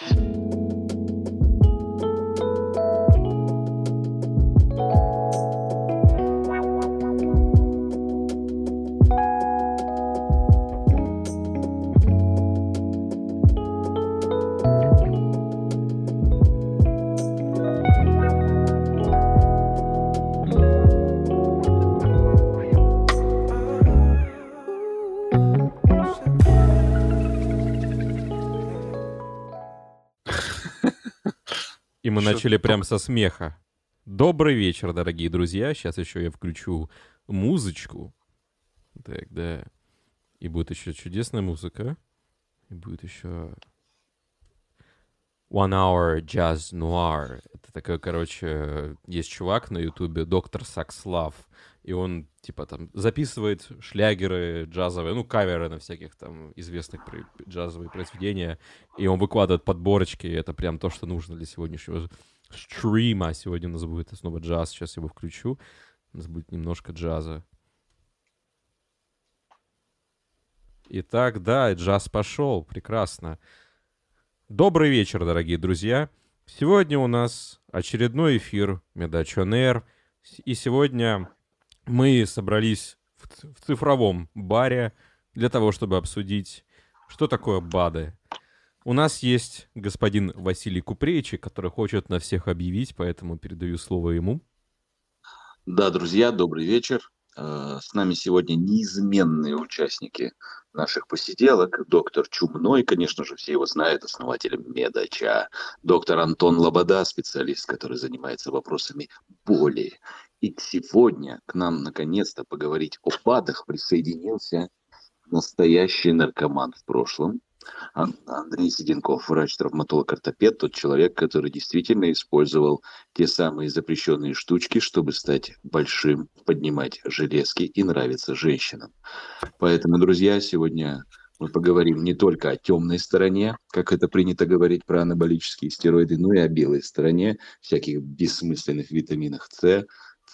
И начали прям со смеха. Добрый вечер, дорогие друзья. Сейчас еще я включу музычку. Так, да. И будет еще чудесная музыка. И будет еще One Hour Jazz Noir. Это такой, короче, есть чувак на ютубе, доктор Сакслав, и он, типа, там, записывает шлягеры джазовые, ну, каверы на всяких там известных при- джазовые произведения, и он выкладывает подборочки, и это прям то, что нужно для сегодняшнего стрима. Сегодня у нас будет снова джаз, сейчас я его включу. У нас будет немножко джаза. Итак, да, джаз пошел, прекрасно. Добрый вечер, дорогие друзья. Сегодня у нас очередной эфир Медачонер. И сегодня мы собрались в, в цифровом баре для того, чтобы обсудить, что такое БАДы. У нас есть господин Василий Купрейчик, который хочет на всех объявить, поэтому передаю слово ему. Да, друзья, добрый вечер. Э, С нами сегодня неизменные участники наших посиделок. Доктор Чумной, конечно же, все его знают, основатель Медача. Доктор Антон Лобода, специалист, который занимается вопросами боли. И сегодня к нам наконец-то поговорить о БАДах присоединился настоящий наркоман в прошлом. Ан- Андрей Сиденков, врач-травматолог-ортопед, тот человек, который действительно использовал те самые запрещенные штучки, чтобы стать большим, поднимать железки и нравиться женщинам. Поэтому, друзья, сегодня мы поговорим не только о темной стороне, как это принято говорить про анаболические стероиды, но и о белой стороне, всяких бессмысленных витаминах С,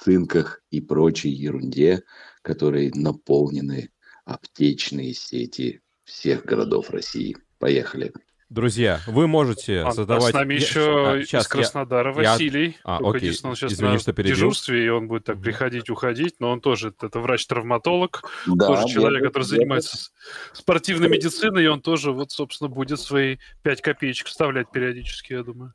цинках и прочей ерунде, которые наполнены аптечные сети всех городов России. Поехали. Друзья, вы можете А, а задавать... с нами Я- еще а, из я- Краснодара я- Василий. А, Только окей. он сейчас Извини, на что перебил. дежурстве, и он будет так приходить, уходить, но он тоже это врач-травматолог, Да, тоже человек, бегает, который бегает. занимается с- спортивной медициной, и он тоже, вот, собственно, будет свои пять копеечек вставлять периодически, я думаю.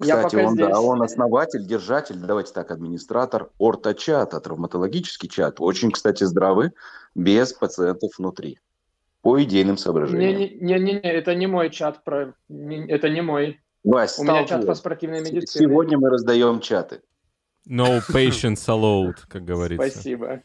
Я Кстати, пока он, да, здесь. он основатель, держатель, давайте так, администратор орточата, травматологический чат. Очень, кстати, здравый, без пациентов внутри. По идейным соображениям. Не-не-не, это не мой чат, про... не- это не мой. Вась, У меня чат по спортивной медицине. Сегодня мы раздаем чаты. No patience allowed, как говорится. Спасибо.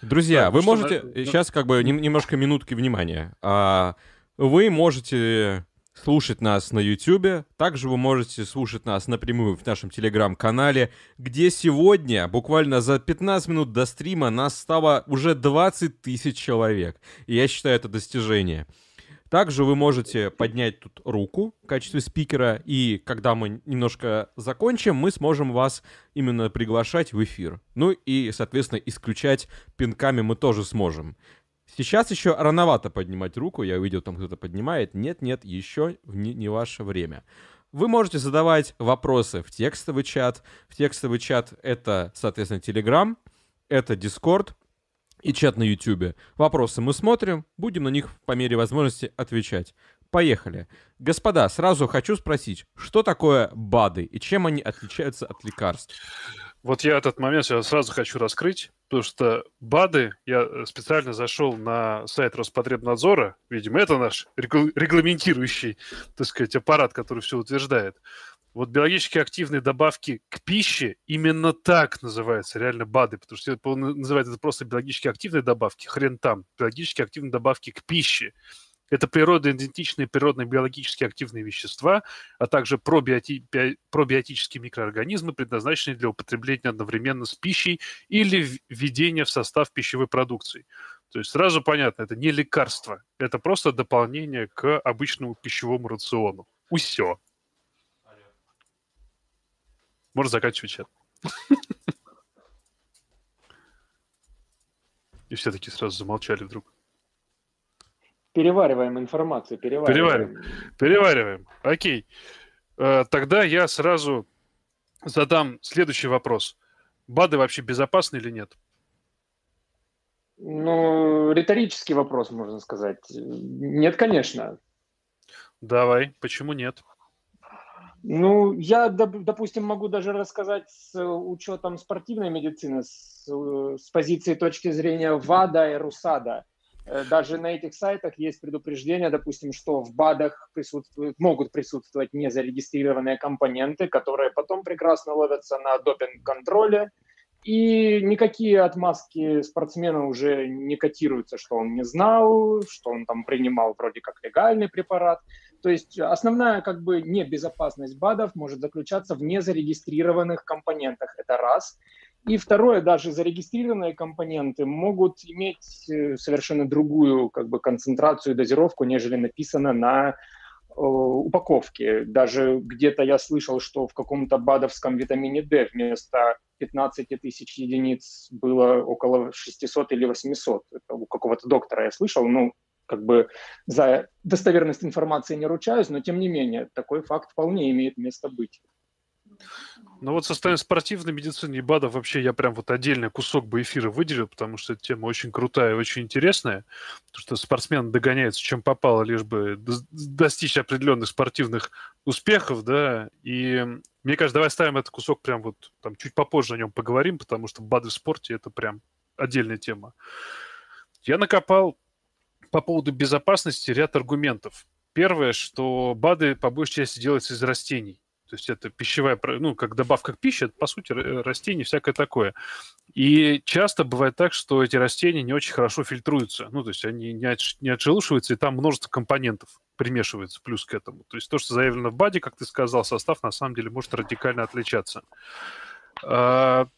Друзья, вы можете... Сейчас как бы нем- немножко минутки внимания. А, Вы можете слушать нас на YouTube, также вы можете слушать нас напрямую в нашем телеграм-канале, где сегодня, буквально за 15 минут до стрима, нас стало уже 20 тысяч человек. И я считаю это достижение. Также вы можете поднять тут руку в качестве спикера, и когда мы немножко закончим, мы сможем вас именно приглашать в эфир. Ну и, соответственно, исключать пинками мы тоже сможем. Сейчас еще рановато поднимать руку, я увидел, там кто-то поднимает. Нет, нет, еще не, не ваше время. Вы можете задавать вопросы в текстовый чат. В текстовый чат это, соответственно, Telegram, это Discord и чат на YouTube. Вопросы мы смотрим, будем на них по мере возможности отвечать. Поехали. Господа, сразу хочу спросить, что такое БАДы и чем они отличаются от лекарств? Вот я этот момент сразу хочу раскрыть, потому что БАДы, я э, специально зашел на сайт Роспотребнадзора, видимо, это наш регламентирующий, так сказать, аппарат, который все утверждает. Вот биологически активные добавки к пище именно так называются, реально БАДы, потому что он называет это просто биологически активные добавки, хрен там, биологически активные добавки к пище. Это природоидентичные природно-биологически активные вещества, а также пробиоти- би- пробиотические микроорганизмы, предназначенные для употребления одновременно с пищей или введения в состав пищевой продукции. То есть сразу понятно, это не лекарство, это просто дополнение к обычному пищевому рациону. Усё. Можно заканчивать чат. И все таки сразу замолчали вдруг. Перевариваем информацию, перевариваем. Перевариваем. Перевариваем. Окей. Э, тогда я сразу задам следующий вопрос. БАДы вообще безопасны или нет? Ну, риторический вопрос, можно сказать. Нет, конечно. Давай, почему нет? Ну, я, допустим, могу даже рассказать с учетом спортивной медицины, с, с позиции точки зрения ВАДА и РУСАДА. Э, даже на этих сайтах есть предупреждение, допустим, что в БАДах присутствуют, могут присутствовать незарегистрированные компоненты, которые потом прекрасно ловятся на допинг-контроле, и никакие отмазки спортсмена уже не котируются, что он не знал, что он там принимал вроде как легальный препарат. То есть основная как бы небезопасность БАДов может заключаться в незарегистрированных компонентах. Это раз. И второе, даже зарегистрированные компоненты могут иметь э, совершенно другую как бы, концентрацию, дозировку, нежели написано на э, упаковке. Даже где-то я слышал, что в каком-то БАДовском витамине D вместо 15 тысяч единиц было около 600 или 800. Это у какого-то доктора я слышал. Ну, как бы за достоверность информации не ручаюсь, но тем не менее такой факт вполне имеет место быть. Ну вот состояние спортивной медицины и БАДов вообще я прям вот отдельный кусок бы эфира выделил, потому что эта тема очень крутая и очень интересная, потому что спортсмен догоняется, чем попало, лишь бы достичь определенных спортивных успехов, да, и мне кажется, давай ставим этот кусок прям вот там чуть попозже о нем поговорим, потому что БАДы в спорте это прям отдельная тема. Я накопал по поводу безопасности ряд аргументов. Первое, что БАДы по большей части делаются из растений. То есть это пищевая, ну, как добавка к пище, это, по сути, растения, всякое такое. И часто бывает так, что эти растения не очень хорошо фильтруются. Ну, то есть они не, отш, не отшелушиваются, и там множество компонентов примешивается плюс к этому. То есть то, что заявлено в БАДе, как ты сказал, состав на самом деле может радикально отличаться. А,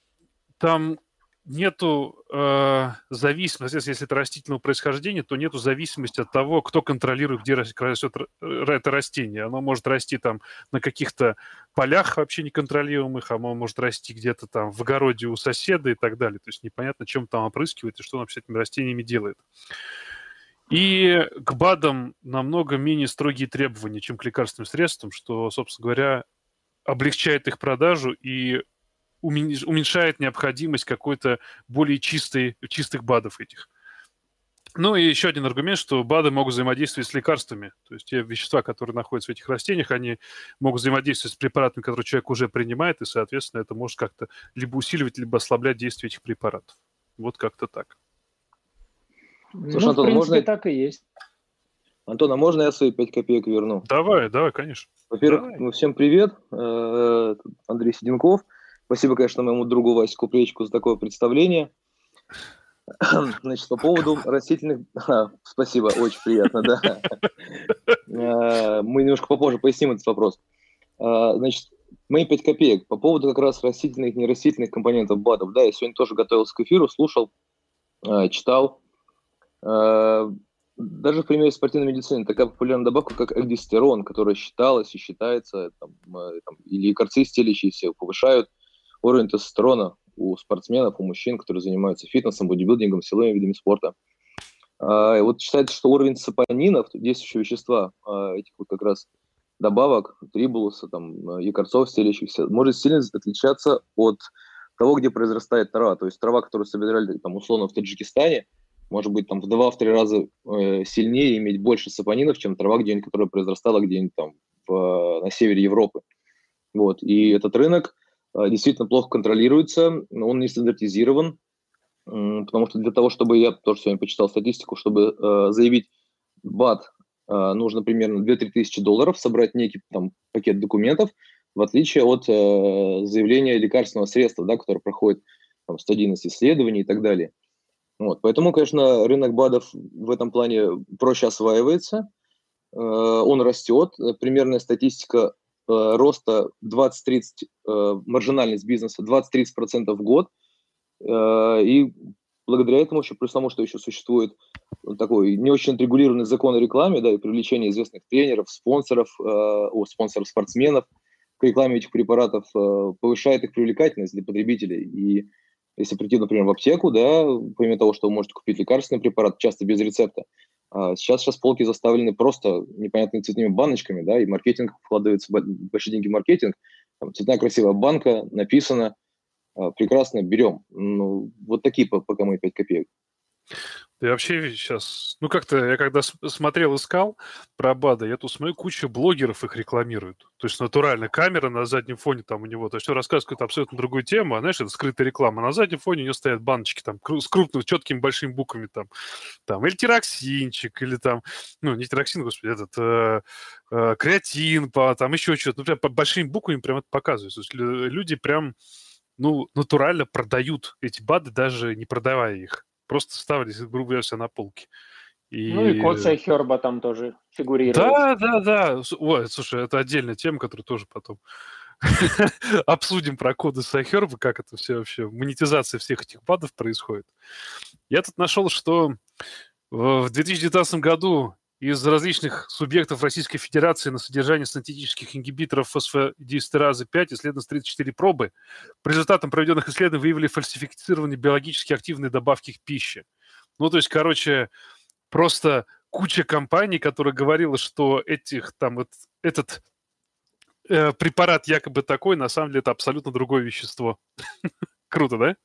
там нету э, зависимости, если это растительного происхождения, то нету зависимости от того, кто контролирует, где растет это растение. Оно может расти там на каких-то полях вообще неконтролируемых, оно может расти где-то там в огороде у соседа и так далее. То есть непонятно, чем там опрыскивает и что он вообще этими растениями делает. И к БАДам намного менее строгие требования, чем к лекарственным средствам, что, собственно говоря, облегчает их продажу и уменьшает необходимость какой-то более чистой, чистых БАДов этих. Ну и еще один аргумент, что БАДы могут взаимодействовать с лекарствами. То есть те вещества, которые находятся в этих растениях, они могут взаимодействовать с препаратами, которые человек уже принимает, и, соответственно, это может как-то либо усиливать, либо ослаблять действие этих препаратов. Вот как-то так. Ну, Слушай, ну, Антон, в принципе, можно... так и есть. Антон, а можно я свои 5 копеек верну? Давай, давай, конечно. Во-первых, давай. Ну, всем привет. Э, Андрей Седенков. Спасибо, конечно, моему другу Васе Купречку за такое представление. Значит, по поводу растительных... А, спасибо, очень приятно, да. А, мы немножко попозже поясним этот вопрос. А, значит, мои 5 копеек по поводу как раз растительных и нерастительных компонентов БАДов. Да, я сегодня тоже готовился к эфиру, слушал, читал. Даже в примере спортивной медицины такая популярная добавка, как эгдистерон, которая считалась и считается, там, там, или лекарцы стелящиеся повышают уровень тестостерона у спортсменов, у мужчин, которые занимаются фитнесом, бодибилдингом, силовыми видами спорта. А, и вот считается, что уровень сапонинов, действующего вещества, а, этих вот как раз добавок, трибулуса, там, якорцов стелящихся, может сильно отличаться от того, где произрастает трава. То есть трава, которую собирали там, условно в Таджикистане, может быть там в два-три раза э, сильнее, иметь больше сапонинов, чем трава где-нибудь, которая произрастала где-нибудь там в, на севере Европы. Вот. И этот рынок Э, действительно плохо контролируется, он не стандартизирован, потому что для того, чтобы, я тоже сегодня почитал статистику, чтобы э, заявить БАТ, э, нужно примерно 2-3 тысячи долларов, собрать некий там пакет документов, в отличие от заявления лекарственного средства, да, которое проходит там, стадийность исследований и так далее. Вот, поэтому, конечно, рынок БАДов в этом плане проще осваивается, он растет. Примерная статистика Э, роста 20-30, э, маржинальность бизнеса 20-30% в год. Э, и благодаря этому еще, плюс тому, что еще существует такой не очень отрегулированный закон о рекламе, да, и привлечение известных тренеров, спонсоров, о, спонсоров спортсменов к рекламе этих препаратов повышает их привлекательность для потребителей. И если прийти, например, в аптеку, да, помимо того, что вы можете купить лекарственный препарат, часто без рецепта, сейчас, сейчас полки заставлены просто непонятными цветными баночками, да, и маркетинг вкладывается большие деньги в маркетинг. Там цветная красивая банка, написано, а, прекрасно, берем. Ну, вот такие пока мои 5 копеек. Да вообще сейчас, ну как-то я когда смотрел, искал про БАДы, я тут смотрю, куча блогеров их рекламируют. То есть натурально камера на заднем фоне там у него, то есть он рассказывает какую-то абсолютно другую тему, а знаешь, это скрытая реклама. На заднем фоне у него стоят баночки там с крупными, четкими большими буквами там, там или тироксинчик, или там, ну не тироксин, господи, этот э, э, креатин, по, там еще что-то. Ну прям по большими буквами прям это показывают. То есть люди прям, ну, натурально продают эти БАДы, даже не продавая их просто ставились, грубо говоря, все на полке. И... Ну и Коца и Херба там тоже фигурируют. Да, да, да. Ой, слушай, это отдельная тема, которую тоже потом обсудим про коды Сайхерба, как это все вообще, монетизация всех этих падов происходит. Я тут нашел, что в 2019 году из различных субъектов Российской Федерации на содержание синтетических ингибиторов фосфодиэстеразы 5 исследовано 34 пробы. По результатам проведенных исследований выявили фальсифицированные биологически активные добавки к пище. Ну, то есть, короче, просто куча компаний, которая говорила, что этих там вот этот э, препарат якобы такой, на самом деле это абсолютно другое вещество. Круто, да?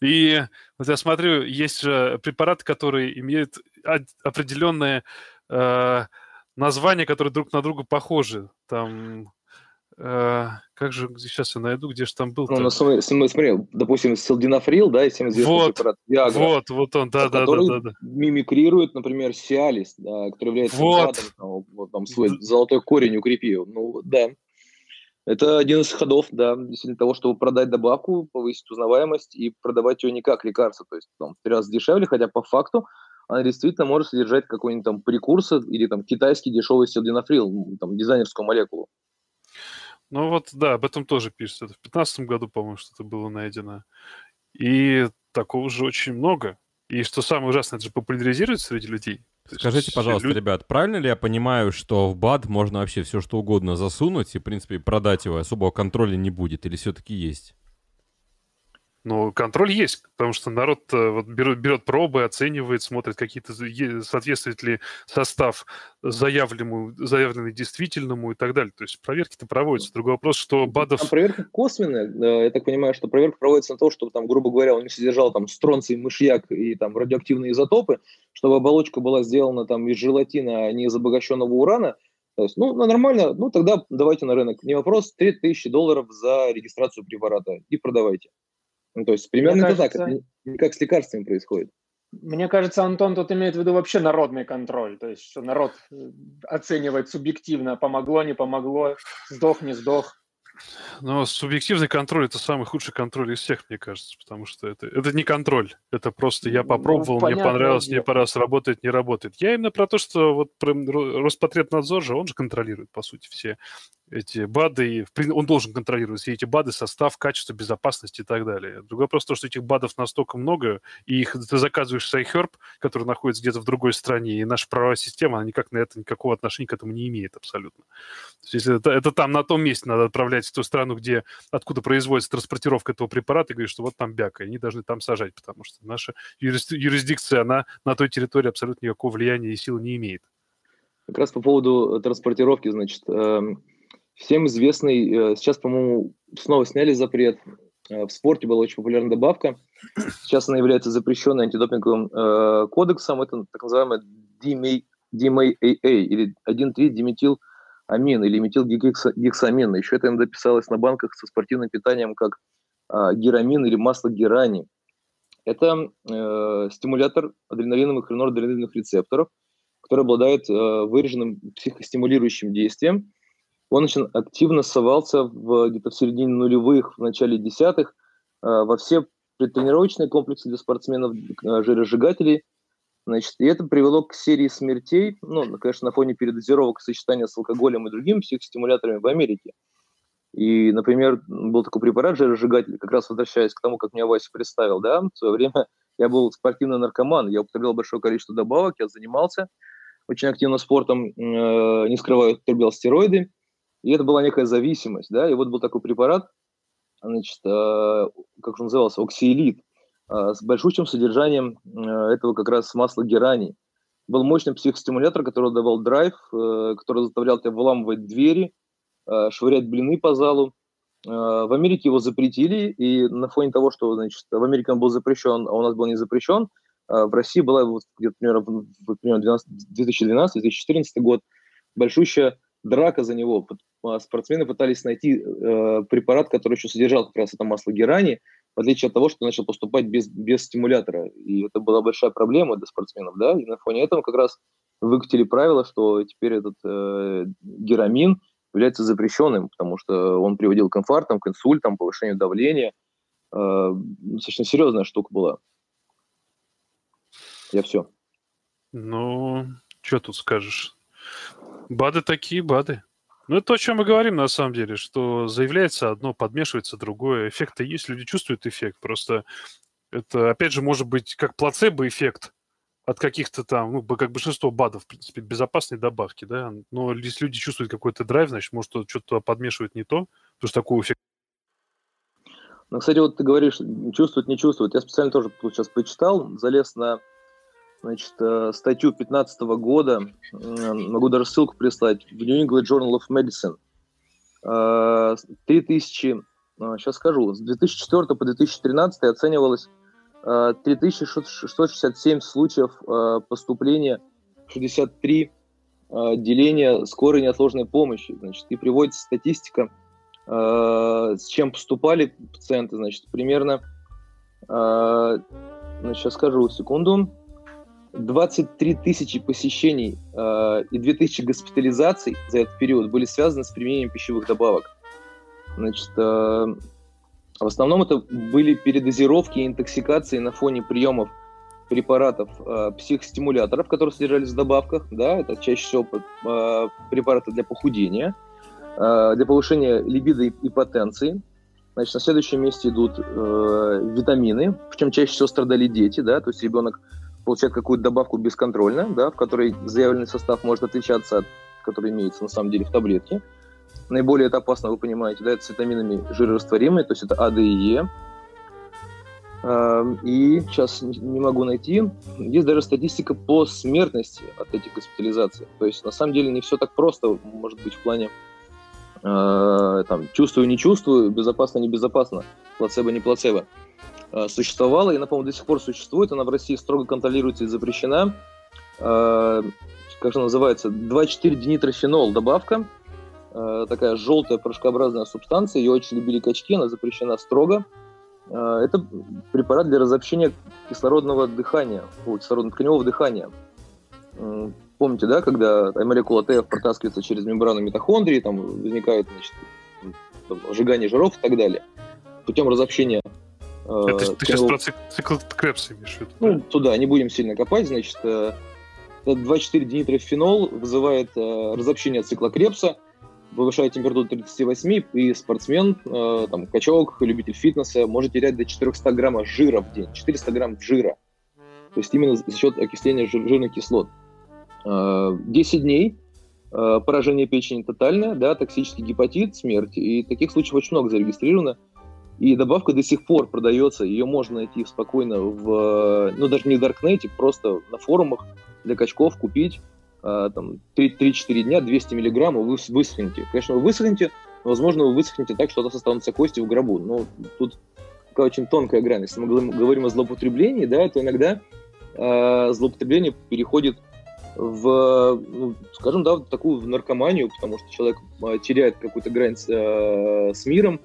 И вот я смотрю, есть же препараты, которые имеют определенное э, название, которые друг на друга похожи. Там Uh, как же, сейчас я найду, где же там был? Ну, ну смотри, смотри, допустим, селдинофрил, да, всем известный вот, препарат Viagra, Вот, вот он, да, да, да, да, да. мимикрирует, например, Сиалис, да, который является вот. там, вот там свой золотой корень укрепил. Ну, да. Это один из ходов, да, действительно того, чтобы продать добавку, повысить узнаваемость и продавать ее не как лекарство, то есть там, в три раза дешевле, хотя по факту она действительно может содержать какой-нибудь там прекурсор или там китайский дешевый селдинофрил, там дизайнерскую молекулу. Ну вот, да, об этом тоже пишется. Это в 2015 году, по-моему, что-то было найдено. И такого же очень много. И что самое ужасное, это же популяризируется среди людей. Скажите, пожалуйста, люди... ребят, правильно ли я понимаю, что в БАД можно вообще все что угодно засунуть и, в принципе, продать его, особого контроля не будет? Или все-таки есть? Но контроль есть, потому что народ э, вот берет, берет пробы, оценивает, смотрит, какие-то соответствует ли состав заявленному, заявленный действительному и так далее. То есть проверки-то проводятся. Другой вопрос, что БАДов... Там проверка косвенная. Я так понимаю, что проверка проводится на то, чтобы там, грубо говоря, он не содержал там стронций, мышьяк и там радиоактивные изотопы, чтобы оболочка была сделана там из желатина, а не из обогащенного урана. То есть, ну, нормально, ну, тогда давайте на рынок. Не вопрос, 3000 долларов за регистрацию препарата и продавайте. Ну, то есть примерно Мне это кажется, так, это не как с лекарствами происходит. Мне кажется, Антон тут имеет в виду вообще народный контроль, то есть что народ э, оценивает субъективно, помогло, не помогло, сдох, не сдох. Но субъективный контроль это самый худший контроль из всех, мне кажется, потому что это, это не контроль, это просто я ну, попробовал, ну, мне понравилось, мне понравилось, работает, не работает. Я именно про то, что вот Роспотребнадзор же, он же контролирует, по сути, все эти БАДы, он должен контролировать все эти БАДы, состав, качество, безопасность и так далее. Другой вопрос то, что этих БАДов настолько много, и их ты заказываешь Сайхерб, который находится где-то в другой стране, и наша правовая система, она никак на это никакого отношения к этому не имеет абсолютно. То есть это, это там на том месте надо отправлять в ту страну, где, откуда производится транспортировка этого препарата, и говорить, что вот там бяка, и они должны там сажать, потому что наша юрисдикция, она на той территории абсолютно никакого влияния и силы не имеет. Как раз по поводу транспортировки, значит, эм, Всем известный, э, сейчас, по-моему, снова сняли запрет. Э, в спорте была очень популярная добавка. Сейчас она является запрещенной антидопинговым э, кодексом. Это так называемая DMAA или 1,3 амин или метилгексамин. Еще это иногда писалось на банках со спортивным питанием как герамин или масло герани. Это э, стимулятор адреналиновых и норадреналиновых рецепторов, который обладает э, выраженным психостимулирующим действием он очень активно совался в, где-то в середине нулевых, в начале десятых э, во все предтренировочные комплексы для спортсменов, э, жиросжигателей. Значит, и это привело к серии смертей, ну, конечно, на фоне передозировок сочетания с алкоголем и другими психостимуляторами в Америке. И, например, был такой препарат жиросжигатель, как раз возвращаясь к тому, как меня Вася представил, да, в свое время я был спортивный наркоман, я употреблял большое количество добавок, я занимался очень активно спортом, э, не скрываю, употреблял стероиды, и это была некая зависимость, да, и вот был такой препарат, значит, э, как же назывался, оксиэлит. э, с большущим содержанием э, этого как раз масла герани. Был мощный психостимулятор, который давал драйв, который заставлял тебя выламывать двери, швырять блины по залу. В Америке его запретили, и на фоне того, что значит, в Америке он был запрещен, а у нас был не запрещен, в России была вот где-то примерно, примерно 2012-2014 год большущая драка за него. А, спортсмены пытались найти э, препарат, который еще содержал как раз это масло герани, в отличие от того, что начал поступать без, без стимулятора. И это была большая проблема для спортсменов, да, и на фоне этого как раз выкатили правило, что теперь этот э, герамин является запрещенным, потому что он приводил к инфарктам, к инсультам, повышению давления. Э, достаточно серьезная штука была. Я все. Ну, что тут скажешь? Бады такие бады. Ну, это то, о чем мы говорим, на самом деле, что заявляется одно, подмешивается другое. Эффект-то есть, люди чувствуют эффект. Просто это, опять же, может быть как плацебо-эффект от каких-то там, ну, как большинство БАДов, в принципе, безопасной добавки, да. Но если люди чувствуют какой-то драйв, значит, может, что-то подмешивают не то, потому что такого эффекта ну, кстати, вот ты говоришь, чувствует, не чувствует. Я специально тоже сейчас почитал, залез на значит, э, статью 15 года, могу даже ссылку прислать, в New England Journal of Medicine. 3000, сейчас э, скажу, с 2004 по 2013 оценивалось 3667 э, случаев поступления, 63 деления скорой неотложной помощи. Значит, и приводится статистика, с чем поступали пациенты, значит, примерно, значит, сейчас скажу, секунду, 23 тысячи посещений э, и 2 тысячи госпитализаций за этот период были связаны с применением пищевых добавок. Значит, э, в основном это были передозировки и интоксикации на фоне приемов препаратов э, психостимуляторов, которые содержались в добавках. Да, это чаще всего э, препараты для похудения, э, для повышения либидо и, и потенции. Значит, на следующем месте идут э, витамины, причем чаще всего страдали дети, да, то есть ребенок получает какую-то добавку бесконтрольно, да, в которой заявленный состав может отличаться от который имеется на самом деле в таблетке. Наиболее это опасно, вы понимаете, да, это с витаминами жирорастворимые, то есть это А, Д и Е. И сейчас не могу найти. Есть даже статистика по смертности от этих госпитализаций. То есть на самом деле не все так просто, может быть, в плане э, там, чувствую, не чувствую, безопасно, не безопасно, плацебо, не плацебо. Э, существовала, и, напомню, до сих пор существует, она в России строго контролируется и запрещена. Э, как же называется? 2,4-динитрофенол добавка, э, такая желтая порошкообразная субстанция, ее очень любили качки, она запрещена строго. Это препарат для разобщения кислородного дыхания, кислородно-тканевого дыхания. Помните, да, когда молекула ТФ протаскивается через мембрану митохондрии, там возникает значит, сжигание жиров и так далее. Путем разобщения это, ты сейчас про цикл Крепса имеешь в виду? Ну, туда не будем сильно копать. Значит, 2,4-динитрофенол э, вызывает э, разобщение цикла Крепса, повышает температуру 38, и спортсмен, э, там, качок, любитель фитнеса может терять до 400 граммов жира в день. 400 грамм жира. То есть именно за счет окисления жирных кислот. 10 дней поражение печени тотальное, да, токсический гепатит, смерть. И таких случаев очень много зарегистрировано. И добавка до сих пор продается, ее можно найти спокойно в, ну даже не в Даркнете, просто на форумах для качков купить а, там 3-4 дня 200 миллиграмм вы высохнете. Конечно, вы высохнете, но, возможно, вы высохнете так, что у вас останутся кости в гробу. Но тут такая очень тонкая грань. Если мы говорим о злоупотреблении, да, то иногда э, злоупотребление переходит в, ну, скажем, да, в такую в наркоманию, потому что человек теряет какую-то грань с, э, с миром,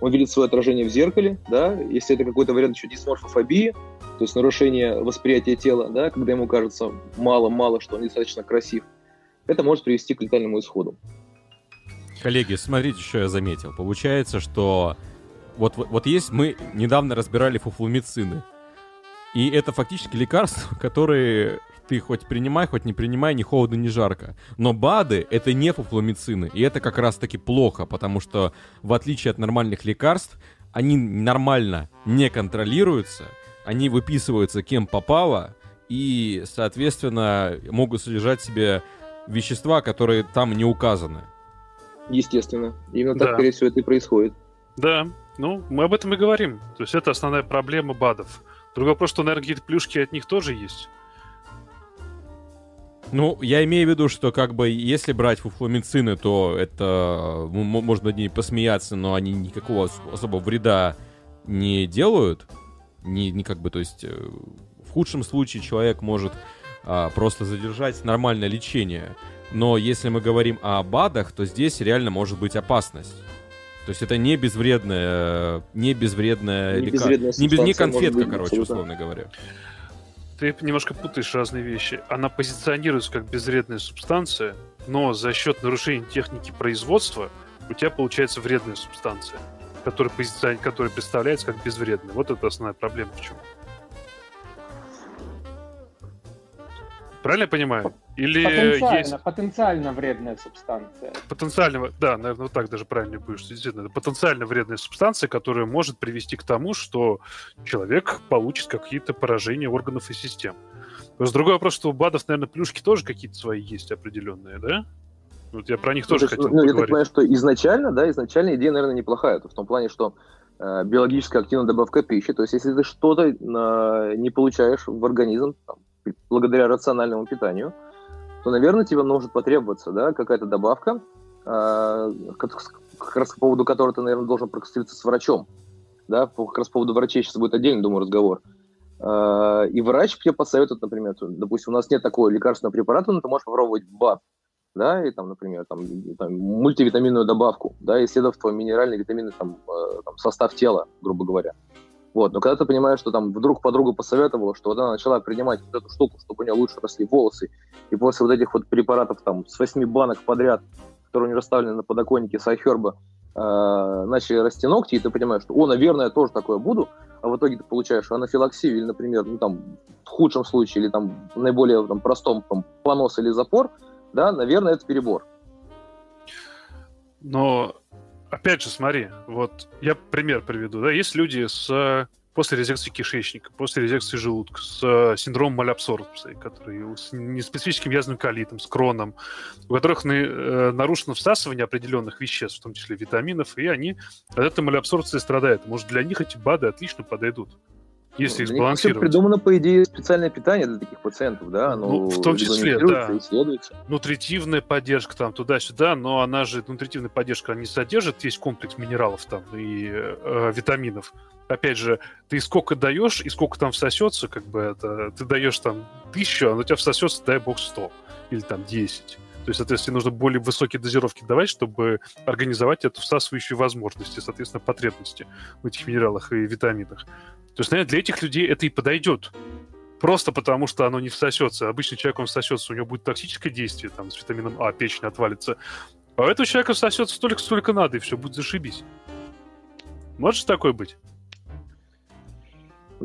он видит свое отражение в зеркале, да, если это какой-то вариант еще дисморфофобии, то есть нарушение восприятия тела, да, когда ему кажется мало-мало, что он недостаточно красив, это может привести к летальному исходу. Коллеги, смотрите, что я заметил. Получается, что вот, вот, вот есть, мы недавно разбирали фуфлумицины. И это фактически лекарства, которые ты хоть принимай, хоть не принимай, ни холодно, ни жарко. Но БАДы — это не фуфломицины, и это как раз-таки плохо, потому что, в отличие от нормальных лекарств, они нормально не контролируются, они выписываются кем попало, и, соответственно, могут содержать в себе вещества, которые там не указаны. Естественно. Именно да. так, скорее всего, это и происходит. Да, ну, мы об этом и говорим. То есть это основная проблема БАДов. Другой вопрос, что, наверное, какие-то плюшки от них тоже есть. Ну, я имею в виду, что как бы если брать фуфломицины, то это ну, можно над ними посмеяться, но они никакого особого вреда не делают. Не, не как бы, то есть э, в худшем случае человек может а, просто задержать нормальное лечение. Но если мы говорим о БАДах, то здесь реально может быть опасность. То есть это не безвредная, не безвредная Не лекарство. безвредная Не, без, не конфетка, быть, короче, абсолютно. условно говоря. Ты немножко путаешь разные вещи. Она позиционируется как безвредная субстанция, но за счет нарушения техники производства у тебя получается вредная субстанция, которая, позицион... которая представляется как безвредная. Вот это основная проблема в чем. Правильно я понимаю? Или Потенциально, есть потенциально вредная субстанция. потенциально, да, наверное, вот так даже правильно будет, что действительно это потенциально вредная субстанция, которая может привести к тому, что человек получит какие-то поражения органов и систем. Просто другой вопрос, что у БАДов, наверное, плюшки тоже какие-то свои есть определенные, да? Вот я про них тоже То есть, хотел ну, я так поговорить. понимаю, что изначально, да, изначально идея, наверное, неплохая. То в том плане, что э, биологически активная добавка пищи, то есть если ты что-то э, не получаешь в организм там, благодаря рациональному питанию, то, наверное, тебе может потребоваться, да, какая-то добавка, э, как, раз по поводу которой ты, наверное, должен проконсультироваться с врачом, да, как раз по поводу врачей сейчас будет отдельный, думаю, разговор. Э, И врач тебе посоветует, например, допустим, у нас нет такого лекарственного препарата, но ты можешь попробовать БАД, да, и там, например, там, там, мультивитаминную добавку, да, исследовав твой минеральный витаминный там, э, состав тела, грубо говоря. Вот, но когда ты понимаешь, что там вдруг подруга посоветовала, что вот она начала принимать вот эту штуку, чтобы у нее лучше росли волосы, и после вот этих вот препаратов там с восьми банок подряд, которые у нее расставлены на подоконнике Сайхерба, э, начали расти ногти, и ты понимаешь, что, о, наверное, я тоже такое буду, а в итоге ты получаешь анафилаксию или, например, ну, там, в худшем случае, или там в наиболее там, простом там, понос или запор, да, наверное, это перебор. Но, опять же, смотри, вот я пример приведу, да, есть люди с э, после резекции кишечника, после резекции желудка, с э, синдромом малябсорбции, которые с неспецифическим язвенным колитом, с кроном, у которых на- э, нарушено всасывание определенных веществ, в том числе витаминов, и они от этой малябсорбции страдают. Может, для них эти БАДы отлично подойдут, если их них вообще сбалансировать. придумано, по идее, специальное питание для таких пациентов, да, оно Ну, в том числе, да. нутритивная поддержка там туда-сюда, но она же, нутритивная поддержка, она не содержит весь комплекс минералов там и э, витаминов. Опять же, ты сколько даешь и сколько там всосется, как бы это, ты даешь там тысячу, а у тебя всосется, дай бог, 100 или там 10. То есть, соответственно, нужно более высокие дозировки давать, чтобы организовать эту всасывающую возможность и, соответственно, потребности в этих минералах и витаминах. То есть, наверное, для этих людей это и подойдет. Просто потому, что оно не всосется. Обычный человек, он всосется, у него будет токсическое действие, там, с витамином А, печень отвалится. А у этого человека всосется столько, сколько надо, и все, будет зашибись. Может такое быть?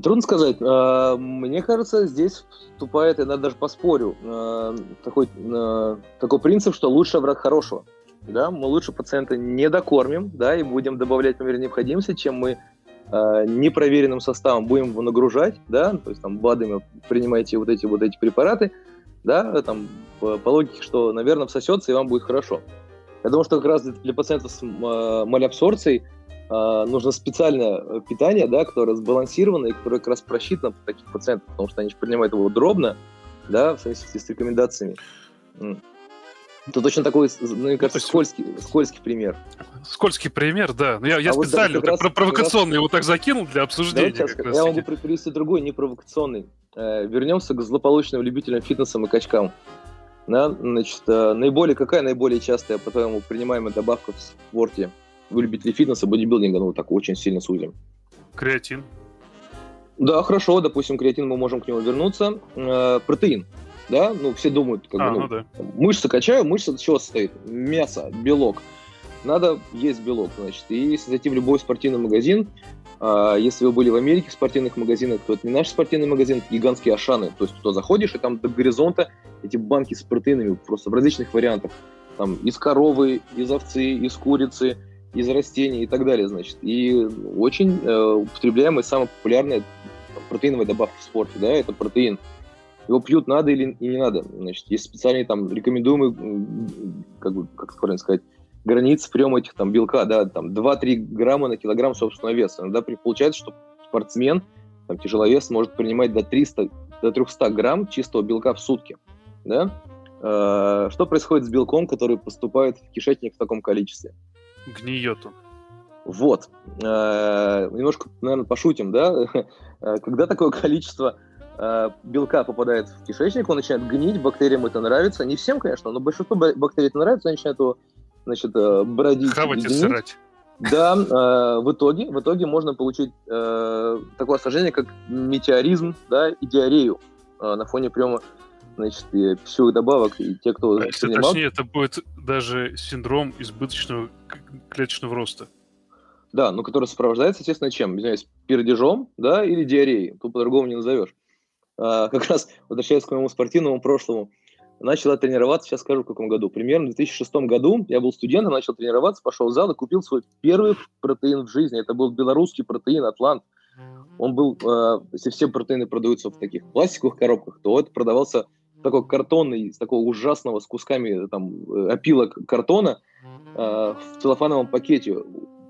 Трудно сказать. А, Мне кажется, здесь вступает, я даже поспорю, а, такой, а, такой принцип, что лучше враг хорошего. Да? Мы лучше пациента не докормим, да, и будем добавлять по мере необходимости, чем мы непроверенным составом будем его нагружать, да, то есть там БАДами принимаете вот эти вот эти препараты, да, там по, по логике, что, наверное, всосется и вам будет хорошо. Я думаю, что как раз для, пациентов с малябсорцией нужно специальное э, питание, да, которое сбалансировано и которое как раз просчитано под таких пациентов, потому что они же принимают его дробно, да, в соответствии с рекомендациями. Это точно такой, ну, мне кажется, есть- скользкий, скользкий пример. Скользкий пример, да. Но я, я А вот да, специально так раз- про- как раз- провокационно его так закинул для обсуждения. Давайте сейчас, раз я могу таки. при- привести другой, непровокационный. Э, вернемся к злополучным любителям фитнесам и качкам. Да, значит, э, наиболее, какая наиболее частая, по-твоему, принимаемая добавка в спорте у любителей фитнеса, бодибилдинга, ну, так очень сильно сузим? Креатин. Да, хорошо, допустим, креатин, мы можем к нему вернуться. Э, протеин, да, ну, все думают, как А, бы, ну ну, да. мышцы качаю, мышца от чего состоит? Мясо, белок. Надо есть белок, значит. И если зайти в любой спортивный магазин, а, если вы были в Америке в спортивных магазинах, то это не наш спортивный магазин, это гигантские ашаны. То есть туда заходишь, и там до горизонта эти банки с протеинами просто в различных вариантах. Там из коровы, из овцы, из курицы, из растений и так далее, значит. И очень э, употребляемая, самая популярная протеиновая добавка в спорте, да, это протеин. Его пьют надо или и не надо. Значит, есть специальные там рекомендуемые, как бы, как правильно сказать, границы приема этих там белка, да, там 2-3 грамма на килограмм собственного веса. Иногда получается, что спортсмен там, тяжеловес может принимать до 300, до 300 грамм чистого белка в сутки. Да? Э, что происходит с белком, который поступает в кишечник в таком количестве? Гниет он. Вот. Э, немножко, наверное, пошутим, да? Э, когда такое количество белка попадает в кишечник, он начинает гнить, бактериям это нравится. Не всем, конечно, но большинству бактерий это нравится, они начинают его значит, бродить. Хавать и сырать. Да, в итоге, в итоге можно получить такое осложнение, как метеоризм да, и диарею на фоне приема значит, и пищевых добавок, и те, кто а если принимал... точнее, это будет даже синдром избыточного клеточного роста. Да, но который сопровождается, естественно, чем? Извиняюсь, пердежом, да, или диареей. Тут по-другому не назовешь. А, как раз, возвращаясь к моему спортивному прошлому, начал тренироваться, сейчас скажу, в каком году. Примерно в 2006 году я был студентом, начал тренироваться, пошел в зал и купил свой первый протеин в жизни. Это был белорусский протеин «Атлант». Он был, э, если все протеины продаются в таких пластиковых коробках, то это продавался такой картонный, из такого ужасного, с кусками там э, опилок картона э, в целлофановом пакете.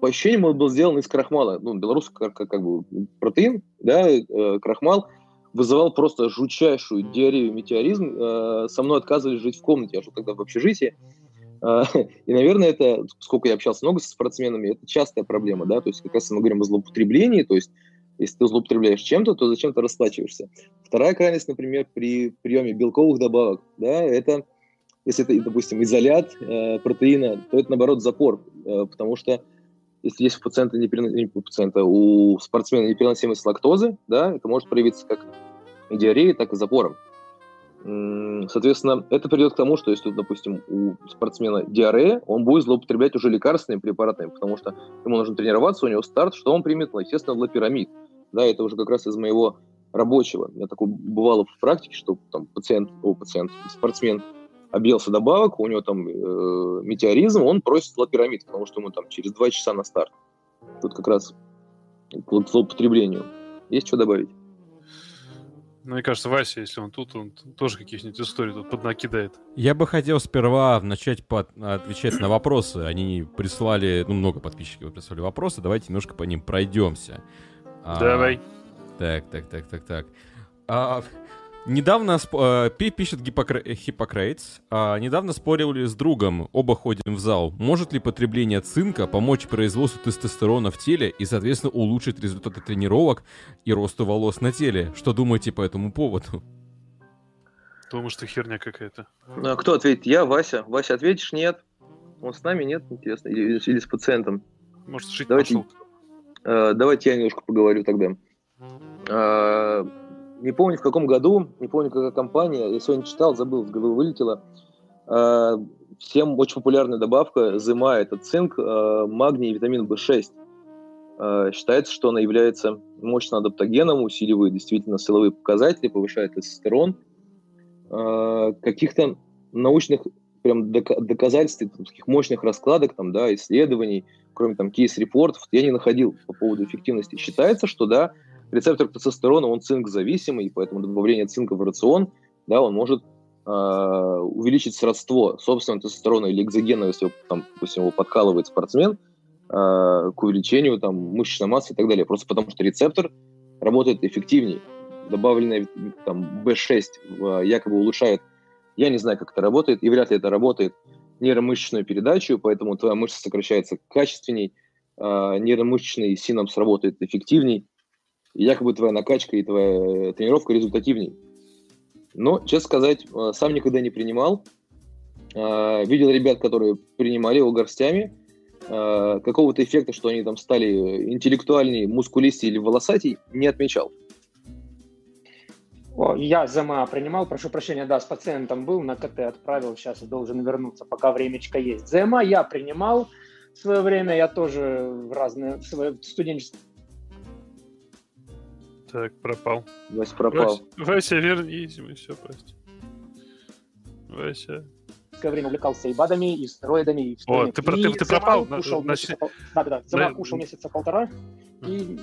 По ощущениям, он был сделан из крахмала. Ну, белорусский как, как, как бы напротеин, да, э, крахмал вызывал просто жутчайшую диарею, метеоризм. Э, со мной отказывались жить в комнате, я жил тогда в общежитии. Э, и, наверное, это, сколько я общался много со спортсменами, это частая проблема, да, то есть как раз мы говорим о злоупотреблении, то есть если ты злоупотребляешь чем-то, то зачем ты расплачиваешься? Вторая крайность, например, при приеме белковых добавок, да, это если это, допустим, изолят э, протеина, то это, наоборот, запор, э, потому что если есть у пациента, неперенос... не у пациента, у спортсмена непереносимость лактозы, да, это может проявиться как и диареей, так и запором. Соответственно, это приведет к тому, что если, допустим, у спортсмена диарея, он будет злоупотреблять уже лекарственными препаратами, потому что ему нужно тренироваться, у него старт, что он примет? Ну, естественно, лапирамид. Да, это уже как раз из моего рабочего. У меня такое бывало в практике, что там пациент, о, пациент, спортсмен объелся добавок, у него там э, метеоризм, он просит лапирамид, потому что ему там через два часа на старт. Тут как раз к злоупотреблению. Есть что добавить? Ну, мне кажется, Вася, если он тут, он тоже каких-нибудь историй тут поднакидает. Я бы хотел сперва начать под... отвечать на вопросы. Они прислали, ну, много подписчиков прислали вопросы. Давайте немножко по ним пройдемся. А, Давай. А, так, так, так, так, так. А, Недавно, э, пишет Хиппокрейтс, э, недавно спорили с другом, оба ходим в зал. Может ли потребление цинка помочь производству тестостерона в теле и, соответственно, улучшить результаты тренировок и росту волос на теле? Что думаете по этому поводу? Думаю, что херня какая-то. Ну, а кто ответит? Я, Вася. Вася, ответишь? Нет. Он с нами? Нет, интересно. Или, или с пациентом? Может, жить давайте, пошел. Э, давайте я немножко поговорю тогда. Э, не помню в каком году, не помню какая компания, я сегодня читал, забыл, с головы вылетело. Э, всем очень популярная добавка ЗМА – это цинк, магний и витамин В6. Э, считается, что она является мощным адаптогеном, усиливает действительно силовые показатели, повышает тестостерон. Каких-то научных прям доказательств, таких мощных раскладок, там, да, исследований, кроме там кейс-репортов, я не находил по поводу эффективности. Считается, что да, рецептор тестостерона, он цинк-зависимый, поэтому добавление цинка в рацион, да, он может э, увеличить сродство собственного тестостерона или экзогена, если, там, допустим, его подкалывает спортсмен, э, к увеличению там, мышечной массы и так далее. Просто потому что рецептор работает эффективнее. Добавленная там, B6 э, якобы улучшает, я не знаю, как это работает, и вряд ли это работает, нейромышечную передачу, поэтому твоя мышца сокращается качественней, э, нейромышечный синапс работает эффективней, и якобы твоя накачка и твоя э, тренировка результативней. Но, честно сказать, э, сам никогда не принимал. Э, видел ребят, которые принимали его горстями. Какого-то эффекта, что они там стали интеллектуальнее, мускулистее или волосатей, не отмечал. О, я ЗМА принимал, прошу прощения, да, с пациентом был, на КТ отправил, сейчас должен вернуться, пока времечко есть. ЗМА я принимал в свое время, я тоже в разные, в свое студенческое так, пропал. Вася пропал. Вася, Вася вернись, мы все прости. Вася. В время увлекался и БАДами, и стероидами, и О, ты, про, ты, ты пропал. Кушал на, месяца, на... Да, да, да. На... кушал месяца полтора. И...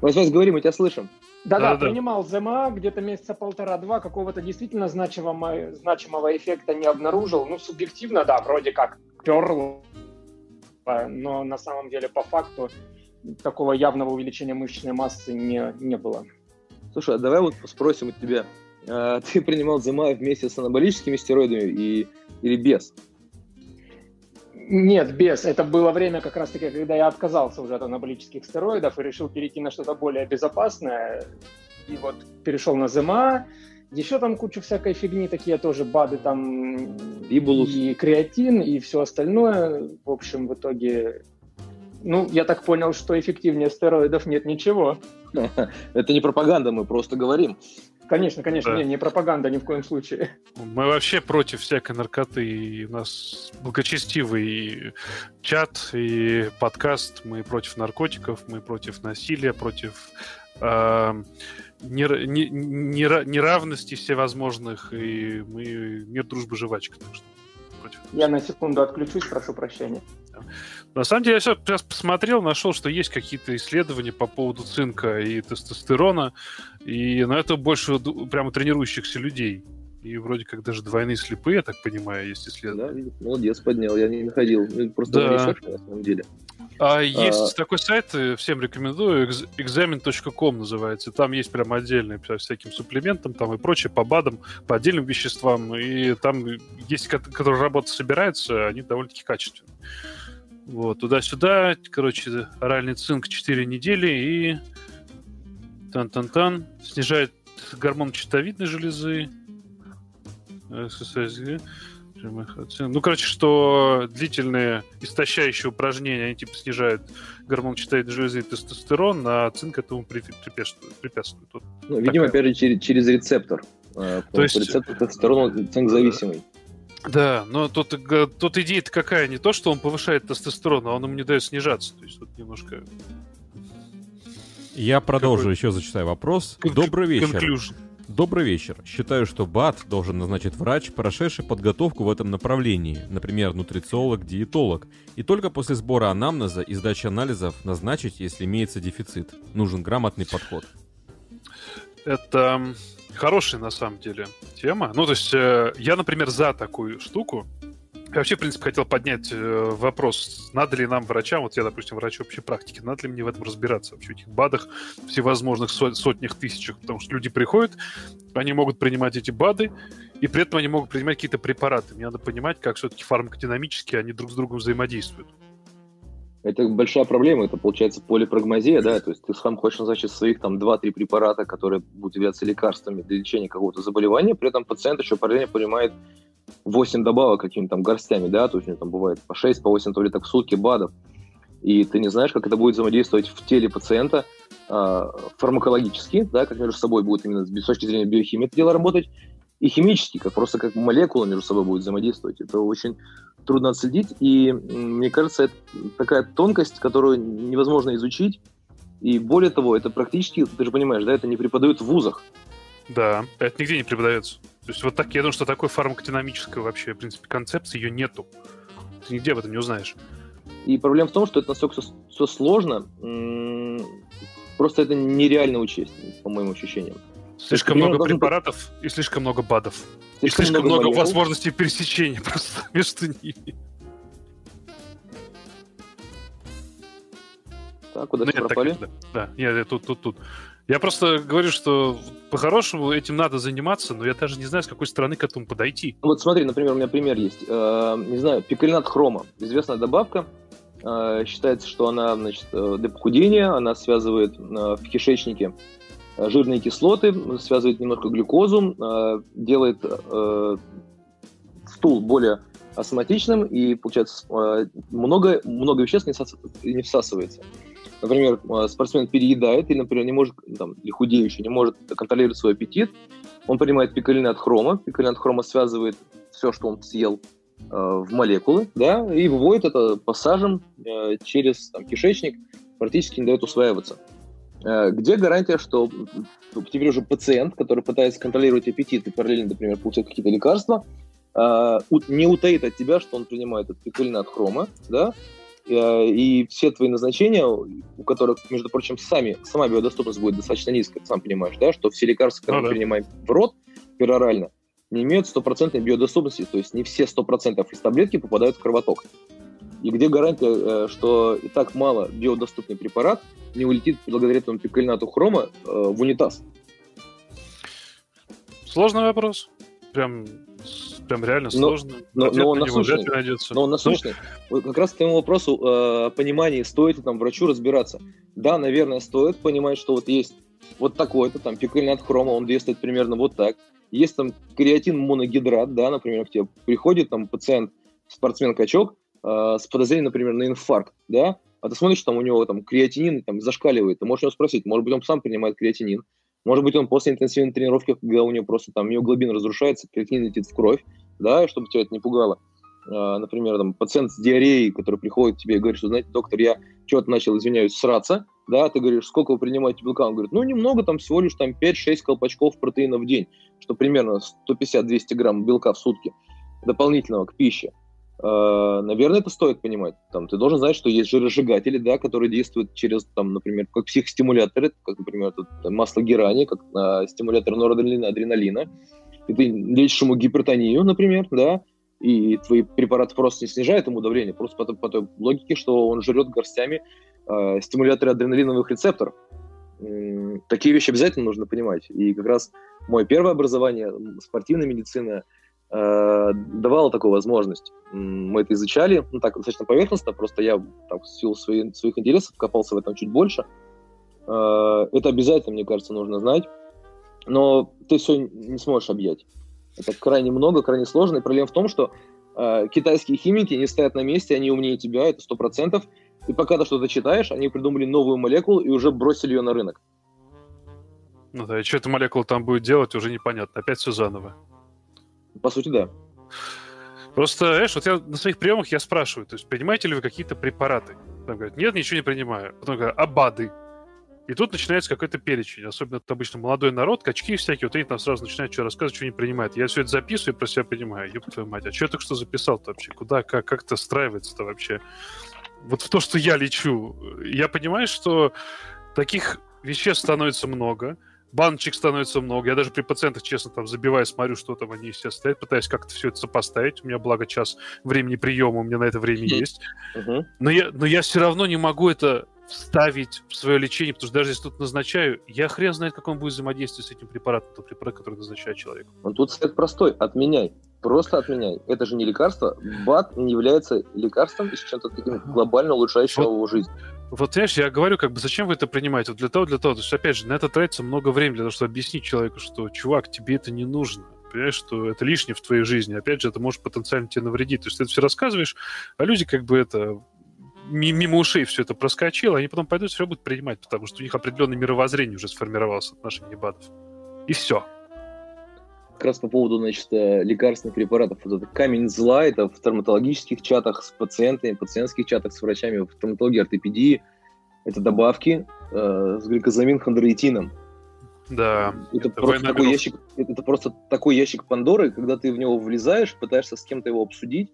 Вася, Вася, говори, мы тебя слышим. Да-да, принимал ЗМА где-то месяца полтора-два, какого-то действительно значимого, значимого эффекта не обнаружил. Ну, субъективно, да, вроде как перло, но на самом деле по факту такого явного увеличения мышечной массы не, не было. Слушай, а давай вот спросим у тебя. А, ты принимал ЗМА вместе с анаболическими стероидами и, или без? Нет, без. Это было время как раз-таки, когда я отказался уже от анаболических стероидов и решил перейти на что-то более безопасное. И вот перешел на ЗМА. Еще там куча всякой фигни, такие тоже БАДы там Ибулус. и креатин, и все остальное. В общем, в итоге, ну, я так понял, что эффективнее стероидов нет ничего. Это не пропаганда, мы просто говорим. Конечно, конечно, Да. не, не пропаганда ни в коем случае. Мы вообще против всякой наркоты. И у нас благочестивый чат и подкаст. Мы против наркотиков, мы против насилия, против э, нер- не- нера- неравностей всевозможных. И мы мир, дружбы, жвачка. Так что против. Я на секунду отключусь, прошу прощения. На самом деле, я сейчас посмотрел, нашел, что есть какие-то исследования по поводу цинка и тестостерона, и на это больше прямо тренирующихся людей. И вроде как даже двойные слепые, я так понимаю, есть исследования. Да, молодец, поднял, я не находил. Ну, Просто Да. не слышал, на самом деле. А есть такой сайт, э, всем рекомендую, examen.com называется. Там есть прям отдельные по всяким суплементам там и прочее, по БАДам, по отдельным веществам. И там есть, ко- которые работы собираются, они довольно-таки качественные. Вот, туда-сюда, короче, оральный цинк 4 недели и тан-тан-тан, снижает гормон щитовидной железы, э, СССГ, ну, короче, что длительные истощающие упражнения, они типа снижают гормон щитовидной железы и тестостерон, а цинк этому препятствует. препятствует. Вот. Ну, видимо, Такая. опять же, через, через рецептор. А, потому есть- рецептор тестостерона цинк-зависимый. Да, но тут, тут идея-то какая? Не то, что он повышает тестостерон, а он ему не дает снижаться. То есть вот немножко... Я продолжу Какой- еще зачитаю вопрос. кон- Добрый вечер. conclusion. Добрый вечер. Считаю, что БАД должен назначить врач, прошедший подготовку в этом направлении, например, нутрициолог, диетолог, и только после сбора анамнеза и сдачи анализов назначить, если имеется дефицит. Нужен грамотный подход. Это хорошая, на самом деле, тема. Ну, то есть, э, я, например, за такую штуку. Я вообще, в принципе, хотел поднять э, вопрос, надо ли нам, врачам, вот я, допустим, врач общей практики, надо ли мне в этом разбираться вообще, в этих БАДах, всевозможных со- сотнях, тысячах, потому что люди приходят, они могут принимать эти БАДы, и при этом они могут принимать какие-то препараты. Мне надо понимать, как все-таки фармакодинамически они друг с другом взаимодействуют. Это большая проблема, это получается полипрагмазия, да, то есть ты сам хочешь назначить своих там 2-3 препарата, которые будут являться лекарствами для лечения какого-то заболевания, при этом пациент еще параллельно принимает 8 добавок какими-то там горстями, да, то есть у него там бывает по 6, по 8 таблеток в сутки БАДов, и ты не знаешь, как это будет взаимодействовать в теле пациента а, фармакологически, да, как между собой будет именно с точки зрения биохимии это дело работать, и химически, как просто как молекулы между собой будут взаимодействовать. Это очень трудно отследить, и мне кажется, это такая тонкость, которую невозможно изучить, и более того, это практически, ты же понимаешь, да, это не преподают в вузах. Да, это нигде не преподается. То есть вот так, я думаю, что такой фармакодинамической вообще, в принципе, концепции ее нету. Ты нигде об этом не узнаешь. И проблема в том, что это настолько все, сложно, м, просто это нереально учесть, по моим ощущениям. Слишком много должен препаратов и слишком много БАДов. и Слишком слишком много, молекул. возможностей пересечения просто между ними. Так, куда Ну, нет, так, пропали? да, да, нет, я тут, тут, тут. Я просто говорю, что по-хорошему этим надо заниматься, но я даже не знаю, с какой стороны к этому подойти. Вот смотри, например, у меня пример есть. Э, не знаю, пикалинат хрома. Известная добавка. Э, считается, что она значит, э, для похудения, она связывает э, в кишечнике жирные кислоты, связывает немножко глюкозу, э, делает э, стул более астматичным, и, получается, э, много, много веществ не, всас- не всасывается. Например, э, спортсмен переедает, или, например, не может, там, или худеющий не может контролировать свой аппетит, он принимает пикалинат хрома, пикалинат хрома связывает все, что он съел, э, в молекулы, да, и выводит это пассажем э, через там, кишечник, практически не дает усваиваться. Э, где гарантия, что м, теперь уже пациент, который пытается контролировать аппетит и параллельно, например, получать какие-то лекарства, э, не утаит от тебя, что он принимает этот пикалинат хрома, да, Э, и все твои назначения, у которых, между прочим, сами, сама биодоступность будет достаточно низкая, ты сам понимаешь, да, что все лекарства, которые Ну мы да. принимаем в рот перорально, не имеют стопроцентной биодоступности, то есть не все 100% из таблетки попадают в кровоток. И где гарантия, что и так мало биодоступный препарат не улетит благодаря этому пикальнату хрома в унитаз? Сложный вопрос. Прям прям реально но, сложно. Но, но, он насущный. но он насущный. Ну, как раз к тому вопросу э, понимания, стоит ли там врачу разбираться. Да, наверное, стоит понимать, что вот есть вот такой-то, там, пикельнат хрома, он действует примерно вот так. Есть там креатин моногидрат, да, например, к тебе приходит там пациент, спортсмен-качок, э, с подозрением, например, на инфаркт, да, а ты смотришь, там у него там креатинин там зашкаливает, ты можешь его спросить, может быть, он сам принимает креатинин, может быть, он после интенсивной тренировки, когда у него просто там миоглобин разрушается, креатинин летит в кровь, да, чтобы тебя это не пугало. А, например, там, пациент с диареей, который приходит к тебе и говорит, что, знаете, доктор, я что-то начал, извиняюсь, сраться, да, ты говоришь, сколько вы принимаете белка? Он говорит, ну, немного, там всего лишь там 5-6 колпачков протеина в день, что примерно 150-200 грамм белка в сутки дополнительного к пище. Uh, наверное, это стоит понимать. Там, ты должен знать, что есть жиросжигатели, да, которые действуют через, там, например, как психостимуляторы, как, например, тут, масло герани, как uh, стимулятор норадреналина, адреналина и ты лечишь ему гипертонию, например, да, и твои препараты просто не снижают ему давление, просто по, по той логике, что он жрет горстями э, стимуляторы адреналиновых рецепторов. Такие вещи обязательно нужно понимать. И как раз мое первое образование, спортивная медицина, э, давала такую возможность. Мы это изучали, ну так, достаточно поверхностно, просто я там, в силу своих, своих интересов копался в этом чуть больше. Э, это обязательно, мне кажется, нужно знать но ты все не сможешь объять. Это крайне много, крайне сложно. И проблема в том, что э, китайские химики не стоят на месте, они умнее тебя, это сто процентов. И пока ты что-то читаешь, они придумали новую молекулу и уже бросили ее на рынок. Ну да, и что эта молекула там будет делать, уже непонятно. Опять все заново. По сути, да. Просто, знаешь, вот я на своих приемах я спрашиваю, то есть принимаете ли вы какие-то препараты? Там говорят, нет, ничего не принимаю. Потом говорят, а БАДы? И тут начинается какой-то перечень. Особенно это обычно молодой народ, качки всякие, вот они там сразу начинают что рассказывать, что не принимают. Я все это записываю и про себя понимаю. Ёб твою мать, а что я только что записал-то вообще? Куда, как, как это встраивается-то вообще? Вот в то, что я лечу, я понимаю, что таких веществ становится много, баночек становится много. Я даже при пациентах, честно, там забиваю, смотрю, что там они все стоят, пытаюсь как-то все это сопоставить. У меня, благо, час времени приема, у меня на это время есть. Но я, но я все равно не могу это вставить в свое лечение, потому что даже если тут назначаю, я хрен знает, как он будет взаимодействовать с этим препаратом, тот препарат, который назначаю человеку. Он тут совет простой, отменяй. Просто отменяй. Это же не лекарство. БАД не является лекарством и чем-то таким глобально улучшающим вот, его жизнь. Вот, знаешь, я говорю, как бы, зачем вы это принимаете? Вот для того, для того. То есть, опять же, на это тратится много времени для того, чтобы объяснить человеку, что, чувак, тебе это не нужно. Понимаешь, что это лишнее в твоей жизни. Опять же, это может потенциально тебе навредить. То есть, ты это все рассказываешь, а люди как бы это мимо ушей все это проскочило, они потом пойдут все будут принимать, потому что у них определенное мировоззрение уже сформировалось в отношении БАДов. И все. Как раз по поводу, значит, э, лекарственных препаратов. Вот это камень зла, это в травматологических чатах с пациентами, пациентских чатах с врачами в травматологии, ортопедии. Это добавки э, с гликозамин хондроитином. Да. Это, это просто такой ящик, это просто такой ящик Пандоры, когда ты в него влезаешь, пытаешься с кем-то его обсудить,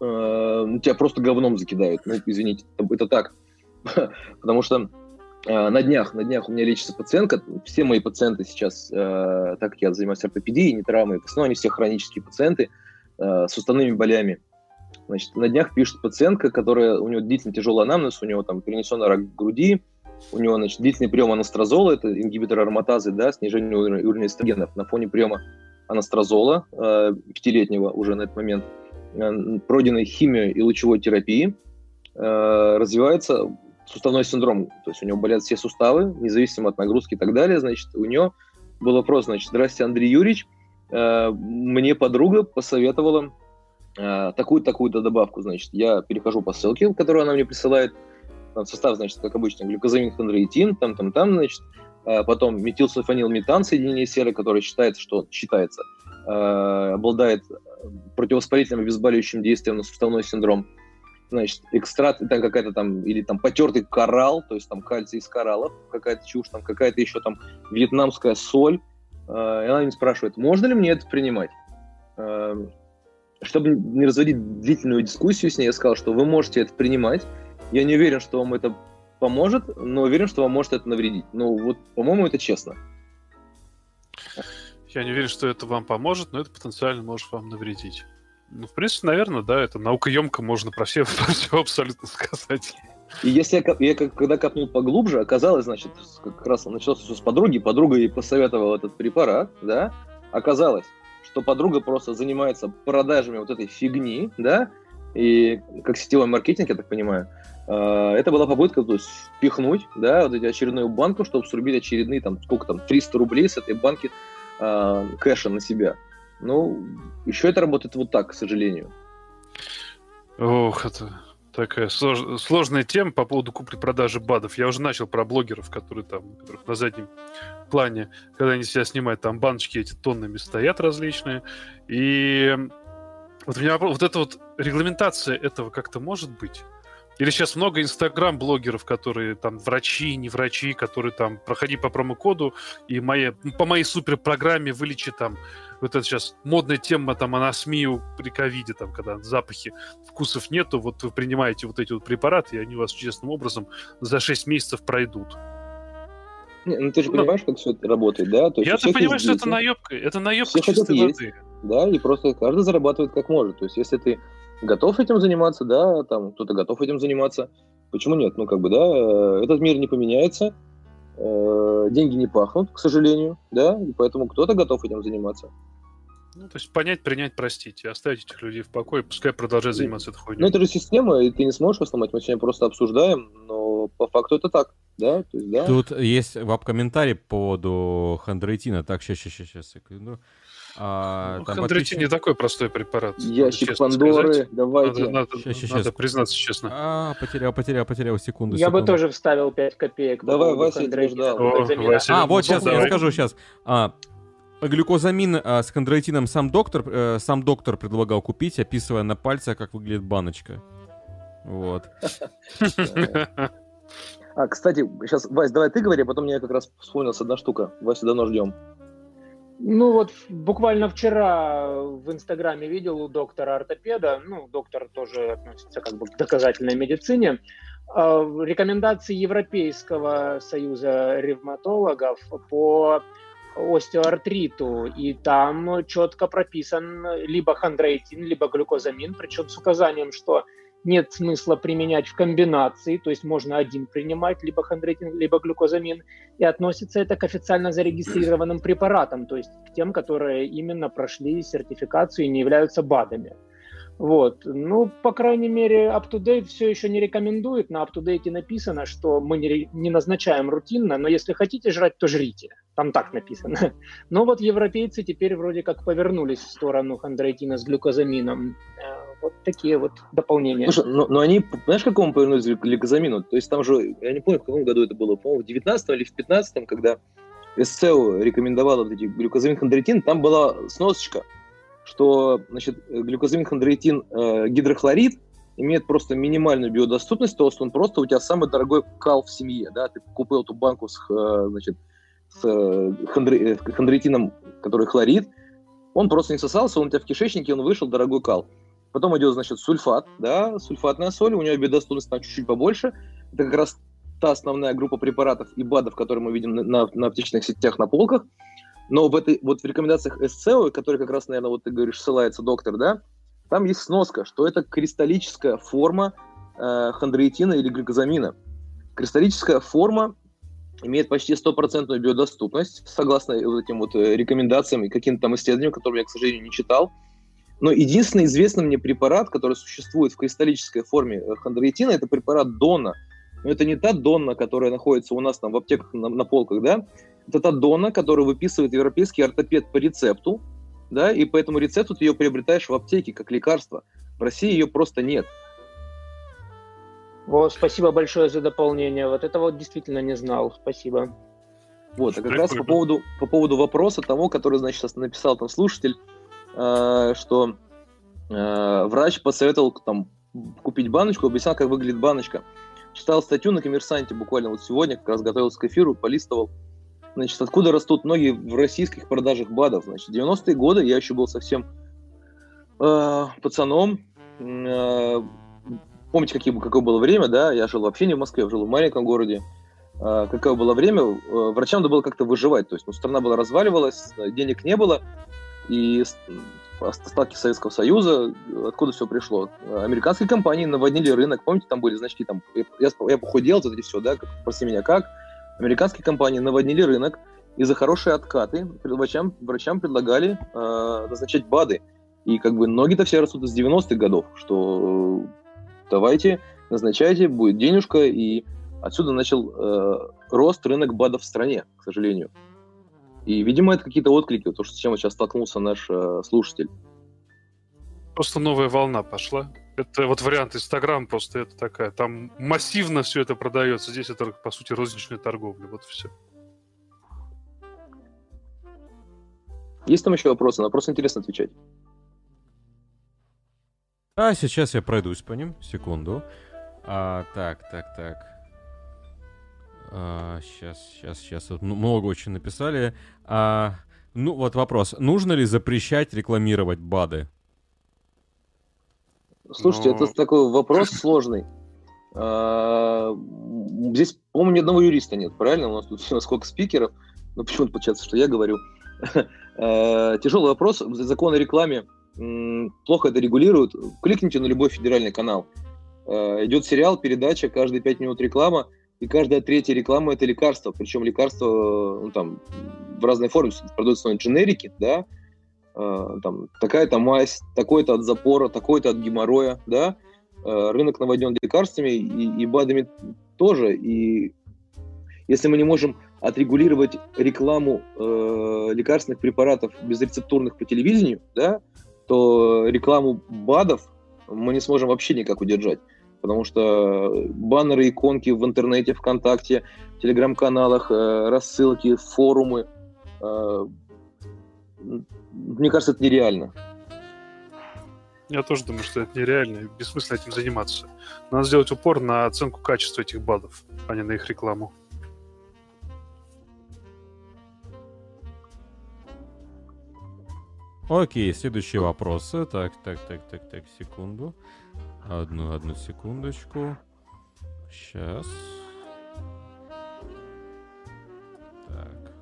э, тебя просто говном закидают. Ну, извините, это, так. Потому что э, на днях, на днях у меня лечится пациентка. Все мои пациенты сейчас, э, так как я занимаюсь ортопедией, не травмой, в основном они все хронические пациенты э, с уставными болями. Значит, на днях пишет пациентка, которая, у нее длительный тяжелый анамнез, у него там перенесенный рак груди, у него, значит, длительный прием анастрозола, это ингибитор ароматазы, да, снижение уровня, эстрогенов. На фоне приема анастрозола, э, пятилетнего уже на этот момент, пройденной химией и лучевой терапии э, развивается суставной синдром. То есть у него болят все суставы, независимо от нагрузки и так далее. Значит, у него был вопрос, значит, здравствуйте, Андрей Юрьевич, э, мне подруга посоветовала такую-такую-то добавку, значит, я перехожу по ссылке, которую она мне присылает, там состав, значит, как обычно, глюкозамин, хондроитин, там-там-там, значит, потом метилсульфанилметан, соединение серы, которое считается, что считается, обладает противовоспалительным обезболивающим действием на суставной синдром. Значит, экстракт, там какая-то там, или там потертый коралл, то есть там кальций из кораллов, какая-то чушь, там какая-то еще там вьетнамская соль. Э, и она меня спрашивает, можно ли мне это принимать? Э, чтобы не разводить длительную дискуссию с ней, я сказал, что вы можете это принимать. Я не уверен, что вам это поможет, но уверен, что вам может это навредить. Ну, вот, по-моему, это честно. Я не уверен, что это вам поможет, но это потенциально может вам навредить. Ну, в принципе, наверное, да, это наукоемко, можно про все, про все абсолютно сказать. И если я, я когда копнул поглубже, оказалось, значит, как раз началось все с подруги, подруга ей посоветовала этот препарат, да, оказалось, что подруга просто занимается продажами вот этой фигни, да, и как сетевой маркетинг, я так понимаю, э, это была попытка то есть, впихнуть, да, вот эти очередную банку, чтобы срубить очередные, там, сколько там, 300 рублей с этой банки э, кэша на себя. Ну, еще это работает вот так, к сожалению. Ох, это такая слож... сложная тема по поводу купли-продажи БАДов. Я уже начал про блогеров, которые там, которых на заднем плане, когда они себя снимают, там баночки эти тоннами стоят различные. И вот у меня вот эта вот регламентация этого как-то может быть? Или сейчас много инстаграм-блогеров, которые там врачи, не врачи, которые там проходи по промокоду и мои, по моей суперпрограмме вылечи там вот это сейчас модная тема там анасмию при ковиде, там, когда запахи вкусов нету, вот вы принимаете вот эти вот препараты, и они у вас честным образом за 6 месяцев пройдут. Не, ну ты же ну, понимаешь, как все это работает, да? То есть Я-то понимаю, что это наебка, это наебка чистой воды. Есть, да, и просто каждый зарабатывает как может. То есть если ты готов этим заниматься, да, там кто-то готов этим заниматься. Почему нет? Ну, как бы, да, э, этот мир не поменяется, э, деньги не пахнут, к сожалению, да, и поэтому кто-то готов этим заниматься. Ну, то есть понять, принять, простить, и оставить этих людей в покое, пускай продолжают заниматься этой хуйней. Ну, это же система, и ты не сможешь сломать, мы сегодня просто обсуждаем, но по факту это так, да? То есть, да. Тут есть веб-комментарий по поводу хондроитина, так, сейчас, сейчас, сейчас, секунду. А, ну, Хондрити не такой простой препарат. Ящик Пандоры, сказать. давайте. Надо, надо, сейчас, сейчас. надо признаться честно. А, потерял, потерял, потерял секунду. Я секунду. бы тоже вставил 5 копеек. Давай, Вася, ждал. О, Вася, а, вот сейчас я скажу сейчас. А, глюкозамин а, с хондроитином сам доктор, э, сам доктор предлагал купить, описывая на пальце, как выглядит баночка. Вот. А, кстати, сейчас, Вась, давай ты говори, а потом мне как раз вспомнилась одна штука. Вася, давно ждем. Ну вот буквально вчера в Инстаграме видел у доктора-ортопеда, ну, доктор тоже относится как бы к доказательной медицине, а, рекомендации Европейского союза ревматологов по остеоартриту, и там четко прописан либо хондроитин, либо глюкозамин, причем с указанием, что нет смысла применять в комбинации, то есть можно один принимать, либо хондроитин, либо глюкозамин, и относится это к официально зарегистрированным препаратам, то есть к тем, которые именно прошли сертификацию и не являются БАДами. Вот. Ну, по крайней мере, UpToDate все еще не рекомендует. На UpToDate написано, что мы не, не назначаем рутинно, но если хотите жрать, то жрите. Там так написано. Но вот европейцы теперь вроде как повернулись в сторону хондроитина с глюкозамином. Вот такие вот дополнения. Слушай, но, но они, знаешь, к какому повернулись гликозамину? То есть там же, я не помню, в каком году это было, по-моему, в 19 или в 15 когда СЦО рекомендовала вот эти глюкозамин хондроитин, там была сносочка, что значит, глюкозамин хондроитин э, гидрохлорид имеет просто минимальную биодоступность, то есть он просто у тебя самый дорогой кал в семье, да, ты купил эту банку с, э, значит, с э, хондри, э, хондроитином, который хлорид, он просто не сосался, он у тебя в кишечнике, он вышел, дорогой кал. Потом идет, значит, сульфат, да, сульфатная соль, у нее биодоступность там чуть-чуть побольше. Это как раз та основная группа препаратов и БАДов, которые мы видим на, на аптечных сетях на полках. Но в этой, вот в рекомендациях СЦО, которые как раз, наверное, вот ты говоришь, ссылается доктор, да, там есть сноска, что это кристаллическая форма э, хондроитина или глюкозамина. Кристаллическая форма имеет почти стопроцентную биодоступность, согласно вот этим вот э, рекомендациям и каким-то там исследованиям, которые я, к сожалению, не читал. Но единственный известный мне препарат, который существует в кристаллической форме э, хондроитина, это препарат Дона. Но это не та Донна, которая находится у нас там в аптеках на, на полках, да? Это та Донна, которую выписывает европейский ортопед по рецепту, да, и по этому рецепту ты ее приобретаешь в аптеке как лекарство. В России ее просто нет. О, спасибо большое за дополнение. Вот это вот действительно не знал. Спасибо. Вот, а как раз по поводу, по поводу вопроса того, который, значит, написал там слушатель, Э, что э, врач посоветовал там купить баночку, объяснял, как выглядит баночка. Читал статью на коммерсанте буквально вот сегодня, как раз готовился к эфиру, полистывал. Значит, откуда растут ноги в российских продажах БАДов? Значит, 90-е годы я еще был совсем э, пацаном. Э, помните, какие, какое было время, да? Я жил вообще не в Москве, я жил в маленьком городе. Э, какое было время? Э, врачам надо было как-то выживать. То есть, ну, страна была разваливалась, денег не было и остатки Советского Союза, откуда все пришло. Американские компании наводнили рынок, помните, там были значки, там, я, я похудел, вот эти все, да, спроси меня как. Американские компании наводнили рынок, и за хорошие откаты врачам, врачам предлагали э, назначать БАДы. И как бы ноги-то все растут из 90-х годов, что давайте, назначайте, будет денежка, и отсюда начал э, рост рынок БАДов в стране, к сожалению. И, видимо, это какие-то отклики, то, с чем сейчас столкнулся наш э, слушатель. Просто новая волна пошла. Это вот вариант Инстаграм, просто это такая. Там массивно все это продается. Здесь это, по сути, розничная торговля. Вот все. Есть там еще вопросы? На вопросы интересно отвечать. А, сейчас я пройдусь по ним. Секунду. А, так, так, так. А, сейчас, сейчас, сейчас. Много очень написали. А, ну, вот вопрос. Нужно ли запрещать рекламировать БАДы? Слушайте, Но... это такой вопрос сложный. А, здесь, по-моему, ни одного юриста нет, правильно? У нас тут сколько спикеров. Ну, почему-то получается, что я говорю. А, тяжелый вопрос. Закон о рекламе плохо это регулируют. Кликните на любой федеральный канал. А, идет сериал, передача, каждые пять минут реклама – и каждая третья реклама это лекарство, причем лекарство ну, там, в разной форме, продаются дженерики, да, э, там, такая-то мазь, такой-то от запора, такой-то от геморроя, да, э, рынок наводнен лекарствами и, и БАДами тоже, и если мы не можем отрегулировать рекламу э, лекарственных препаратов безрецептурных по телевидению, да, то рекламу БАДов мы не сможем вообще никак удержать потому что баннеры, иконки в интернете, ВКонтакте, телеграм-каналах, э, рассылки, форумы, э, мне кажется, это нереально. Я тоже думаю, что это нереально, бессмысленно этим заниматься. Надо сделать упор на оценку качества этих БАДов, а не на их рекламу. Окей, следующие вопросы. Так, так, так, так, так, секунду. Одну, одну секундочку. Сейчас. Так.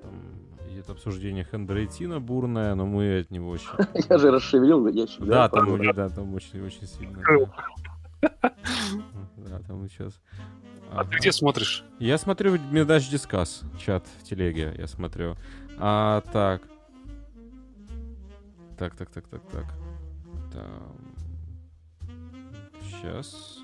Там идет обсуждение хендрейтина бурное, но мы от него очень... Я же расшевелил ящик. Да, там, да, там очень-очень сильно. Да, там сейчас... А ты где смотришь? Я смотрю Медач Дискас, чат в телеге, я смотрю. А, так. Так, так, так, так, так. Там... Сейчас.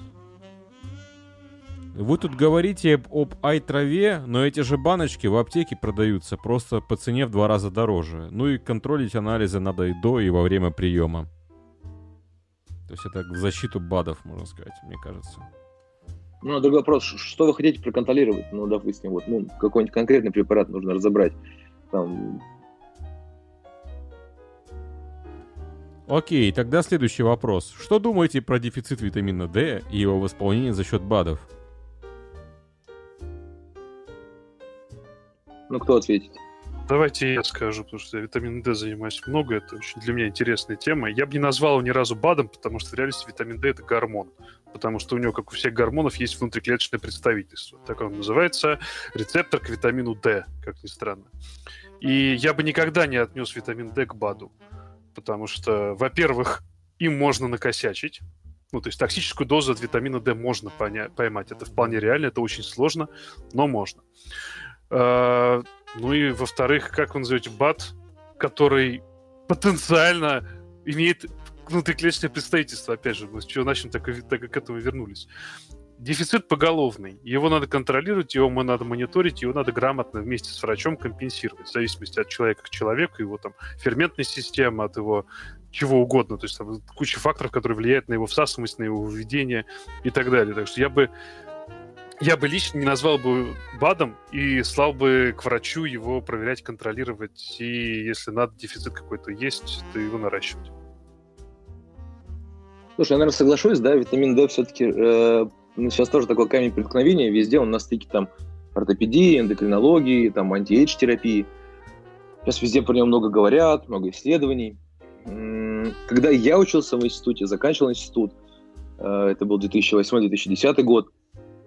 Вы тут говорите об ай-траве, но эти же баночки в аптеке продаются просто по цене в два раза дороже. Ну и контролить анализы надо и до, и во время приема. То есть это в защиту БАДов, можно сказать, мне кажется. Ну, другой вопрос, что вы хотите проконтролировать? Ну, допустим, вот, ну, какой-нибудь конкретный препарат нужно разобрать. Там, Окей, тогда следующий вопрос. Что думаете про дефицит витамина D и его восполнение за счет БАДов? Ну, кто ответит? Давайте я скажу, потому что я витамин D занимаюсь много, это очень для меня интересная тема. Я бы не назвал его ни разу БАДом, потому что в реальности витамин D это гормон. Потому что у него, как у всех гормонов, есть внутриклеточное представительство. Так он называется, рецептор к витамину D, как ни странно. И я бы никогда не отнес витамин D к БАДу потому что, во-первых, им можно накосячить. Ну, то есть токсическую дозу от витамина D можно поймать. Это вполне реально, это очень сложно, но можно. А, ну и, во-вторых, как вы назовете БАТ, который потенциально имеет внутриклеточное представительство, опять же, мы с чего начнем, так и, так и к этому вернулись. Дефицит поголовный. Его надо контролировать, его надо мониторить, его надо грамотно вместе с врачом компенсировать, в зависимости от человека к человеку, его там ферментной системы, от его чего угодно. То есть там куча факторов, которые влияют на его всасываемость, на его выведение и так далее. Так что я бы я бы лично не назвал бы БАДом и слал бы к врачу его проверять, контролировать, и если надо, дефицит какой-то есть, то его наращивать. Слушай, я, наверное, соглашусь, да, витамин D все-таки э, ну, сейчас тоже такой камень преткновения, везде он на стыке там ортопедии, эндокринологии, там анти-эйдж-терапии. Сейчас везде про него много говорят, много исследований. Когда я учился в институте, заканчивал институт, э, это был 2008-2010 год,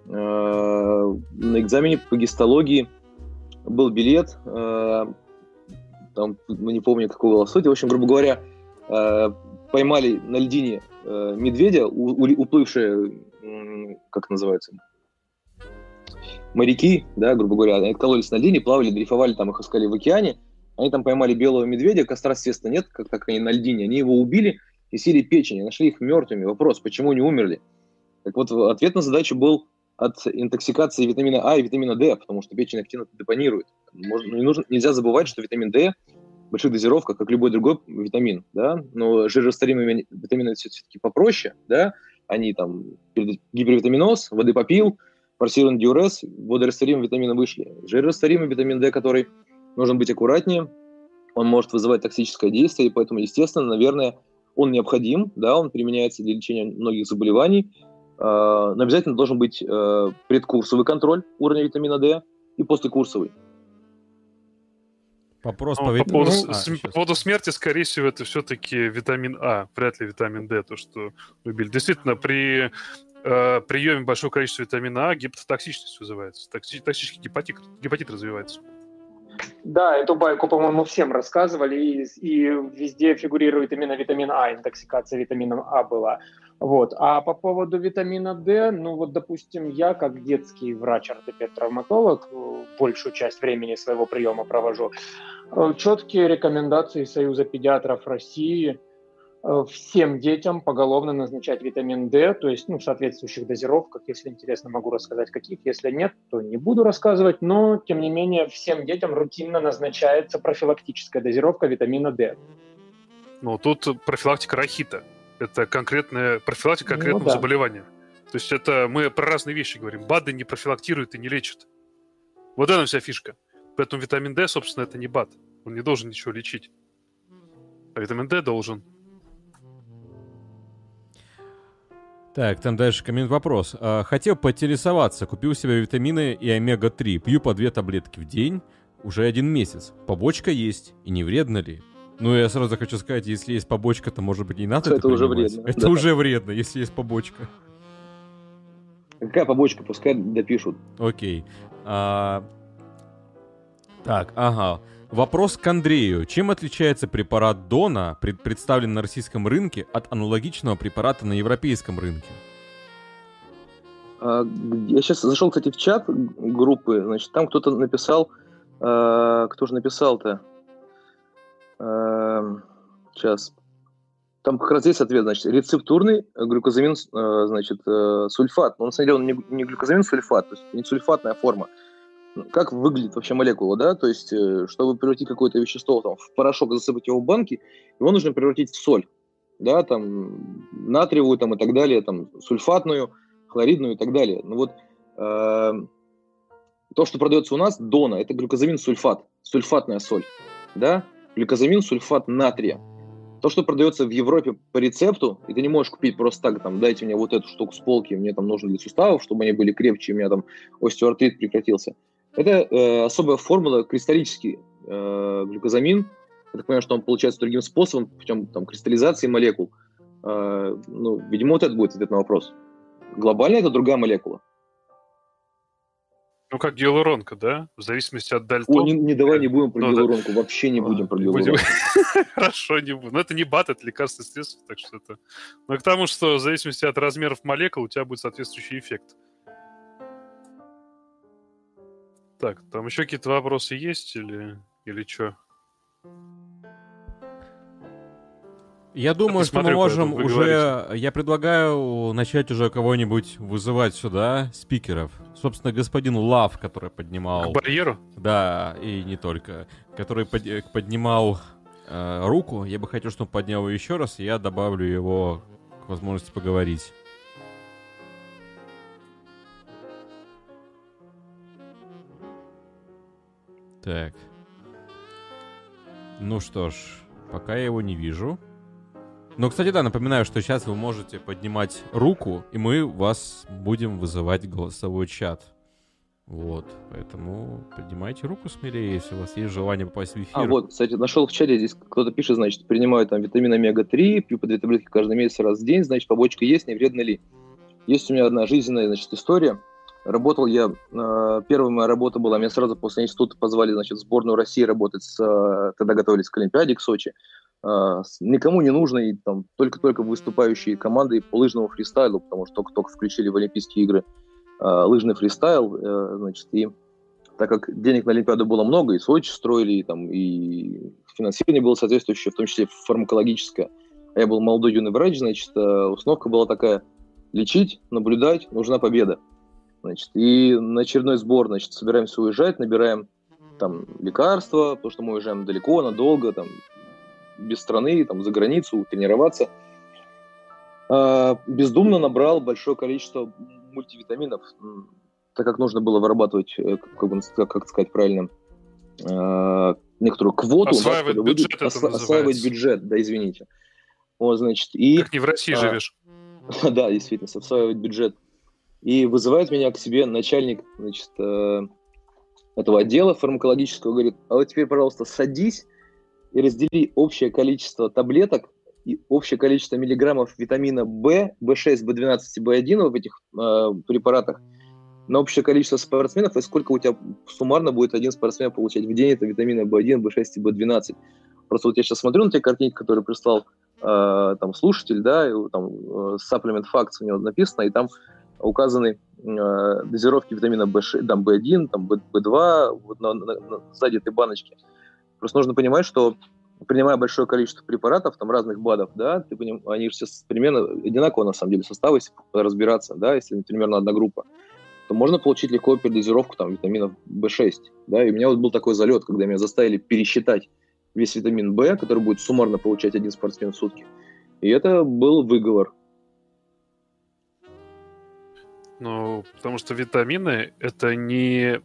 э, на экзамене по гистологии был билет, э, там, ну, не помню, какого была суть. В общем, грубо говоря, поймали на льдине медведя, у, у, уплывшие, как называется, моряки, да, грубо говоря, они откололись на льдине, плавали, дрейфовали, там их искали в океане, они там поймали белого медведя, костра, естественно, нет, как так они на льдине, они его убили и сели печень, нашли их мертвыми. Вопрос, почему они умерли? Так вот, ответ на задачу был от интоксикации витамина А и витамина D, потому что печень активно депонирует. Можно, не нужно, нельзя забывать, что витамин D в больших дозировках, как любой другой витамин, да, но жирорастворимые витамины все-таки попроще, да, они там гипервитаминоз, воды попил, форсированный диурез, водорастворимые витамины вышли. Жирорастворимый витамин D, который нужно быть аккуратнее, он может вызывать токсическое действие, и поэтому, естественно, наверное, он необходим, да, он применяется для лечения многих заболеваний, а, но обязательно должен быть э, предкурсовый контроль уровня витамина D и послекурсовый. Вопрос ну, по, по, поводу, ну, а, по поводу смерти, скорее всего, это все-таки витамин А, вряд ли витамин D, то, что убили. Действительно, при э, приеме большого количества витамина А гепатотоксичность вызывается, токси, токсический гепатит, гепатит развивается. Да, эту байку, по-моему, всем рассказывали, и, и везде фигурирует именно витамин А, интоксикация витамином А была. Вот. А по поводу витамина D, ну вот, допустим, я как детский врач-ортопед-травматолог большую часть времени своего приема провожу, э, четкие рекомендации Союза педиатров России – Э, всем детям поголовно назначать витамин D, то есть ну, в соответствующих дозировках. Если интересно, могу рассказать каких. Если нет, то не буду рассказывать. Но, тем не менее, всем детям рутинно назначается профилактическая дозировка витамина D. Ну, тут профилактика рахита. Это конкретная профилактика ну конкретного ну, да. заболевания. То есть это мы про разные вещи говорим. БАДы не профилактируют и не лечат. Вот это вся фишка. Поэтому витамин D, собственно, это не БАД. Он не должен ничего лечить. А витамин D должен. Так, там дальше коммент вопрос. А, хотел поинтересоваться, купил себе витамины и омега-3, пью по две таблетки в день уже один месяц. Побочка есть, и не вредно ли? Ну, я сразу хочу сказать, если есть побочка, то, может быть, не надо это, это уже вредно. Это да. уже вредно, если есть побочка. Какая побочка? Пускай допишут. Окей. А... Так, ага. Вопрос к Андрею. Чем отличается препарат Дона, пред представленный на российском рынке, от аналогичного препарата на европейском рынке? А, я сейчас зашел, кстати, в чат группы, значит, там кто-то написал, э, кто же написал-то? Э, сейчас. Там как раз здесь ответ, значит, рецептурный глюкозамин, э, значит, сульфат. Но на самом деле он не глюкозамин сульфат, то есть не сульфатная форма как выглядит вообще молекула, да, то есть, э, чтобы превратить какое-то вещество там, в порошок, засыпать его в банки, его нужно превратить в соль, да, там, натриевую там и так далее, там, сульфатную, хлоридную и так далее. Ну вот, э, то, что продается у нас, дона, это глюкозамин сульфат, сульфатная соль, да, глюкозамин сульфат натрия. То, что продается в Европе по рецепту, и ты не можешь купить просто так, там, дайте мне вот эту штуку с полки, мне там нужно для суставов, чтобы они были крепче, у меня там остеоартрит прекратился. Это э, особая формула, кристаллический э, глюкозамин. Я так понимаю, что он получается другим способом, путем там, кристаллизации молекул. Э, ну, видимо, вот это будет ответ на вопрос. Глобально это другая молекула. Ну, как гиалуронка, да? В зависимости от дальтона. Не, не давай не будем про ну, гиалуронку, да. вообще не будем про гиалуронку. Хорошо, не буду. Но это не бат, это лекарственное средство, так что это... Но к тому, что в зависимости от размеров молекул у тебя будет соответствующий эффект. Так, там еще какие-то вопросы есть или, или что? Я думаю, что мы можем уже... Я предлагаю начать уже кого-нибудь вызывать сюда, спикеров. Собственно, господин Лав, который поднимал... К барьеру? Да, и не только. Который под... поднимал э, руку. Я бы хотел, чтобы он поднял ее еще раз, и я добавлю его к возможности поговорить. Так. Ну что ж, пока я его не вижу. Но, кстати, да, напоминаю, что сейчас вы можете поднимать руку, и мы вас будем вызывать голосовой чат. Вот, поэтому поднимайте руку смелее, если у вас есть желание попасть в эфир. А вот, кстати, нашел в чате, здесь кто-то пишет, значит, принимаю там витамин омега-3, пью по две таблетки каждый месяц раз в день, значит, побочка есть, не вредно ли? Есть у меня одна жизненная, значит, история. Работал я, э, первая моя работа была, меня сразу после института позвали, значит, в сборную России работать, с, э, тогда готовились к Олимпиаде, к Сочи, э, с никому не нужной, там, только-только выступающей командой по лыжному фристайлу, потому что только-только включили в Олимпийские игры лыжный фристайл, значит, и так как денег на Олимпиаду было много, и Сочи строили, и, там, и финансирование было соответствующее, в том числе фармакологическое, а я был молодой юный врач, значит, установка была такая, лечить, наблюдать, нужна победа. Значит, и на очередной сбор, значит, собираемся уезжать, набираем там лекарства, потому что мы уезжаем далеко, надолго, там, без страны, там, за границу, тренироваться. А, бездумно набрал большое количество мультивитаминов, так как нужно было вырабатывать, э, как, бы, как сказать правильно, а, некоторую квоту. Осваивать да, бюджет будет, ос, Осваивать бюджет, да, извините. Вот, значит, и... Как не в России а, живешь. Да, действительно, осваивать бюджет и вызывает меня к себе начальник значит, э, этого отдела фармакологического, говорит, а вот теперь, пожалуйста, садись и раздели общее количество таблеток и общее количество миллиграммов витамина В, В6, В12 и В1 в этих э, препаратах на общее количество спортсменов, и сколько у тебя суммарно будет один спортсмен получать в день, это витамины В1, В6 и В12. Просто вот я сейчас смотрю на те картинки, которые прислал э, там слушатель, да, и, там э, supplement facts у него написано, и там указаны э, дозировки витамина B6, там, B1, там, B2 вот на, на, на сзади этой баночки. Просто нужно понимать, что принимая большое количество препаратов, там разных БАДов, да, ты поним, они все примерно одинаково на самом деле составы, если разбираться, да, если примерно одна группа, то можно получить легко передозировку там витаминов B6, да, и у меня вот был такой залет, когда меня заставили пересчитать весь витамин В, который будет суммарно получать один спортсмен в сутки. И это был выговор. Ну, потому что витамины это не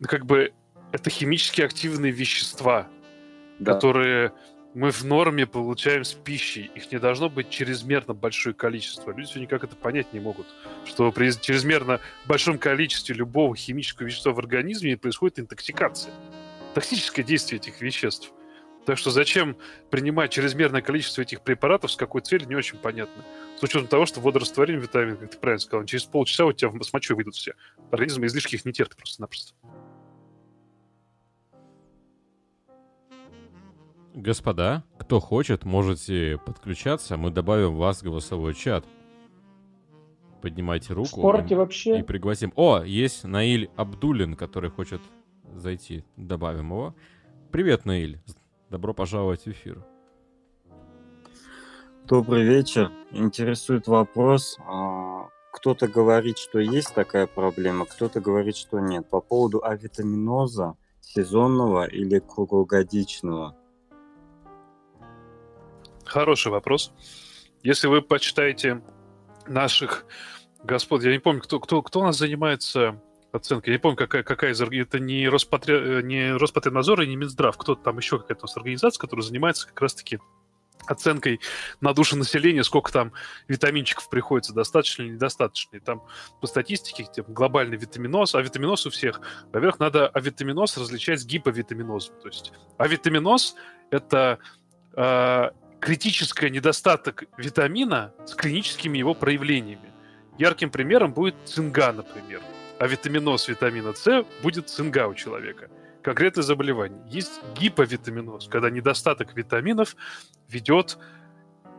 ну, как бы это химически активные вещества, да. которые мы в норме получаем с пищей. Их не должно быть чрезмерно большое количество. Люди никак это понять не могут. Что при чрезмерно большом количестве любого химического вещества в организме происходит интоксикация. Токсическое действие этих веществ. Так что зачем принимать чрезмерное количество этих препаратов, с какой целью, не очень понятно. С учетом того, что водорастворимый витамин, как ты правильно сказал, через полчаса у тебя с мочой выйдут все. Организм излишки их не терпит просто-напросто. Господа, кто хочет, можете подключаться. Мы добавим вас в голосовой чат. Поднимайте руку. В спорте и, вообще... И пригласим. О, есть Наиль Абдулин, который хочет зайти. Добавим его. Привет, Наиль. Добро пожаловать в эфир. Добрый вечер. Интересует вопрос. А, кто-то говорит, что есть такая проблема, кто-то говорит, что нет. По поводу авитаминоза сезонного или круглогодичного. Хороший вопрос. Если вы почитаете наших господ, я не помню, кто, кто, кто у нас занимается оценка. Я не помню, какая, какая из это не, Роспотре... не Роспотребнадзор и не Минздрав, кто-то там еще какая-то организация, которая занимается как раз-таки оценкой на душу населения, сколько там витаминчиков приходится, достаточно или недостаточно. И там по статистике типа, глобальный витаминоз, а витаминоз у всех. Во-первых, надо авитаминоз различать с гиповитаминозом. То есть авитаминоз – это э, критический недостаток витамина с клиническими его проявлениями. Ярким примером будет цинга, например а витаминоз витамина С будет цинга у человека. Конкретное заболевание. Есть гиповитаминоз, когда недостаток витаминов ведет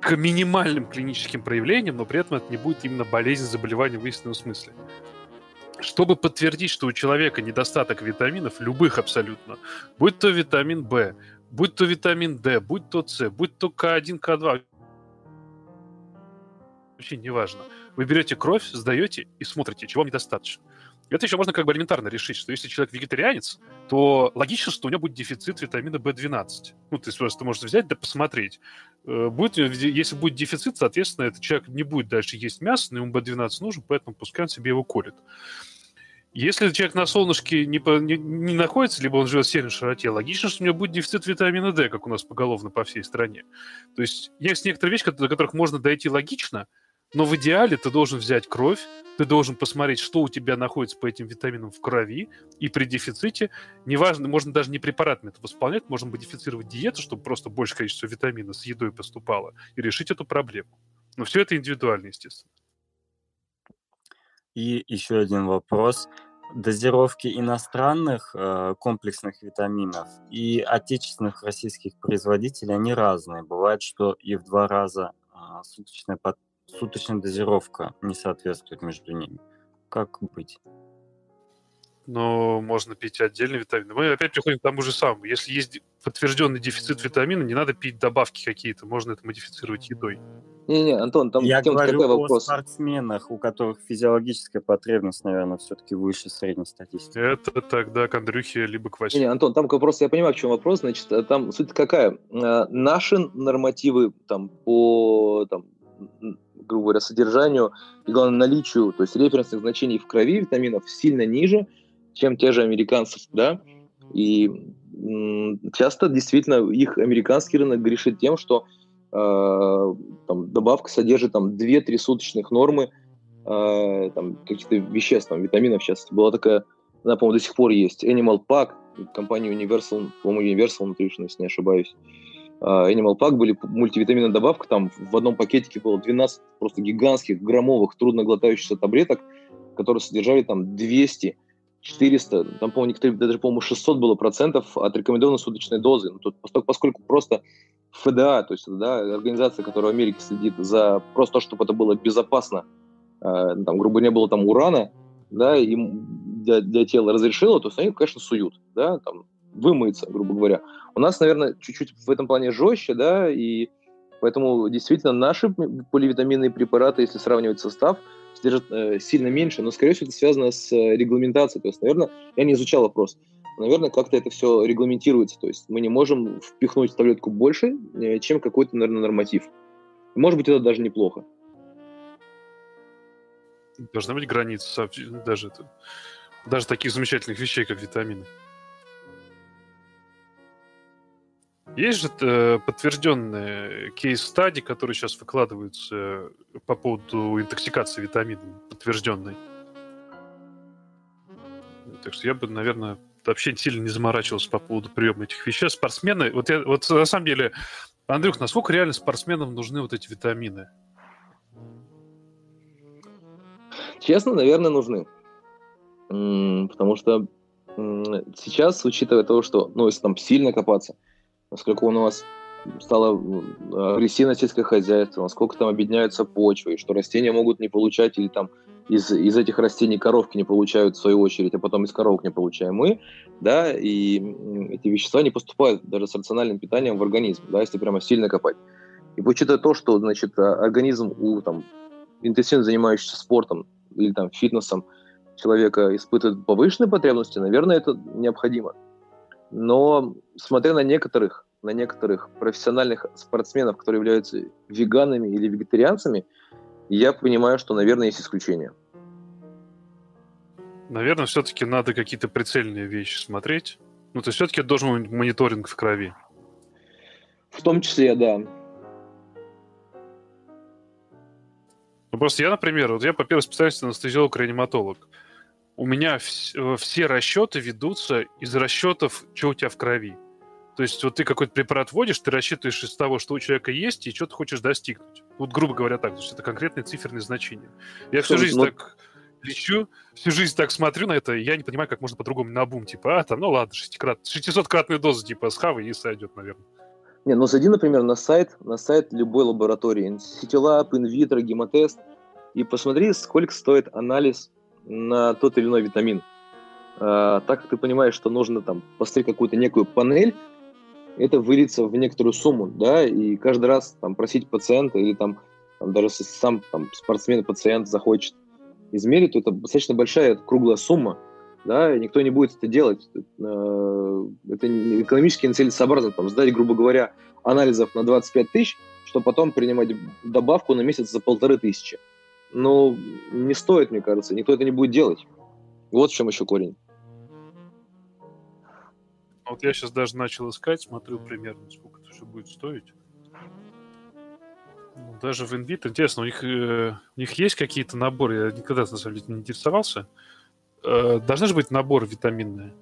к минимальным клиническим проявлениям, но при этом это не будет именно болезнь заболевания в истинном смысле. Чтобы подтвердить, что у человека недостаток витаминов, любых абсолютно, будь то витамин В, будь то витамин D, будь то С, будь то К1, К2, вообще неважно. Вы берете кровь, сдаете и смотрите, чего вам недостаточно. Это еще можно как бы элементарно решить, что если человек вегетарианец, то логично, что у него будет дефицит витамина В12. Ну, то есть просто можно взять да посмотреть. Э, будет, если будет дефицит, соответственно, этот человек не будет дальше есть мясо, но ему В12 нужен, поэтому пускай он себе его колет. Если человек на солнышке не, не, не находится, либо он живет в северной широте, логично, что у него будет дефицит витамина D, как у нас поголовно по всей стране. То есть есть некоторые вещи, до которых можно дойти логично, но в идеале ты должен взять кровь, ты должен посмотреть, что у тебя находится по этим витаминам в крови, и при дефиците, неважно, можно даже не препаратами это восполнять, можно модифицировать диету, чтобы просто больше количество витамина с едой поступало, и решить эту проблему. Но все это индивидуально, естественно. И еще один вопрос. Дозировки иностранных э, комплексных витаминов и отечественных российских производителей, они разные. Бывает, что и в два раза э, суточная, под... суточная дозировка не соответствует между ними. Как быть? но можно пить отдельные витамины. Мы опять приходим к тому же самому. Если есть подтвержденный дефицит витамина, не надо пить добавки какие-то, можно это модифицировать едой. Не-не, Антон, там Я говорю какой о вопрос? спортсменах, у которых физиологическая потребность, наверное, все-таки выше средней статистики. Это тогда к Андрюхе либо к Не, Васе. Антон, там вопрос, я понимаю, в чем вопрос. Значит, э, там суть какая? Э, Наши нормативы там по, там, грубо говоря, содержанию и, главное, наличию, то есть референсных значений в крови витаминов сильно ниже, чем те же американцев, да, и часто действительно их американский рынок грешит тем, что э, там, добавка содержит там 2-3 суточных нормы э, там, каких-то веществ, там, витаминов сейчас. Была такая, она, по-моему, до сих пор есть, Animal Pack, компания Universal, по-моему, Universal Nutrition, если не ошибаюсь. Animal Pack были мультивитаминная добавка, там в одном пакетике было 12 просто гигантских громовых трудноглотающихся таблеток, которые содержали там 200 400, там, по-моему, некоторые, даже, по-моему, 600 было процентов от рекомендованной суточной дозы. Ну, тут, поскольку, просто ФДА, то есть да, организация, которая в Америке следит за просто то, чтобы это было безопасно, э, там, грубо не было там урана, да, им для, для тела разрешила, то есть они, конечно, суют, да, там, вымыется, грубо говоря. У нас, наверное, чуть-чуть в этом плане жестче, да, и поэтому действительно наши поливитаминные препараты, если сравнивать состав, содержат э, сильно меньше, но, скорее всего, это связано с э, регламентацией. То есть, наверное, я не изучал вопрос, наверное, как-то это все регламентируется. То есть мы не можем впихнуть в таблетку больше, э, чем какой-то, наверное, норматив. Может быть, это даже неплохо. Должна быть граница даже, даже таких замечательных вещей, как витамины. Есть же э, подтвержденные кейс-стади, которые сейчас выкладываются э, по поводу интоксикации витаминами, подтвержденной. Так что я бы, наверное, вообще сильно не заморачивался по поводу приема этих веществ. Спортсмены, вот, я, вот на самом деле, Андрюх, насколько реально спортсменам нужны вот эти витамины? Честно, наверное, нужны. Потому что сейчас, учитывая то, что, ну, если там сильно копаться, насколько у нас стало м, агрессивное сельское хозяйство, насколько там объединяются почвы, что растения могут не получать, или там из, из этих растений коровки не получают в свою очередь, а потом из коровок не получаем мы, да, и эти вещества не поступают даже с рациональным питанием в организм, да, если прямо сильно копать. И учитывая то, что, значит, а, организм у там, интенсивно занимающийся спортом или там фитнесом человека испытывает повышенные потребности, наверное, это необходимо. Но смотря на некоторых, на некоторых профессиональных спортсменов, которые являются веганами или вегетарианцами, я понимаю, что, наверное, есть исключения. Наверное, все-таки надо какие-то прицельные вещи смотреть. Ну, то есть все-таки должен быть мониторинг в крови. В том числе, да. Ну, просто я, например, вот я по первой специальности анестезиолог-реаниматолог. У меня вс- э, все расчеты ведутся из расчетов, что у тебя в крови. То есть вот ты какой-то препарат вводишь, ты рассчитываешь из того, что у человека есть, и что ты хочешь достигнуть. Вот, грубо говоря, так. То есть это конкретные циферные значения. Я всю жизнь ну- так лечу, всю жизнь так смотрю на это, и я не понимаю, как можно по-другому на бум. Типа, а, там, ну ладно, 600 600-кратная доза, типа, схавы и сойдет, наверное. Не, ну зайди, например, на сайт, на сайт любой лаборатории, Citylab, Invitro, Гемотест, и посмотри, сколько стоит анализ на тот или иной витамин. А, так как ты понимаешь, что нужно там поставить какую-то некую панель, это выльется в некоторую сумму, да, и каждый раз там просить пациента или там, там даже если сам там спортсмен-пациент захочет измерить, то это достаточно большая круглая сумма, да, и никто не будет это делать. Э, Это экономически нецелесообразно, там, сдать, грубо говоря, анализов на 25 тысяч, чтобы потом принимать добавку на месяц за полторы тысячи. Ну, не стоит, мне кажется, никто это не будет делать. Вот в чем еще корень. Вот я сейчас даже начал искать, смотрю примерно, сколько это все будет стоить. Ну, Даже в Invit, интересно, у них, э, у них есть какие-то наборы, я никогда, на самом деле, не интересовался. Э, должны же быть наборы витаминные.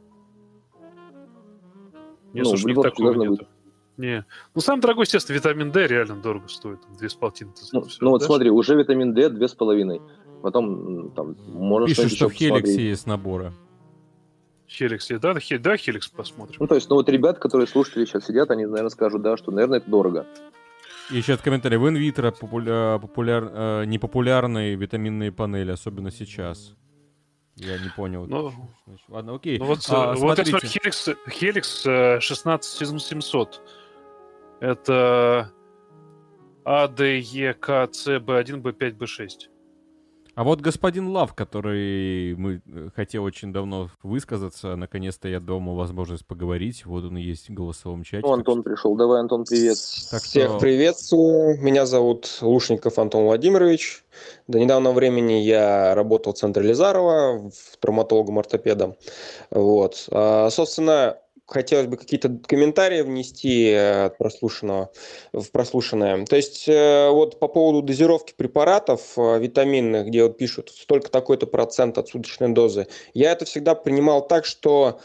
Нет, Ну, слушай, у них такого нету. Не. Ну, самый дорогой, естественно, витамин D реально дорого стоит. Две с полтиной. Ну, ну вот смотри, уже витамин D 2,5. Потом там можно что-нибудь что в Хеликсе посмотреть. есть наборы. Хеликс, да, да, Хе- да, Хеликс посмотрим. Ну, то есть, ну вот ребят, которые слушатели сейчас сидят, они, наверное, скажут, да, что, наверное, это дорого. И еще от комментария. В инвитро популя- популяр... э, непопулярные витаминные панели, особенно сейчас. Я не понял. Ну, Ладно, окей. Ну вот, А, э, вот смотрите. Helix, Helix э, 16700. Это А, Д, Е, К, С, Б1, Б5, Б6. А вот господин Лав, который мы э, хотел очень давно высказаться, наконец-то я ему возможность поговорить. Вот он и есть в голосовом чате. Ну, Антон пришел. Давай, Антон, привет. Так Всех что- приветствую. Меня зовут Лушников Антон Владимирович. До недавнего времени я работал в центре Лизарова, в травматологом-ортопедом. Вот. А, Собственно, хотелось бы какие-то комментарии внести э, от прослушанного в прослушанное. То есть э, вот по поводу дозировки препаратов э, витаминных, где вот пишут столько такой-то процент от суточной дозы, я это всегда принимал так, что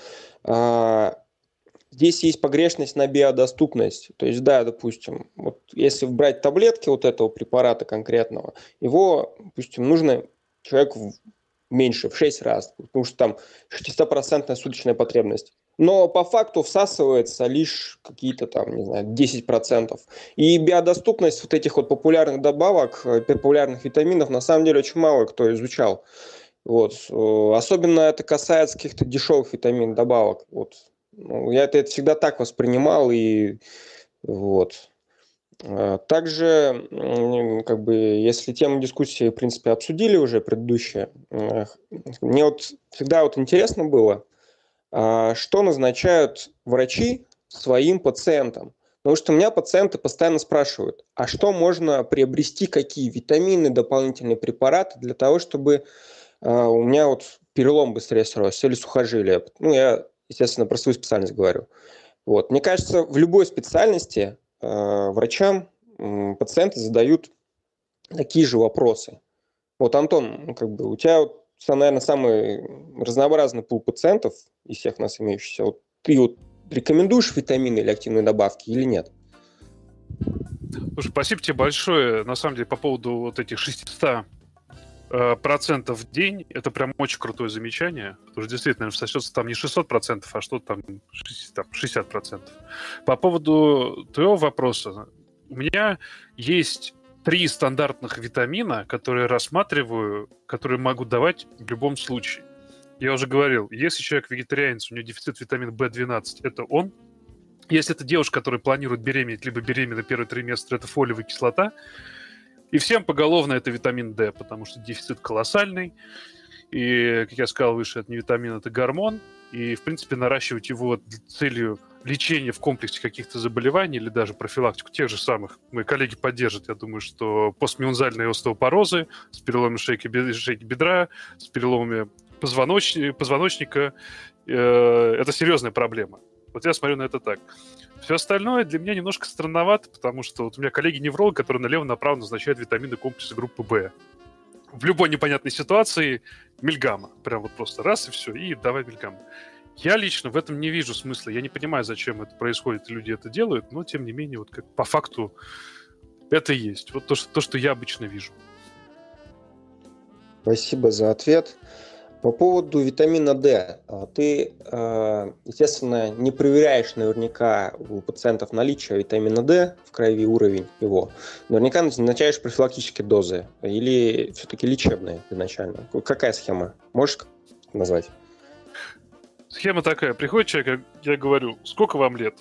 Здесь есть погрешность на биодоступность. То есть, да, допустим, вот если брать таблетки вот этого препарата конкретного, его, допустим, нужно человеку меньше, в 6 раз, потому что там 600% суточная потребность. Но по факту всасывается лишь какие-то там, не знаю, 10%. И биодоступность вот этих вот популярных добавок, э, популярных витаминов, на самом деле очень мало кто изучал. Вот. Э, Особенно это касается каких-то дешевых витамин добавок. Вот. Ну, я это, это всегда так воспринимал и вот. А, Также, как бы, если тему дискуссии, в принципе, обсудили уже предыдущие, э, мне вот всегда вот интересно было, что назначают врачи своим пациентам. Потому что у меня пациенты постоянно спрашивают, а что можно приобрести, какие витамины, дополнительные препараты для того, чтобы а, у меня вот перелом быстрее сросся или сухожилие. Ну, я, естественно, про свою специальность говорю. Вот. Мне кажется, в любой специальности э, врачам пациенты задают такие же вопросы. Вот, Антон, ну, как бы у тебя, вот, са- наверное, самый разнообразный пул пациентов из всех нас имеющихся. Вот ты вот рекомендуешь витамины или активные добавки или нет? Слушай, спасибо тебе большое. На самом деле, по поводу вот этих 600 э, процентов в день, это прям очень крутое замечание. Потому что действительно, сосется там не 600 процентов, а что там 60, там 60 процентов. По поводу твоего вопроса. У меня есть три стандартных витамина, которые рассматриваю, которые могу давать в любом случае. Я уже говорил, если человек вегетарианец, у него дефицит витамина В12, это он. Если это девушка, которая планирует беременеть, либо беременна первый триместр, это фолиевая кислота. И всем поголовно это витамин D, потому что дефицит колоссальный. И, как я сказал выше, это не витамин, это гормон. И, в принципе, наращивать его целью лечения в комплексе каких-то заболеваний или даже профилактику тех же самых, мои коллеги поддержат, я думаю, что постмиунзальные остеопорозы с переломами шейки, шейки бедра, с переломами позвоноч- позвоночника, э, это серьезная проблема. Вот я смотрю на это так. Все остальное для меня немножко странновато, потому что вот у меня коллеги-неврологи, которые налево-направо назначают витамины комплекса группы В. В любой непонятной ситуации мильгамма. Прям вот просто раз и все, и давай мильгамма. Я лично в этом не вижу смысла. Я не понимаю, зачем это происходит, люди это делают, но тем не менее, вот как по факту это есть. Вот то, что, то, что я обычно вижу. Спасибо за ответ. По поводу витамина D. а, Ты, э, естественно, не проверяешь наверняка у пациентов наличие витамина D в крови, уровень его. Наверняка назначаешь профилактические дозы или все-таки лечебные изначально. Какая схема? Можешь назвать? Схема такая. Приходит человек, я говорю, сколько вам лет?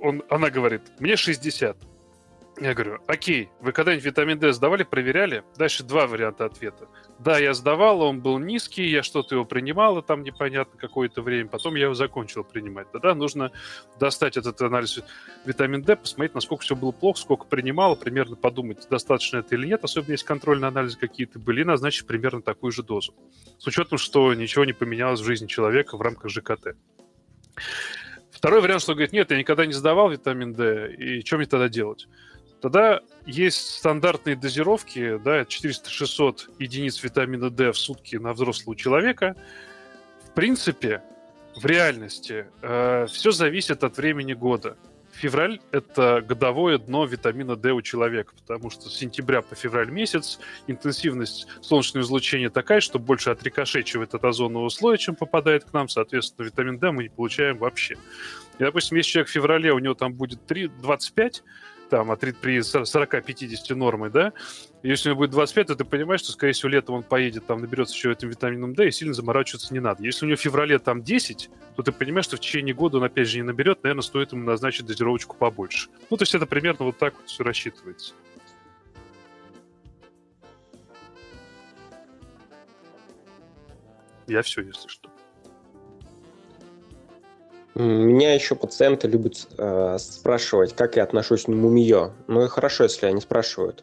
Он, она говорит, мне 60. Я говорю, окей, вы когда-нибудь витамин D сдавали, проверяли? Дальше два варианта ответа. Да, я сдавал, он был низкий, я что-то его принимал, и там непонятно какое-то время, потом я его закончил принимать. Тогда нужно достать этот анализ витамин D, посмотреть, насколько все было плохо, сколько принимал, примерно подумать, достаточно это или нет, особенно если контрольные анализы какие-то были, и назначить примерно такую же дозу. С учетом, что ничего не поменялось в жизни человека в рамках ЖКТ. Второй вариант, что говорит, нет, я никогда не сдавал витамин D, и что мне тогда делать? Тогда есть стандартные дозировки, да, 400-600 единиц витамина D в сутки на взрослого человека. В принципе, в реальности э, все зависит от времени года. февраль — это годовое дно витамина D у человека, потому что с сентября по февраль месяц интенсивность солнечного излучения такая, что больше отрикошечивает от озонного слоя, чем попадает к нам, соответственно, витамин D мы не получаем вообще. И, допустим, если человек в феврале, у него там будет 3, 25, там, а при 40-50 нормы, да, если у него будет 25, то ты понимаешь, что, скорее всего, летом он поедет, там, наберется еще этим витамином D, и сильно заморачиваться не надо. Если у него в феврале там 10, то ты понимаешь, что в течение года он опять же не наберет, наверное, стоит ему назначить дозировочку побольше. Ну, то есть это примерно вот так вот все рассчитывается. Я все, если что. Меня еще пациенты любят э, спрашивать, как я отношусь к мумиё. Ну и хорошо, если они спрашивают.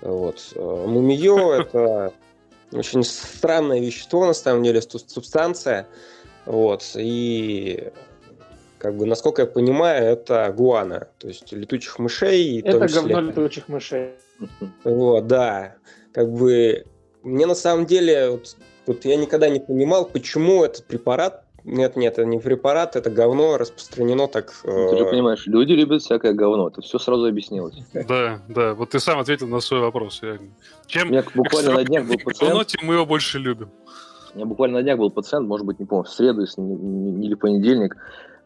Вот. Э, мумиё – это очень странное вещество, на самом деле, субстанция. Вот. И как бы, насколько я понимаю, это гуана, то есть летучих мышей. Это говно летучих мышей. Вот, да. Как бы мне на самом деле, вот, вот я никогда не понимал, почему этот препарат нет, нет, это не препарат, это говно распространено так. Ну, ты же э, понимаешь, люди любят всякое говно. Это все сразу объяснилось. Да, да. Вот ты сам ответил на свой вопрос. Чем буквально на днях был пациент. Говно, тем мы его больше любим. У меня буквально на днях был пациент, может быть, не помню, в среду или понедельник.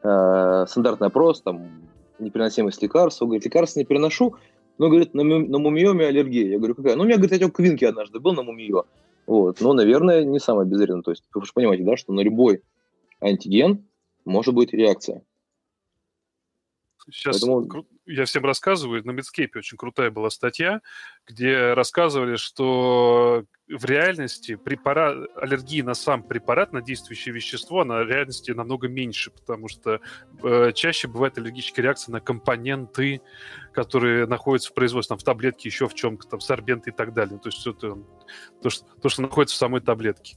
Э, стандартный опрос, там, непереносимость лекарств. Он говорит, лекарства не переношу, но, говорит, на, на мумиоме аллергия. Я говорю, какая? Ну, у меня, говорит, отек квинки однажды был на мумио. Вот. Но, наверное, не самое безвредное. То есть, вы же понимаете, да, что на любой антиген, может быть реакция. Сейчас Поэтому... я всем рассказываю, на Medscape очень крутая была статья, где рассказывали, что в реальности препарат, аллергии на сам препарат, на действующее вещество, на реальности намного меньше, потому что э, чаще бывает аллергическая реакция на компоненты, которые находятся в производстве, там, в таблетке, еще в чем-то, там, сорбенты и так далее. То есть это то, что, то, что находится в самой таблетке.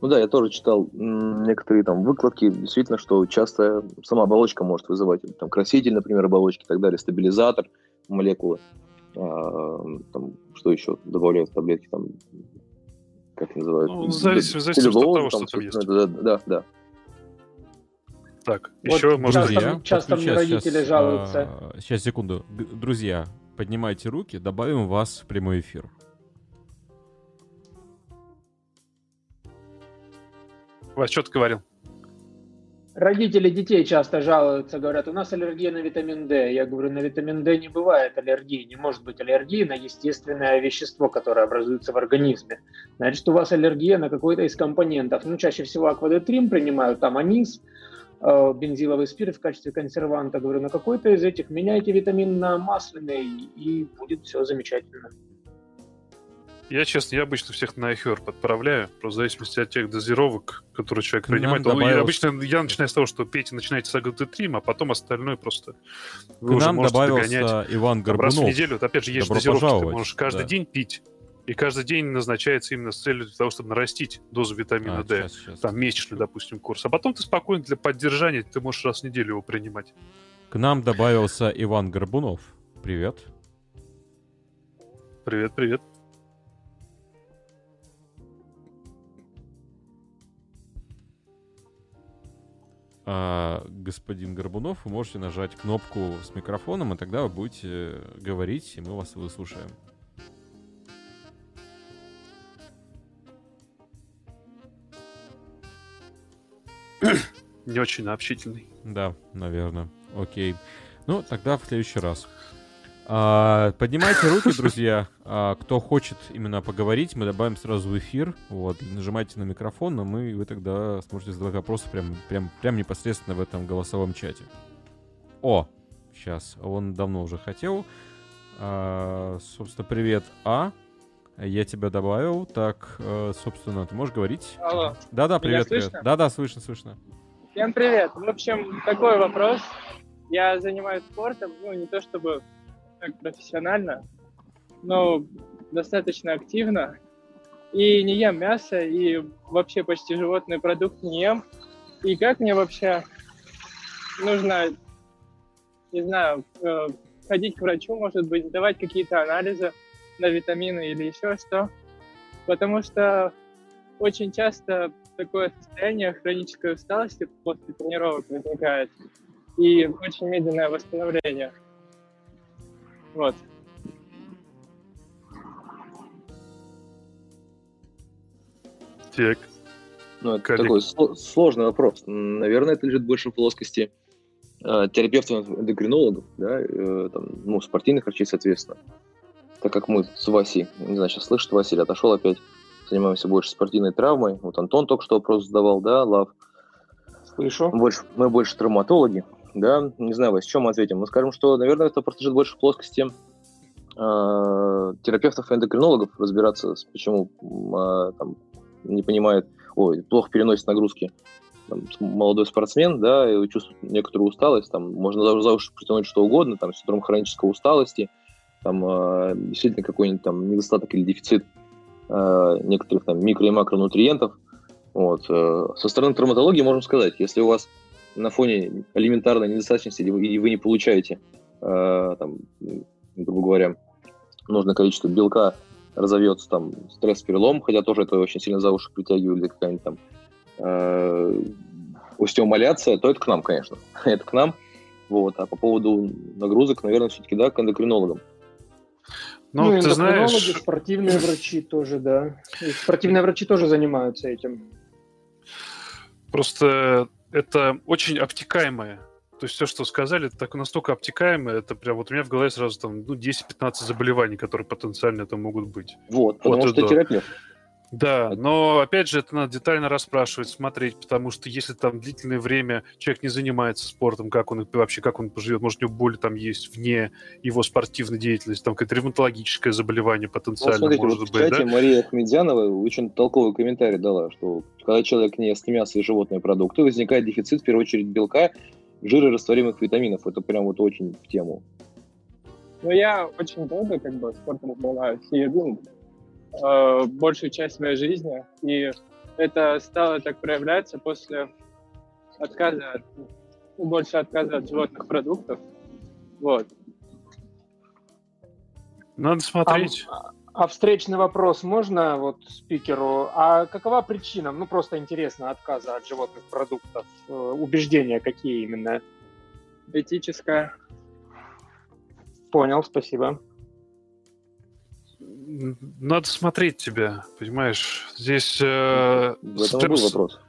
Ну да, я тоже читал некоторые там выкладки, действительно, что часто сама оболочка может вызывать, там, краситель, например, оболочки и так далее, стабилизатор молекулы, а, там, что еще добавляют в таблетки, там, как называют? Ну, зависит, зависит от того, что там есть. Да, да, да. Так, вот еще, может, друзья, часто мне родители сейчас, жалуются. А, сейчас, секунду. Друзья, поднимайте руки, добавим вас в прямой эфир. Вась, что ты говорил? Родители детей часто жалуются, говорят, у нас аллергия на витамин D. Я говорю, на витамин D не бывает аллергии, не может быть аллергии на естественное вещество, которое образуется в организме. Значит, у вас аллергия на какой-то из компонентов. Ну, чаще всего аквадотрим принимают, там анис, э, бензиловый спирт в качестве консерванта. Говорю, на какой-то из этих меняйте витамин на масляный, и будет все замечательно. Я, честно, я обычно всех на iHerb подправляю, просто в зависимости от тех дозировок, которые человек принимает. Ну, добавилось... обычно я начинаю с того, что Петя начинает с агатетрим, а потом остальное просто вы К уже нам можете добавился догонять. Иван Горбунов. Раз в неделю, опять же, есть Добро дозировки, пожаловать. ты можешь каждый да. день пить. И каждый день назначается именно с целью того, чтобы нарастить дозу витамина а, D. Сейчас, сейчас. Там месячный, допустим, курс. А потом ты спокойно для поддержания, ты можешь раз в неделю его принимать. К нам добавился Иван Горбунов. Привет. Привет, привет. А, господин Горбунов, вы можете нажать кнопку с микрофоном, и тогда вы будете говорить, и мы вас выслушаем. Не очень общительный. Да, наверное. Окей. Ну, тогда в следующий раз. А, поднимайте руки, друзья. А, кто хочет именно поговорить, мы добавим сразу в эфир. Вот, нажимайте на микрофон, но мы, вы тогда сможете задавать вопросы прям, прям, прям непосредственно в этом голосовом чате. О, сейчас, он давно уже хотел. А, собственно, привет, А. Я тебя добавил. Так, э, собственно, ты можешь говорить? Алло. Да-да, привет, привет. Да-да, слышно, слышно. Всем привет. В общем, такой вопрос. Я занимаюсь спортом, ну, не то чтобы так профессионально, но достаточно активно. И не ем мясо, и вообще почти животные продукты не ем. И как мне вообще нужно, не знаю, э, ходить к врачу, может быть, сдавать какие-то анализы на витамины или еще что. Потому что очень часто такое состояние хронической усталости после тренировок возникает и очень медленное восстановление. Вот. Так. Ну, это Коллег. такой сло- сложный вопрос. Наверное, это лежит больше в плоскости э, терапевтов-эндокринологов, да, э, там, ну, спортивных врачей, соответственно. Так как мы с Васей, не знаю, сейчас слышит Василий, отошел опять, занимаемся больше спортивной травмой. Вот Антон только что вопрос задавал, да, Лав. Слышу. Больше, мы больше травматологи, да, не знаю, Вась, чем мы ответим. Мы скажем, что, наверное, это просто лежит больше в плоскости э, терапевтов и эндокринологов разбираться, с почему а, там, не понимает, ой, плохо переносит нагрузки там, с- молодой спортсмен, да, и чувствует некоторую усталость, там, можно за, за уши притянуть что угодно, там, синдром хронической усталости, там, э, действительно какой-нибудь там недостаток или дефицит э, некоторых там микро- и макронутриентов, вот. э, Со стороны травматологии можем сказать, если у вас на фоне элементарной недостаточности и вы, не получаете, э, там, грубо говоря, нужное количество белка, разовьется там стресс-перелом, хотя тоже это очень сильно за уши притягивали, какая-нибудь там э, остеомаляция, то это к нам, конечно. это к нам. Вот. А по поводу нагрузок, наверное, все-таки, да, к эндокринологам. Ну, Ну, ты эндокринологи, знаешь, спортивные врачи тоже, да. И спортивные врачи тоже занимаются этим. просто это очень обтекаемое. То есть все, что сказали, это так настолько обтекаемое, это прям вот у меня в голове сразу там ну, 10-15 заболеваний, которые потенциально это могут быть. Вот, потому Вот что да. терапевт. Да, но опять же это надо детально расспрашивать, смотреть, потому что если там длительное время человек не занимается спортом, как он вообще, как он поживет, может у него боли там есть вне его спортивной деятельности, там какое-то ревматологическое заболевание Ну, потенциально смотрите, может вот в быть, чате да? Мария Ахмедзянова очень толковый комментарий дала, что когда человек не ест мясо и животные продукты, возникает дефицит, в первую очередь, белка, жира растворимых витаминов. Это прям вот очень в тему. Ну, я очень долго как бы спортом занимаюсь, и ну, э, большую часть моей жизни, и это стало так проявляться после отказа, от- ну, больше отказа от животных продуктов. Вот. Надо смотреть. А, а встречный вопрос можно вот спикеру? А какова причина, ну просто интересно, отказа от животных продуктов? Э, Убеждения какие именно? Этическая. Понял, спасибо. Надо смотреть тебя, понимаешь? Здесь... э, В этом и был вопрос.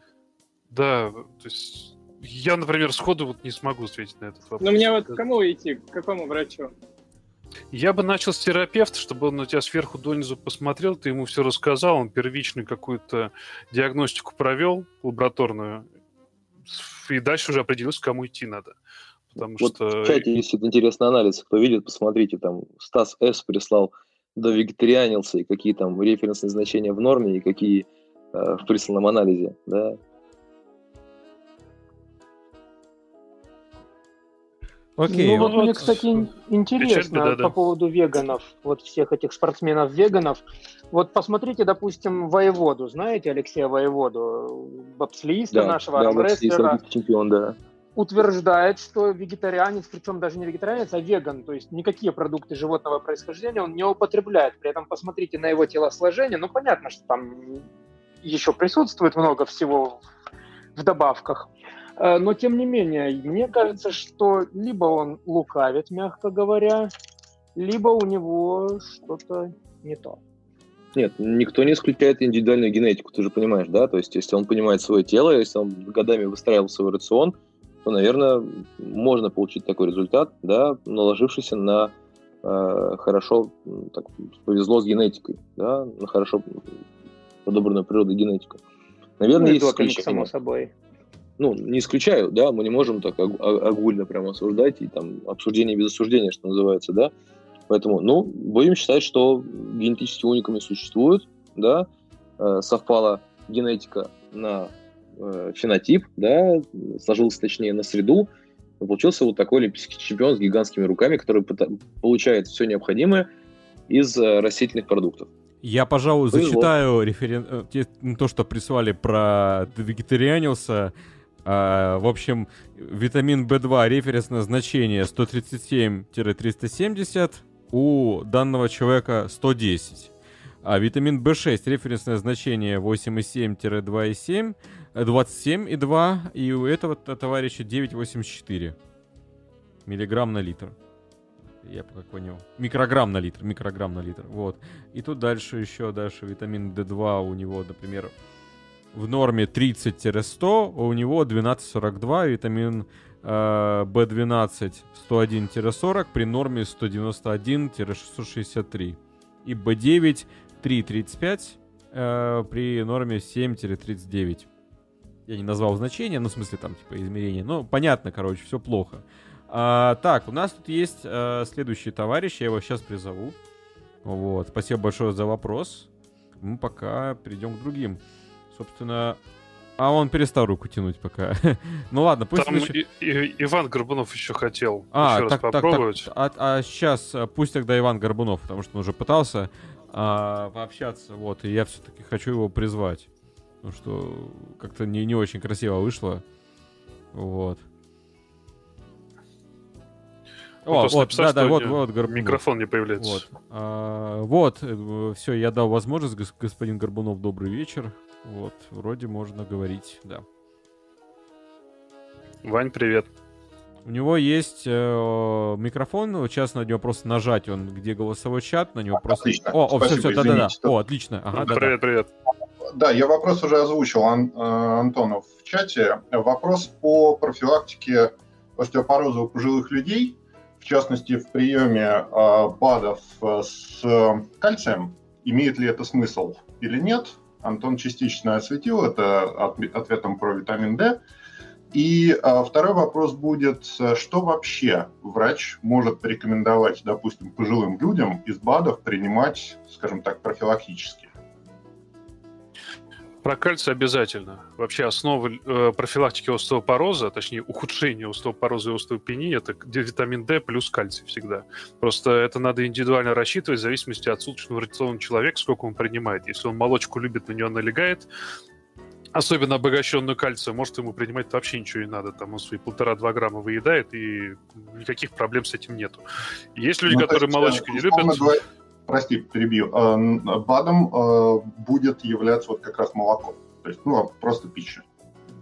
Да, то есть я, например, сходу вот не смогу ответить на этот вопрос. Ну, мне вот к кому идти? К какому врачу? Я бы начал с терапевта, чтобы он на тебя сверху донизу посмотрел, ты ему все рассказал, он первичную какую-то диагностику провел, лабораторную, и дальше уже определился, к кому идти надо. Потому Вот что... в чате есть интересный анализ. Кто видит, посмотрите. Там Стас С. прислал до вегетарианился, и какие там референсные значения в норме, и какие э, в присланном анализе. Да. Окей, ну вот, вот мне, кстати, ин- интересно беда, да. по поводу веганов, вот всех этих спортсменов-веганов. Вот посмотрите, допустим, Воеводу, знаете Алексея Воеводу, бобслииста нашего, да, боксист, армрестлера, олимпийский чемпион, да. Утверждает, что вегетарианец, причем даже не вегетарианец, а веган, то есть никакие продукты животного происхождения он не употребляет. При этом посмотрите на его телосложение, ну понятно, что там еще присутствует много всего в добавках. Э, Но тем не менее, мне кажется, что либо он лукавит, мягко говоря, либо у него что-то не то. Нет, никто не исключает индивидуальную генетику, ты же понимаешь, да? То есть, если он понимает свое тело, если он годами выстраивал свой рацион, то, наверное, можно получить такой результат, да, наложившийся на э, хорошо, так повезло с генетикой, да, на хорошо подобранную природой генетику. Наверное, Ну есть допинг, исключения. само собой. Ну, не исключаю, да, мы не можем так ог- ог- огульно прямо осуждать, и там обсуждение без осуждения, что называется, да. Поэтому, ну, будем считать, что генетические уникумы существуют, да, Э, совпала генетика на э, фенотип, да, сложился, точнее, на среду, и получился вот такой олимпийский чемпион с гигантскими руками, который получает все необходимое из э, растительных продуктов. Я, пожалуй, Повезло. зачитаю референ... э, то, что прислали про вегетарианился. А, в общем, витамин В2 референсное значение 137-370, у данного человека 110. А витамин В6, референсное значение 8,7-2,7, 27,2, и у этого товарища 9,84 миллиграмм на литр. Я пока понял. Микрограмм на литр, микрограмм на литр. Вот. И тут дальше еще, дальше витамин D2 у него, например, в норме 30-100, а у него 12,42, витамин э, B12 101-40 при норме 191-663. И B9 3,35 э, при норме 7-39. Я не назвал значение, ну, в смысле, там, типа, измерения. Ну, понятно, короче, все плохо. А, так, у нас тут есть а, следующий товарищ, я его сейчас призову. Вот, спасибо большое за вопрос. Мы пока перейдем к другим. Собственно, а он перестал руку тянуть пока. ну ладно, пусть... Там еще... и, и, Иван Горбунов еще хотел а, еще так, раз попробовать. Так, так, а, а сейчас э, пусть тогда Иван Горбунов, потому что он уже пытался а, пообщаться, вот, и я все-таки хочу его призвать. Ну что как-то не, не очень красиво вышло. Вот. О, вот, написал, да, да, вот, вот, Горбунов. Микрофон не появляется. Вот, а, вот э, все, я дал возможность, господин Горбунов, добрый вечер. Вот, вроде можно говорить, да. Вань, привет. У него есть э, микрофон, сейчас на него просто нажать, он где голосовой чат, на него просто... Отлично. О, о, все, все, да-да-да. О, отлично. Ага, привет, да, привет. Да, я вопрос уже озвучил Ан- э, Антону в чате. Вопрос по профилактике остеопороза у пожилых людей в частности, в приеме э, БАДов э, с кальцием, имеет ли это смысл или нет. Антон частично осветил это от, ответом про витамин D. И э, второй вопрос будет, что вообще врач может порекомендовать, допустим, пожилым людям из БАДов принимать, скажем так, профилактически? Про кальций обязательно. Вообще основа э, профилактики остеопороза, точнее ухудшения остеопороза и остеопении, это витамин D плюс кальций всегда. Просто это надо индивидуально рассчитывать в зависимости от суточного рациона человека, сколько он принимает. Если он молочку любит, на нее налегает, особенно обогащенную кальцием, может ему принимать вообще ничего не надо. Там он свои полтора-два грамма выедает, и никаких проблем с этим нету. Есть люди, ну, которые есть, молочку не любят. Говоря прости, перебью, э, БАДом э, будет являться вот как раз молоко. То есть, ну, просто пища.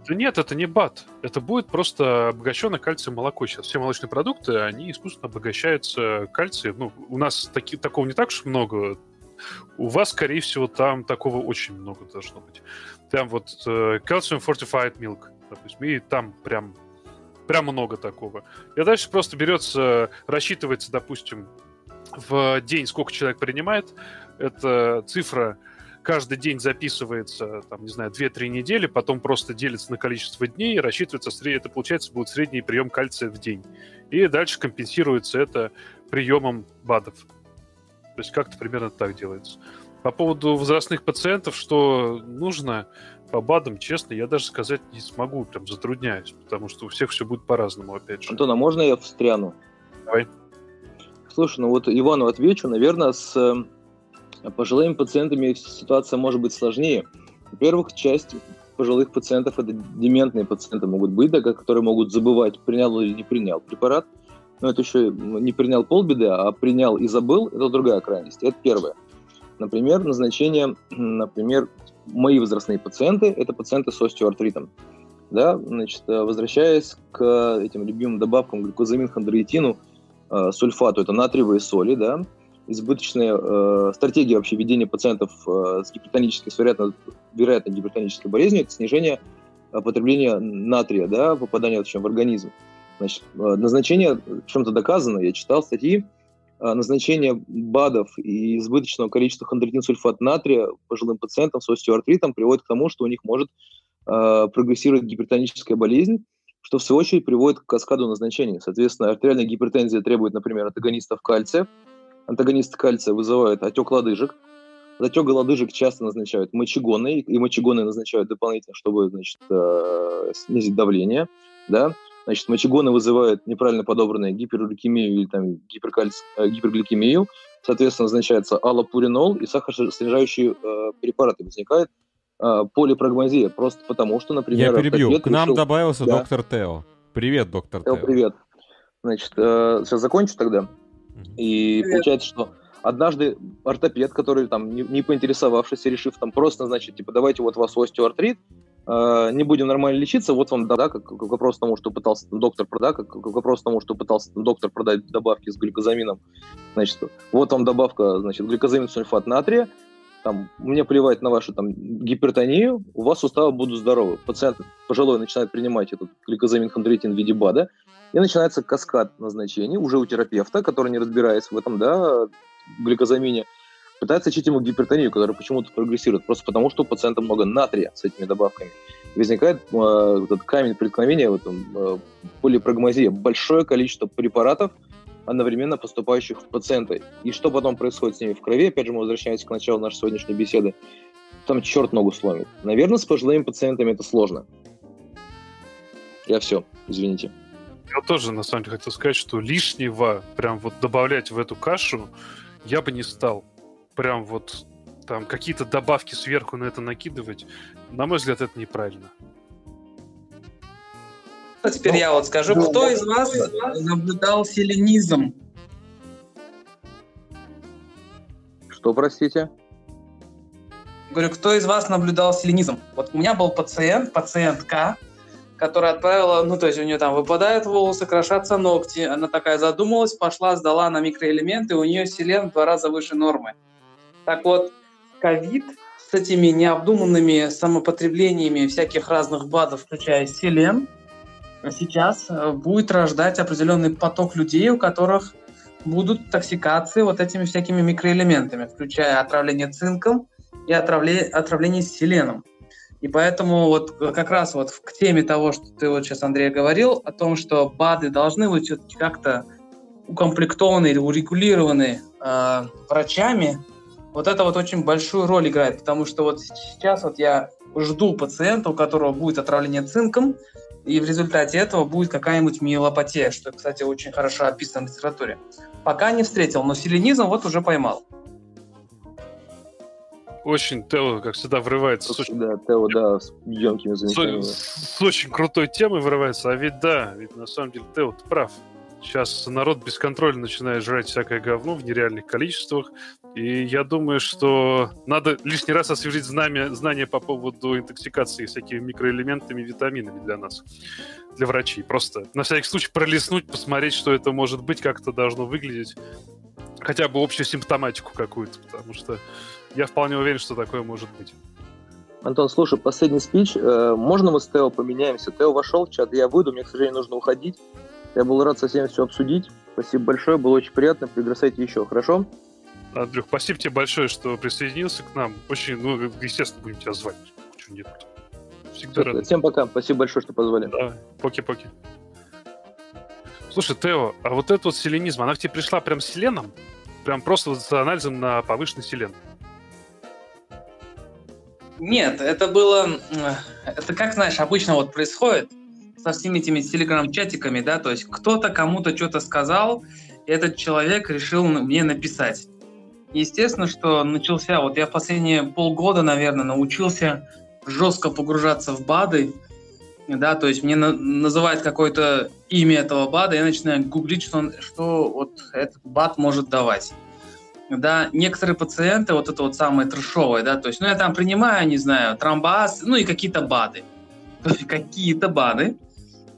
Да нет, это не БАД. Это будет просто обогащенное кальцием молоко. Сейчас все молочные продукты, они искусственно обогащаются кальцием. Ну, у нас таки, такого не так уж много. У вас, скорее всего, там такого очень много должно быть. Там вот э, Calcium Fortified Milk, допустим, и там прям, прям много такого. И дальше просто берется, рассчитывается, допустим, в день сколько человек принимает. Это цифра каждый день записывается, там, не знаю, 2-3 недели, потом просто делится на количество дней и рассчитывается, это получается будет средний прием кальция в день. И дальше компенсируется это приемом БАДов. То есть как-то примерно так делается. По поводу возрастных пациентов, что нужно по БАДам, честно, я даже сказать не смогу, прям затрудняюсь, потому что у всех все будет по-разному, опять же. Антон, а можно я встряну? Давай. Слушай, ну вот Ивану отвечу. Наверное, с э, пожилыми пациентами ситуация может быть сложнее. Во-первых, часть пожилых пациентов это дементные пациенты могут быть, да, которые могут забывать, принял или не принял препарат. Но это еще не принял полбеды, а принял и забыл, это другая крайность. Это первое. Например, назначение, например, мои возрастные пациенты, это пациенты с остеоартритом. Да, значит, возвращаясь к этим любимым добавкам глюкозамин, хондроитину, э, сульфату, это натриевые соли, да, избыточная э, стратегия вообще ведения пациентов э, с гипертонической, с вероятно, вероятно гипертонической болезнью, это снижение э, потребления натрия, да, попадания в организм. Значит, э, назначение в чем-то доказано, я читал статьи, э, назначение БАДов и избыточного количества хондротинсульфат натрия пожилым пациентам с остеоартритом приводит к тому, что у них может э, прогрессировать гипертоническая болезнь, что в свою очередь приводит к каскаду назначений. Соответственно, артериальная гипертензия требует, например, антагонистов кальция. Антагонисты кальция вызывают отек лодыжек. Отек лодыжек часто назначают мочегонные, и мочегонные назначают дополнительно, чтобы значит, э, снизить давление. Да? Значит, мочегоны вызывают неправильно подобранную гипергликемию или там, гиперкальц... Э, гипергликемию. Соответственно, назначается аллопуринол и сахароснижающие э, препараты возникают э, полипрагмазия, просто потому что, например... Я перебью, к нам вышел... добавился да. доктор Тео. Привет, доктор Тео. Тео. Привет. Значит, э, сейчас закончу тогда. И привет. получается, что однажды ортопед, который там не, не поинтересовавшись, решив там просто назначить, типа, давайте вот у вас остеоартрит, э, не будем нормально лечиться, вот вам, да, да как, как вопрос тому, что пытался там, доктор продать, как, как вопрос тому, что пытался там, доктор продать добавки с глюкозамином, значит, вот вам добавка, значит, глюкозамин сульфат натрия, там, мне плевать на вашу там гипертонию, у вас суставы будут здоровы. Пациент пожилой начинает принимать этот глюкозамин хондроитин в виде БАДа, и начинается каскад назначений уже у терапевта, который не разбирается в этом, да, глюкозамине, пытается лечить ему гипертонию, которая почему-то прогрессирует, просто потому что у пациента много натрия с этими добавками. Возникает э, этот камень преткновения, в этом, э, полипрагмазия, большое количество препаратов, одновременно поступающих в пациента. И что потом происходит с ними в крови, опять же, мы возвращаемся к началу нашей сегодняшней беседы, там черт ногу сломит. Наверное, с пожилыми пациентами это сложно. Я все, извините. Я тоже, на самом деле, хотел сказать, что лишнего прям вот добавлять в эту кашу я бы не стал. Прям вот там какие-то добавки сверху на это накидывать, на мой взгляд, это неправильно. А теперь ну, я вот скажу, ну, кто из вас наблюдал селенизм? Что, простите? Говорю, кто из вас наблюдал селенизм? Вот у меня был пациент, пациентка, которая отправила, ну, то есть у нее там выпадают волосы, крошатся ногти. Она такая задумалась, пошла, сдала на микроэлементы, у нее селен в два раза выше нормы. Так вот, ковид с этими необдуманными самопотреблениями всяких разных БАДов, включая селен, сейчас э, будет рождать определенный поток людей, у которых будут токсикации вот этими всякими микроэлементами, включая отравление цинком и отравление, отравление селеном. И поэтому вот э, как раз вот к теме того, что ты вот сейчас, Андрей, говорил, о том, что БАДы должны быть все-таки как-то укомплектованы или урегулированы э, врачами, вот это вот очень большую роль играет, потому что вот сейчас вот я жду пациента, у которого будет отравление цинком, и в результате этого будет какая-нибудь миелопатия, что, кстати, очень хорошо описано в литературе. Пока не встретил, но селенизм вот уже поймал. Очень Тео, как всегда, врывается. С очень... Да, Тео, да, с емкими замечаниями. С, с очень крутой темой врывается, а ведь да, ведь на самом деле Тео, ты прав. Сейчас народ бесконтрольно начинает жрать всякое говно в нереальных количествах. И я думаю, что надо лишний раз освежить знамя, знания по поводу интоксикации всякими микроэлементами, витаминами для нас, для врачей. Просто на всякий случай пролистнуть, посмотреть, что это может быть, как это должно выглядеть. Хотя бы общую симптоматику какую-то, потому что я вполне уверен, что такое может быть. Антон, слушай, последний спич. Э, можно мы с Тео поменяемся? Тео вошел в чат, я выйду, мне, к сожалению, нужно уходить. Я был рад со всеми все обсудить. Спасибо большое, было очень приятно. Приглашайте еще, хорошо? Андрюх, спасибо тебе большое, что присоединился к нам. Очень, ну, естественно, будем тебя звать. Что-нибудь. Всегда рад. Всем пока. Спасибо большое, что позвали. Да, поки-поки. Слушай, Тео, а вот этот вот селенизм, она к тебе пришла прям с селеном? Прям просто с анализом на повышенный селен? Нет, это было... Это как, знаешь, обычно вот происходит со всеми этими телеграм-чатиками, да, то есть кто-то кому-то что-то сказал, и этот человек решил мне написать. Естественно, что начался, вот я в последние полгода, наверное, научился жестко погружаться в БАДы, да, то есть мне на, называют какое-то имя этого БАДа, я начинаю гуглить, что, он, что вот этот БАД может давать. Да, некоторые пациенты, вот это вот самое трешовое, да, то есть, ну, я там принимаю, не знаю, тромбоаз, ну, и какие-то БАДы. То есть, какие-то БАДы,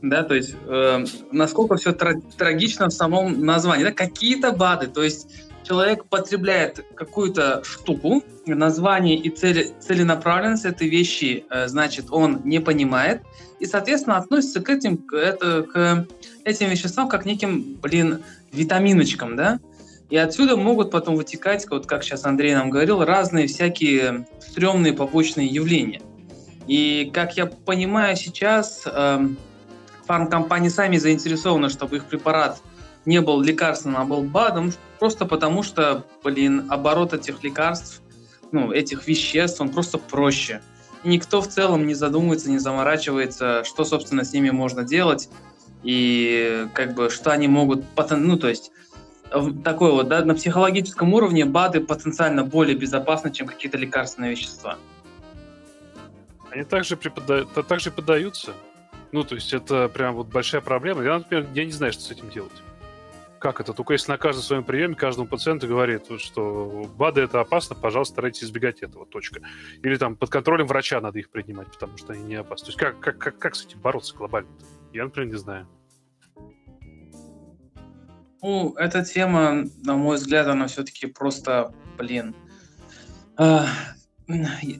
да, то есть, э, насколько все тра- трагично в самом названии, да, какие-то БАДы, то есть, человек потребляет какую-то штуку, название и цели, целенаправленность этой вещи, э, значит, он не понимает, и, соответственно, относится к этим, к, это, к этим веществам как неким, блин, витаминочкам, да, и отсюда могут потом вытекать, вот как сейчас Андрей нам говорил, разные всякие стрёмные побочные явления. И, как я понимаю сейчас, э, фармкомпании сами заинтересованы, чтобы их препарат не был лекарственным, а был БАДом, просто потому что, блин, оборот этих лекарств, ну, этих веществ, он просто проще. И никто в целом не задумывается, не заморачивается, что, собственно, с ними можно делать, и как бы, что они могут, ну, то есть, такой вот, да, на психологическом уровне БАДы потенциально более безопасны, чем какие-то лекарственные вещества. Они также, преподают, также подаются. Ну, то есть это прям вот большая проблема. Я, например, я не знаю, что с этим делать. как это? Только если на каждом своем приеме каждому пациенту говорит, что БАДы это опасно, пожалуйста, старайтесь избегать этого, точка. Или там под контролем врача надо их принимать, потому что они не опасны. То есть как, как, как, как с этим бороться глобально? -то? Я, например, не знаю. Ну, эта тема, на мой взгляд, она все-таки просто, блин, э,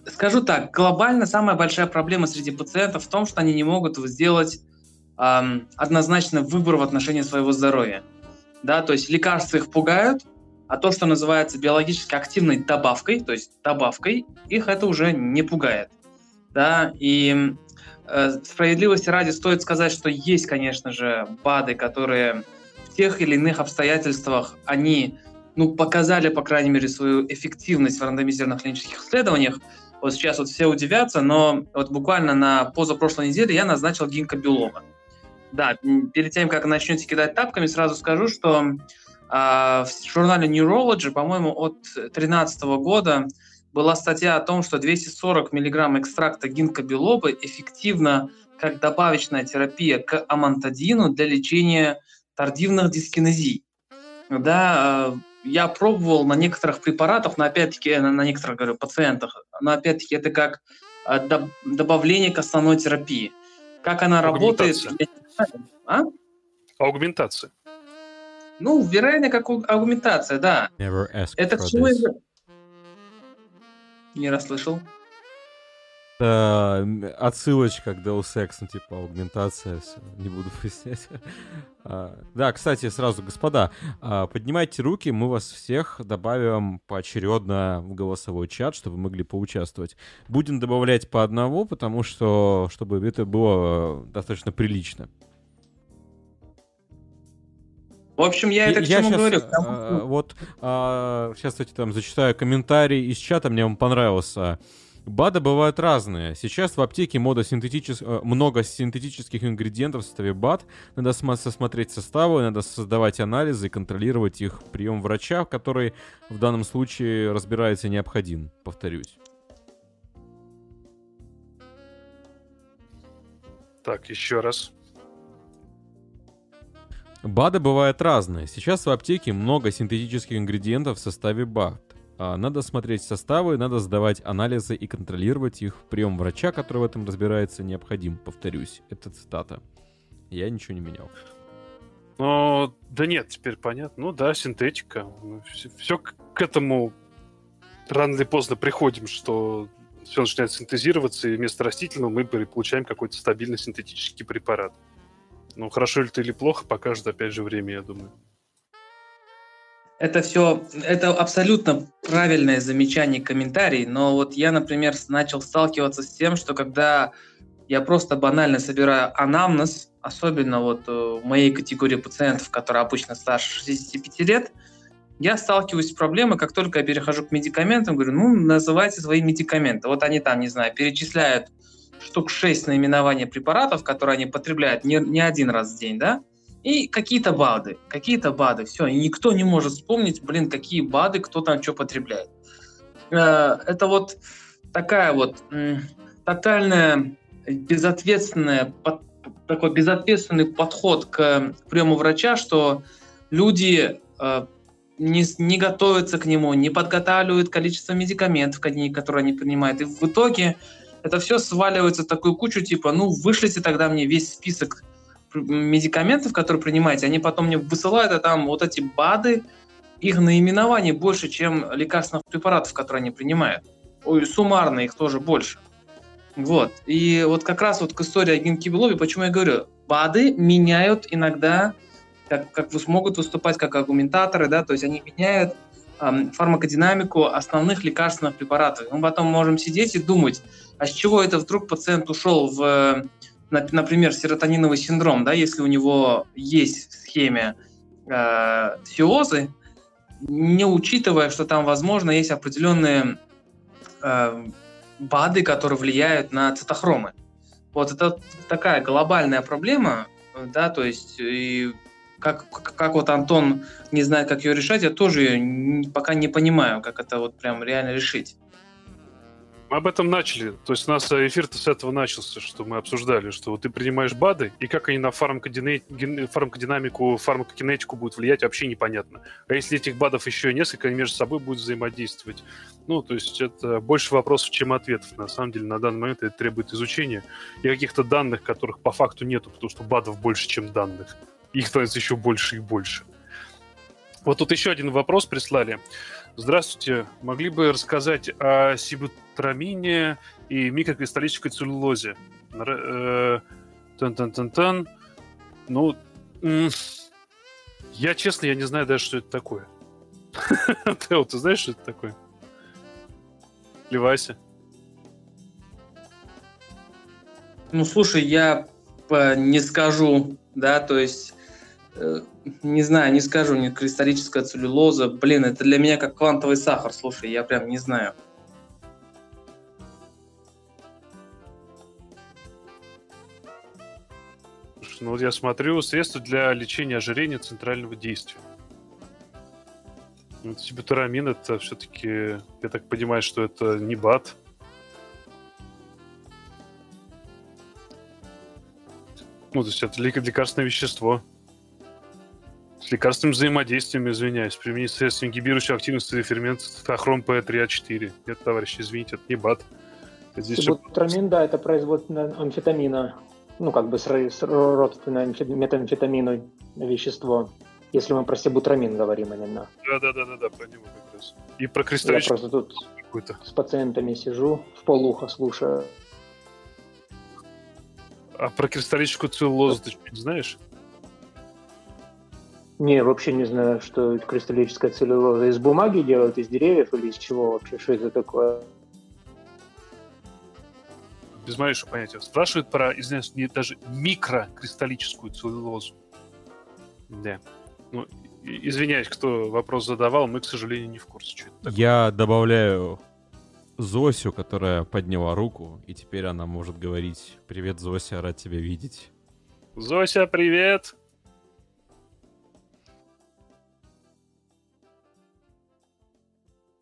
скажу так, глобально самая большая проблема среди пациентов в том, что они не могут сделать э, однозначно выбор в отношении своего здоровья. Да, то есть лекарства их пугают, а то, что называется биологически активной добавкой, то есть добавкой, их это уже не пугает. Да, и э, справедливости ради стоит сказать, что есть, конечно же, БАДы, которые в тех или иных обстоятельствах они ну, показали, по крайней мере, свою эффективность в рандомизированных клинических исследованиях. Вот сейчас вот все удивятся, но вот буквально на позапрошлой неделе я назначил гинкобиолога. Да, перед тем, как начнете кидать тапками, сразу скажу, что э, в журнале Neurology, по-моему, от 2013 года была статья о том, что 240 мг экстракта гинкобилобы эффективно как добавочная терапия к амантадину для лечения тардивных дискинезий. Да, я пробовал на некоторых препаратах, но опять-таки на, на некоторых, говорю, пациентах, но опять-таки это как добавление к основной терапии. Как она работает, а? Аугментация. Ну, вероятно, как аугментация, да. Это к чему я... Не расслышал. Это отсылочка к Deus Ex, ну, типа, аугментация, все, не буду пояснять. а, да, кстати, сразу, господа, а, поднимайте руки, мы вас всех добавим поочередно в голосовой чат, чтобы вы могли поучаствовать. Будем добавлять по одному, потому что, чтобы это было достаточно прилично. В общем, я это к чему сейчас, говорю. А, вот а, сейчас, кстати, там зачитаю комментарий из чата, мне он понравился. БАДы бывают разные. Сейчас в аптеке мода синтетичес... Э, много синтетических ингредиентов в составе БАД. Надо смотреть составы, надо создавать анализы и контролировать их прием врача, который в данном случае разбирается необходим, повторюсь. Так, еще раз. БАДы бывают разные. Сейчас в аптеке много синтетических ингредиентов в составе БАД. А, надо смотреть составы, надо сдавать анализы и контролировать их. Прием врача, который в этом разбирается, необходим. Повторюсь, это цитата. Я ничего не менял. Ну, да нет, теперь понятно. Ну да, синтетика. Все, все к этому рано или поздно приходим, что все начинает синтезироваться, и вместо растительного мы получаем какой-то стабильный синтетический препарат. Ну, хорошо ли это или плохо, покажет опять же время, я думаю это все, это абсолютно правильное замечание, комментарий, но вот я, например, начал сталкиваться с тем, что когда я просто банально собираю анамнез, особенно вот э, в моей категории пациентов, которые обычно старше 65 лет, я сталкиваюсь с проблемой, как только я перехожу к медикаментам, говорю, ну, называйте свои медикаменты. Вот они там, не знаю, перечисляют штук 6 наименований препаратов, которые они потребляют не, не один раз в день, да, и какие-то БАДы, какие-то БАДы, все, и никто не может вспомнить, блин, какие БАДы, кто там что потребляет. Э, это вот такая вот тотальная безответственная, такой безответственный подход к приему врача, что люди э, не, не готовятся к нему, не подготавливают количество медикаментов, которые они принимают. И в итоге это все сваливается в такую кучу, типа, ну, вышлите тогда мне весь список медикаментов, которые принимаете, они потом мне высылают, а там вот эти БАДы, их наименований больше, чем лекарственных препаратов, которые они принимают. Ой, суммарно их тоже больше. Вот. И вот как раз вот к истории о гинкибилобе, почему я говорю, БАДы меняют иногда, как, как смогут выступать как аргументаторы, да, то есть они меняют эм, фармакодинамику основных лекарственных препаратов. Мы потом можем сидеть и думать, а с чего это вдруг пациент ушел в например, серотониновый синдром, да, если у него есть в схеме э, фиозы, не учитывая, что там, возможно, есть определенные э, БАДы, которые влияют на цитохромы. Вот это такая глобальная проблема, да, то есть и как, как вот Антон не знает, как ее решать, я тоже пока не понимаю, как это вот прям реально решить. Мы об этом начали. То есть у нас эфир-то с этого начался, что мы обсуждали, что ты принимаешь БАДы, и как они на фармакодинамику, фармакокинетику будут влиять, вообще непонятно. А если этих БАДов еще несколько, они между собой будут взаимодействовать. Ну, то есть это больше вопросов, чем ответов. На самом деле, на данный момент это требует изучения и каких-то данных, которых по факту нету, потому что БАДов больше, чем данных. Их становится еще больше и больше. Вот тут еще один вопрос прислали. Здравствуйте. Могли бы рассказать о сибутрамине и микрокристаллической целлюлозе? Э, тан-тан-тан-тан. Ну, я честно, я не знаю даже, что это такое. Тео, ты знаешь, что это такое? Левайся. Ну, слушай, я не скажу, да, то есть Э, не знаю, не скажу, не кристаллическая целлюлоза. Блин, это для меня как квантовый сахар, слушай, я прям не знаю. Ну вот я смотрю, средства для лечения ожирения центрального действия. Вот сибутрамин это все-таки, я так понимаю, что это не БАТ. Ну, то есть это лекарственное вещество лекарственным взаимодействием, извиняюсь, применить средства, ингибирующие активность фермент тахром П3А4. Нет, товарищ, извините, это не БАТ. Здесь Сибутрамин, да, это производное амфетамина, ну, как бы с, с родственное метамфетамину вещество. Если мы про сибутрамин говорим именно. Да-да-да, про него как раз. И про кристаллический... Я просто тут с пациентами сижу, в полухо слушаю. А про кристаллическую целлулозу ты что-нибудь знаешь? Не, вообще не знаю, что кристаллическая целлюлоза. Из бумаги делают, из деревьев или из чего вообще? Что это такое? Без малейшего понятия. Спрашивают про, извиняюсь, не даже микрокристаллическую целлюлозу. Да. Ну, извиняюсь, кто вопрос задавал, мы, к сожалению, не в курсе, что это такое. Я добавляю Зосю, которая подняла руку, и теперь она может говорить «Привет, Зося, рад тебя видеть». Зося, привет!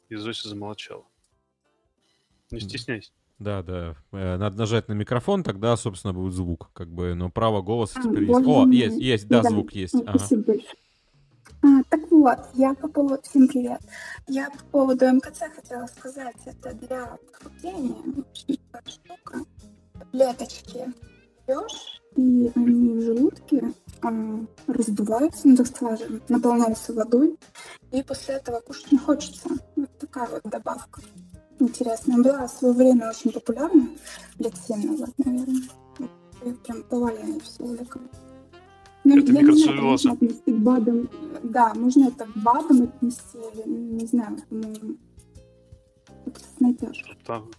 И Зося замолчала. Не стесняйся. Да, да. Э, надо нажать на микрофон, тогда, собственно, будет звук. Как бы, но право голоса а, теперь есть. О, есть, есть, да, да звук есть. Спасибо ага. большое. А, так вот, я по поводу... Всем привет. Я по поводу МКЦ хотела сказать. Это для похудения. штука. Таблеточки пьешь, и они в желудке а, раздуваются, ну так скажем, наполняются водой, и после этого кушать не хочется. Вот такая вот добавка интересная. Была в свое время очень популярна, лет 7 назад, наверное. Я прям поваленная все увлекалась. Ну, это к БАДам. Да, можно это к БАДам отнести, или, не знаю, по-моему, Там,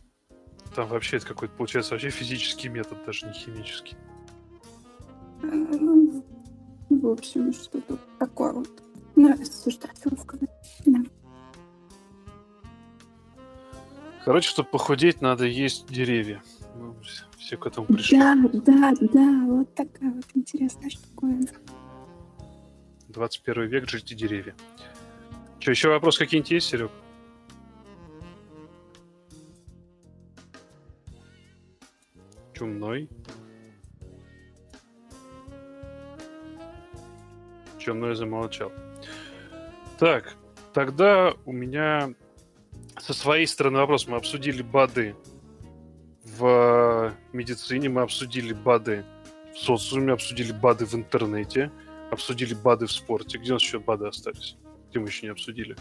там вообще это какой-то, получается, вообще физический метод, даже не химический. Ну, в общем, что-то такое вот. Ну, сказать. Да. Короче, чтобы похудеть, надо есть деревья. Мы все к этому пришли. Да, да, да, вот такая вот интересная штуковина. 21 век, жить деревья. Что, еще вопрос какие-нибудь есть, Серег? Чумной. Чумной замолчал. Так, тогда у меня со своей стороны вопрос. Мы обсудили БАДы в медицине, мы обсудили БАДы в социуме, обсудили БАДы в интернете, обсудили БАДы в спорте. Где у нас еще БАДы остались? Где мы еще не обсудили?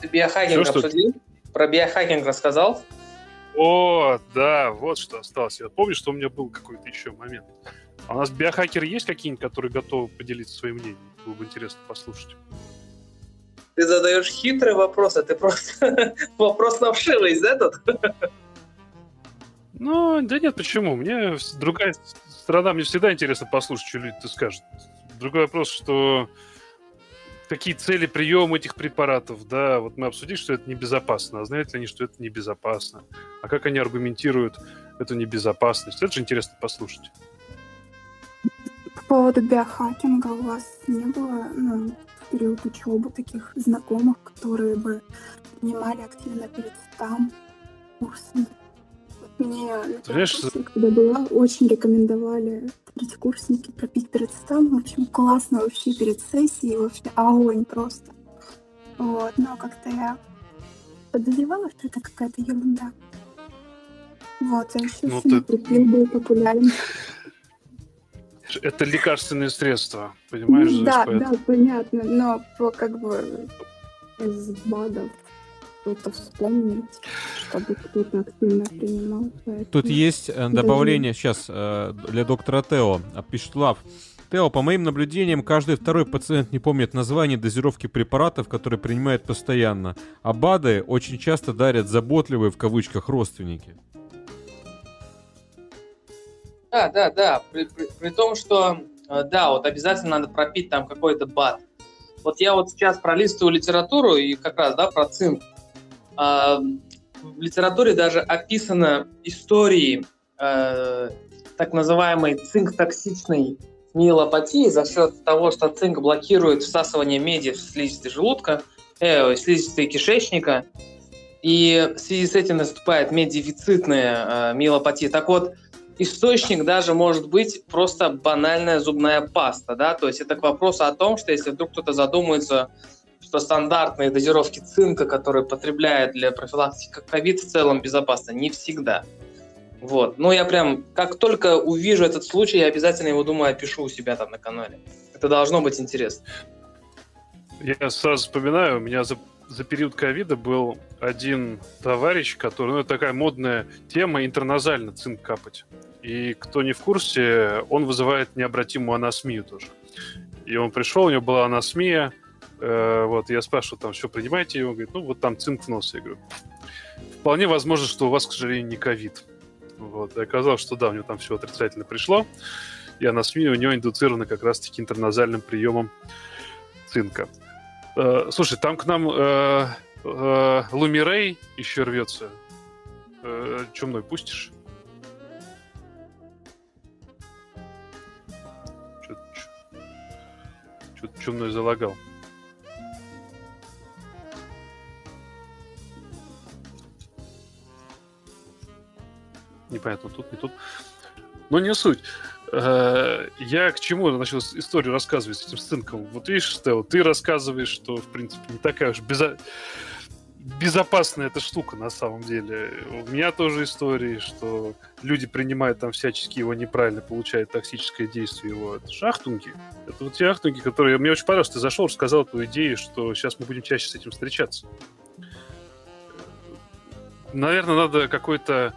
Ты биохакинг Все, обсудил? Что... Про биохакинг рассказал? О, да, вот что осталось. Я помню, что у меня был какой-то еще момент. А у нас биохакеры есть какие-нибудь, которые готовы поделиться своим мнением? Было бы интересно послушать. Ты задаешь хитрый вопрос, а ты просто вопрос на вшивость, да, тут? Ну, да нет, почему? Мне другая сторона, мне всегда интересно послушать, что люди скажут. Другой вопрос, что какие цели приема этих препаратов, да, вот мы обсудили, что это небезопасно, а знают ли они, что это небезопасно? А как они аргументируют эту небезопасность? Это же интересно послушать поводу биохакинга у вас не было, ну, период учебы таких знакомых, которые бы принимали активно перед там курсами. Мне на курсе, когда была, очень рекомендовали третьекурсники пропить перед стам. В общем, классно вообще перед сессией, вообще огонь просто. Вот, но как-то я подозревала, что это какая-то ерунда. Вот, а еще ну, ты... был популярен. Это лекарственные средства, понимаешь? Да, да, понятно, но как бы из БАДов что-то вспомнить, чтобы кто-то активно принимал. Поэтому... Тут есть э, добавление сейчас э, для доктора Тео. Пишет Лав. Тео, по моим наблюдениям, каждый второй пациент не помнит название дозировки препаратов, которые принимает постоянно. А БАДы очень часто дарят заботливые в кавычках родственники. Да, да, да. При, при, при том, что э, да, вот обязательно надо пропить там какой-то БАД. Вот я вот сейчас пролистываю литературу и как раз, да, про цинк. В литературе даже описаны истории э, так называемой цинк-токсичной миелопатии за счет того, что цинк блокирует всасывание меди в слизистой желудка, э, слизистой кишечника, и в связи с этим наступает меддефицитная э, миелопатия. Так вот, источник даже может быть просто банальная зубная паста, да, то есть это к вопросу о том, что если вдруг кто-то задумается что стандартные дозировки цинка, которые потребляют для профилактики ковид, в целом безопасны. Не всегда. Вот. Но я прям, как только увижу этот случай, я обязательно его, думаю, опишу у себя там на канале. Это должно быть интересно. Я сразу вспоминаю, у меня за, за период ковида был один товарищ, который, ну, такая модная тема, интерназально цинк капать. И кто не в курсе, он вызывает необратимую анасмию тоже. И он пришел, у него была анасмия, Э, вот, я спрашиваю, там, что принимаете? И он говорит, ну, вот там цинк в нос. Я говорю, вполне возможно, что у вас, к сожалению, не ковид. Вот, и оказалось, что да, у него там все отрицательно пришло. И анасмия у него индуцирована как раз-таки интерназальным приемом цинка. Э, слушай, там к нам э, э, Лумирей еще рвется. Э, Че мной пустишь? Что мной залагал? Непонятно, тут, не тут. Но не суть. Э, я к чему начал историю рассказывать с этим сценком? Вот видишь, Стел, ты рассказываешь, что, в принципе, не такая уж безо... безопасная эта штука на самом деле. У меня тоже истории, что люди принимают там всячески его неправильно, получают токсическое действие его. Это шахтунги. Это вот те шахтунги, которые... Мне очень понравилось, ты зашел, рассказал эту идею, что сейчас мы будем чаще с этим встречаться. Наверное, надо какой-то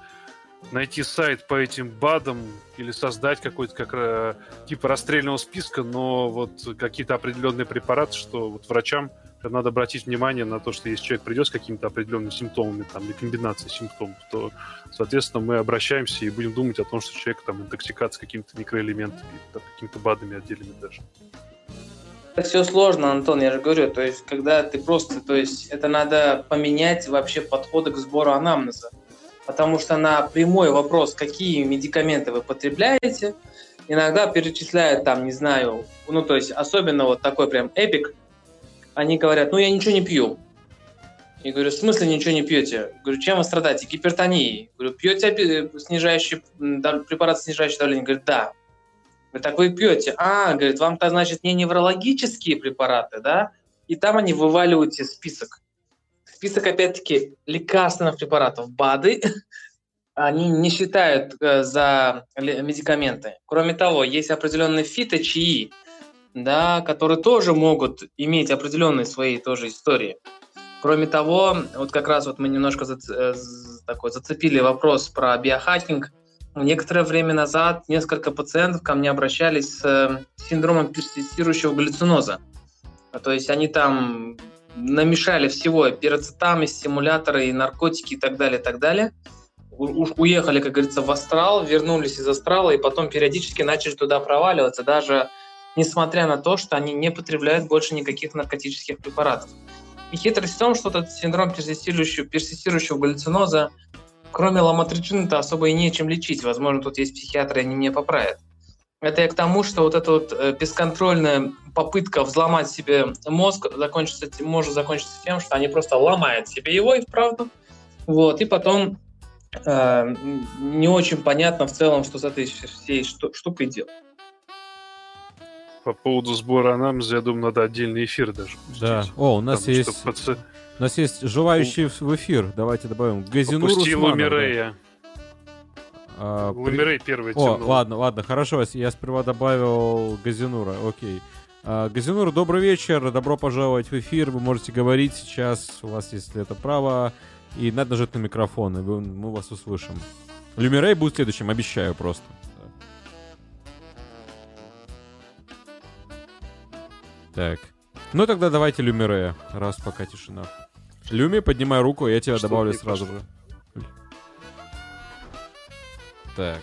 найти сайт по этим БАДам или создать какой-то как э, типа расстрельного списка, но вот какие-то определенные препараты, что вот врачам надо обратить внимание на то, что если человек придет с какими-то определенными симптомами там, или комбинацией симптомов, то, соответственно, мы обращаемся и будем думать о том, что человек там интоксикация какими-то микроэлементами, там, какими-то БАДами отдельными даже. Это все сложно, Антон, я же говорю, то есть, когда ты просто, то есть, это надо поменять вообще подходы к сбору анамнеза потому что на прямой вопрос, какие медикаменты вы потребляете, иногда перечисляют там, не знаю, ну то есть особенно вот такой прям эпик, они говорят, ну я ничего не пью. Я говорю, в смысле ничего не пьете? Говорю, чем вы страдаете? Гипертонией. Говорю, пьете снижающий, препарат, снижающий давление? Говорит, да. Говорю, так вы пьете. А, говорит, вам-то, значит, не неврологические препараты, да? И там они вываливают тебе список список, опять-таки, лекарственных препаратов БАДы, они не считают э, за медикаменты. Кроме того, есть определенные фиточаи, да, которые тоже могут иметь определенные свои тоже истории. Кроме того, вот как раз вот мы немножко зац... Э, такой, зацепили вопрос про биохакинг. Некоторое время назад несколько пациентов ко мне обращались с э, синдромом персистирующего галлюциноза. То есть они там намешали всего, пироцетамы, стимуляторы, и наркотики и так далее, так далее. У, уехали, как говорится, в астрал, вернулись из астрала и потом периодически начали туда проваливаться, даже несмотря на то, что они не потребляют больше никаких наркотических препаратов. И хитрость в том, что этот синдром персистирующего, персистирующего галлюциноза, кроме ламотричина-то особо и нечем лечить. Возможно, тут есть психиатры, они меня поправят. Это я к тому, что вот эта вот э, бесконтрольная попытка взломать себе мозг закончится, может закончиться тем, что они просто ломают себе его и вправду. Вот, и потом э, не очень понятно в целом, что с этой всей штукой делать. По поводу сбора анамнеза, я думаю, надо отдельный эфир даже пустить. Да. О, у нас есть... Паци... У нас есть желающие в эфир. Давайте добавим. Газинуру Пусти Лумирея. А, при... первый О, ладно, ладно, хорошо. Я сперва добавил Газинура. Окей. А, Газинур, добрый вечер. Добро пожаловать в эфир. Вы можете говорить сейчас. У вас есть это право. И надо нажать на микрофон, и вы, мы вас услышим. Люмирей будет следующим, обещаю просто. Так. Ну тогда давайте Люмирея, раз пока тишина. Люми, поднимай руку, я тебя Что добавлю сразу же. Так.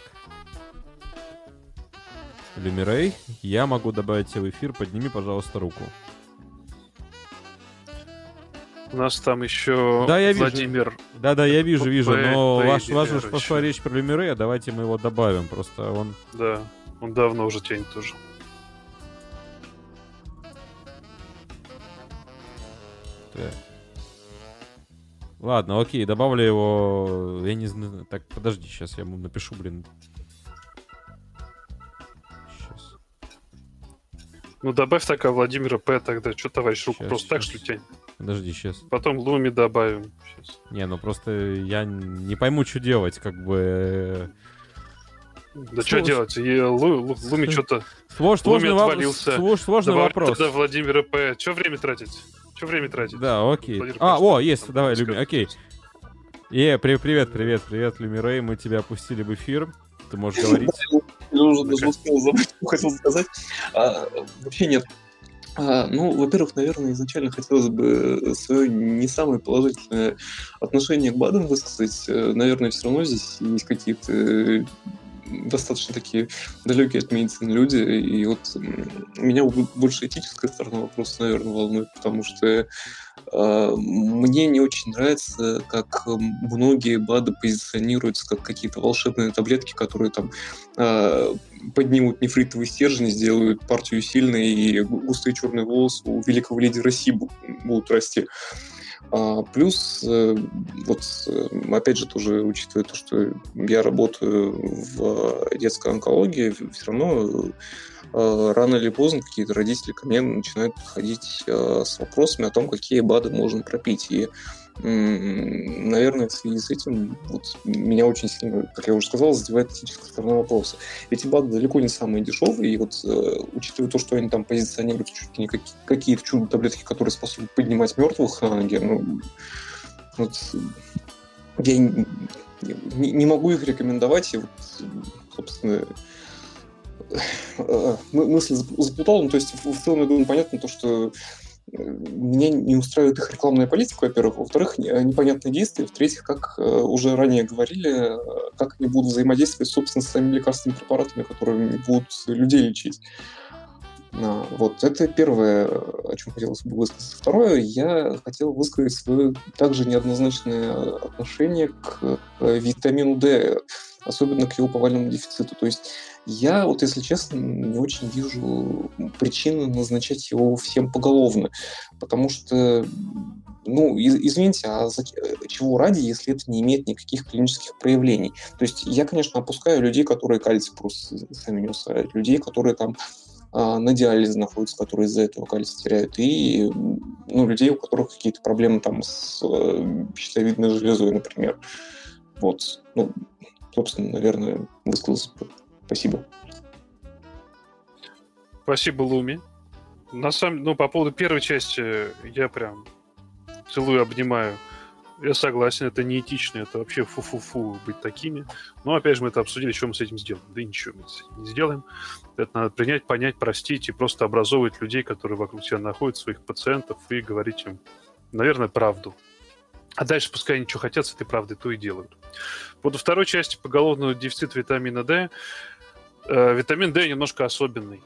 Люмирей, я могу добавить тебя в эфир, подними, пожалуйста, руку. У нас там еще да, я Владимир. Да, да, я вижу, вижу. Но ваш, ваш уж пошла речь про Люмирея, давайте мы его добавим. Просто он. Да, он давно уже тянет тоже. Так. Ладно, окей, добавлю его. Я не знаю. Так, подожди, сейчас я ему напишу, блин. Сейчас. Ну, добавь так, а Владимира П. тогда. Что, товарищ, руку сейчас, просто сейчас. так, что тянь? Подожди, сейчас. Потом Луми добавим. Сейчас. Не, ну просто я не пойму, что делать, как бы... Да что делать? Лу, Луми что-то... Слож, сложный отвалился. Слож, сложный вопрос. Тогда Владимира П. Что время тратить? Что время тратить? Да, окей. Владимир а, о, есть, давай, Люми, окей. Е, при, привет, привет, привет, Люмирей, мы тебя опустили в эфир. Ты можешь говорить. Я уже даже успел забыть, что хотел сказать. А, вообще нет. А, ну, во-первых, наверное, изначально хотелось бы свое не самое положительное отношение к БАДам высказать. Э, наверное, все равно здесь есть какие-то достаточно такие далекие от медицины люди, и вот меня больше этическая сторона вопроса, наверное, волнует, потому что э, мне не очень нравится, как многие БАДы позиционируются как какие-то волшебные таблетки, которые там э, поднимут нефритовый стержень, сделают партию сильной, и густые черные волосы у великого лидера России будут расти. А, плюс, э, вот э, опять же, тоже учитывая то, что я работаю в детской онкологии, все равно э, рано или поздно какие-то родители ко мне начинают подходить с вопросами о том, какие БАДы можно пропить. И наверное, в связи с этим вот, меня очень сильно, как я уже сказал, задевает этическая сторона вопроса. Эти БАДы далеко не самые дешевые, и вот э, учитывая то, что они там позиционируют чуть ли не какие- какие-то чудо-таблетки, которые способны поднимать мертвых на ноги, ну, вот, я не, не, не могу их рекомендовать, и вот, собственно, э, мысль запутал, ну, то есть в целом, я думаю, понятно то, что меня не устраивает их рекламная политика, во-первых. Во-вторых, непонятные действия. В-третьих, как э, уже ранее говорили, э, как они будут взаимодействовать, собственно, с своими лекарственными препаратами, которые будут людей лечить. А, вот, это первое, о чем хотелось бы высказать. Второе, я хотел высказать свое также неоднозначное отношение к э, витамину D, особенно к его повальному дефициту. То есть я, вот если честно, не очень вижу причины назначать его всем поголовно, потому что ну, извините, а за, чего ради, если это не имеет никаких клинических проявлений? То есть я, конечно, опускаю людей, которые кальций просто сами не усваивают, людей, которые там а, на диализе находятся, которые из-за этого кальций теряют, и ну, людей, у которых какие-то проблемы там с э, щитовидной железой, например. Вот. Ну, собственно, наверное, высказался Спасибо. Спасибо, Луми. На самом ну, по поводу первой части я прям целую, обнимаю. Я согласен, это неэтично, это вообще фу-фу-фу быть такими. Но опять же мы это обсудили, что мы с этим сделаем. Да ничего мы с этим не сделаем. Это надо принять, понять, простить и просто образовывать людей, которые вокруг себя находят, своих пациентов, и говорить им, наверное, правду. А дальше пускай они что хотят с этой правдой, то и делают. Вот во второй части поголовного дефицита витамина D витамин D немножко особенный.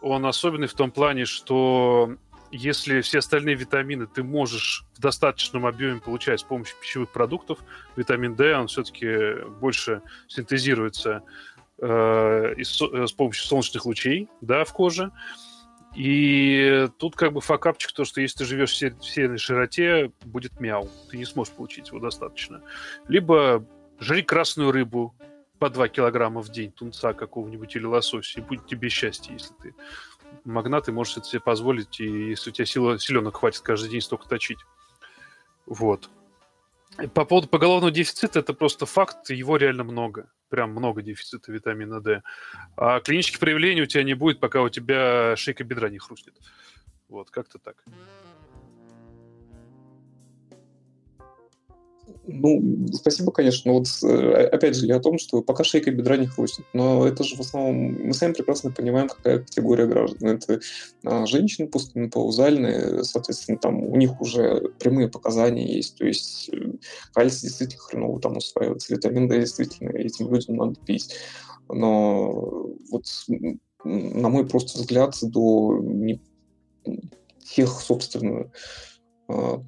Он особенный в том плане, что если все остальные витамины ты можешь в достаточном объеме получать с помощью пищевых продуктов, витамин D, он все-таки больше синтезируется э, и со- э, с помощью солнечных лучей, да, в коже. И тут как бы факапчик, то, что если ты живешь в северной широте, будет мяу. Ты не сможешь получить его достаточно. Либо жри красную рыбу по 2 килограмма в день, тунца какого-нибудь или лосося, и будет тебе счастье, если ты магнат, и можешь это себе позволить, и если у тебя сила, силенок хватит каждый день столько точить. Вот. И По поводу поголовного дефицита, это просто факт, его реально много. Прям много дефицита витамина D. А клинических проявлений у тебя не будет, пока у тебя шейка бедра не хрустнет. Вот, как-то так. Ну, спасибо, конечно. Но вот э, опять же, я о том, что пока шейка бедра не хрустит. Но это же в основном... Мы сами прекрасно понимаем, какая категория граждан. Это а, женщины постменопаузальные, соответственно, там у них уже прямые показания есть. То есть э, кальций действительно хреново там усваивается, витамин D действительно этим людям надо пить. Но вот на мой просто взгляд, до не- тех, собственно,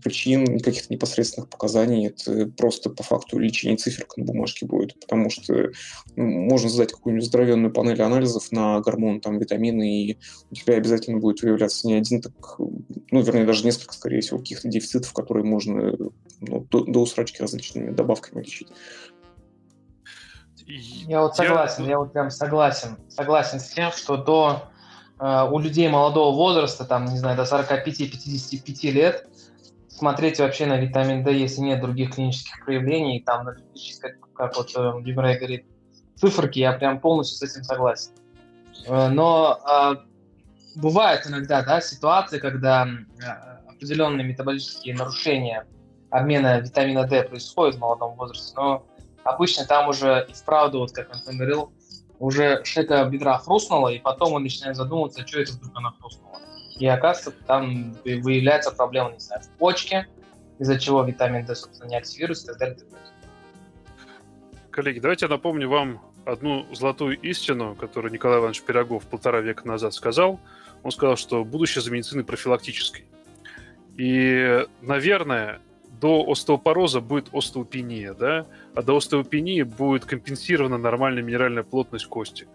причин, каких-то непосредственных показаний. Это просто по факту увеличение циферка на бумажке будет, потому что ну, можно задать какую-нибудь здоровенную панель анализов на гормон, там, витамины, и у тебя обязательно будет выявляться не один, так, ну, вернее, даже несколько, скорее всего, каких-то дефицитов, которые можно ну, до, до усрачки различными добавками лечить. Я вот согласен, я вот прям согласен, согласен с тем, что до э, у людей молодого возраста, там, не знаю, до 45-55 лет, смотреть вообще на витамин D, если нет других клинических проявлений, там перечислять, как вот э, Еврей говорит, циферки, я прям полностью с этим согласен. Э, Но э, бывают иногда да, ситуации, когда э, определенные метаболические нарушения обмена витамина D происходят в молодом возрасте, но обычно там уже и вправду, вот как Антон говорил, уже шейка бедра хрустнула, и потом он начинает задумываться, что это вдруг она хрустнула. И оказывается, там вы- выявляется проблема, не знаю, в почке, из-за чего витамин D, собственно, не активируется и так далее. Коллеги, давайте я напомню вам одну золотую истину, которую Николай Иванович Пирогов полтора века назад сказал. Он сказал, что будущее за медициной профилактической. И, наверное, до остеопороза будет остеопения, да, а до остеопении будет компенсирована нормальная минеральная плотность кости.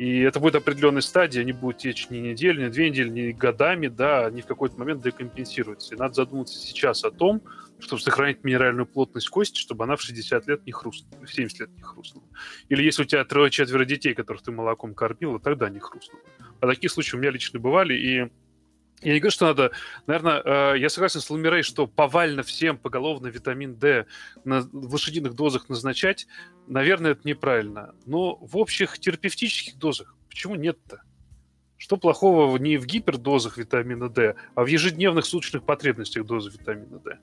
И это будет определенной стадии, они будут течь не неделю, не две недели, не годами, да, они в какой-то момент декомпенсируются. И надо задуматься сейчас о том, чтобы сохранить минеральную плотность кости, чтобы она в 60 лет не хрустнула, в 70 лет не хрустнула. Или если у тебя трое-четверо детей, которых ты молоком кормила, тогда не хрустнула. А такие случаи у меня лично бывали, и я не говорю, что надо... Наверное, э, я согласен с Ламирей, что повально всем поголовно витамин D на в лошадиных дозах назначать, наверное, это неправильно. Но в общих терапевтических дозах почему нет-то? Что плохого не в гипердозах витамина D, а в ежедневных суточных потребностях дозы витамина D?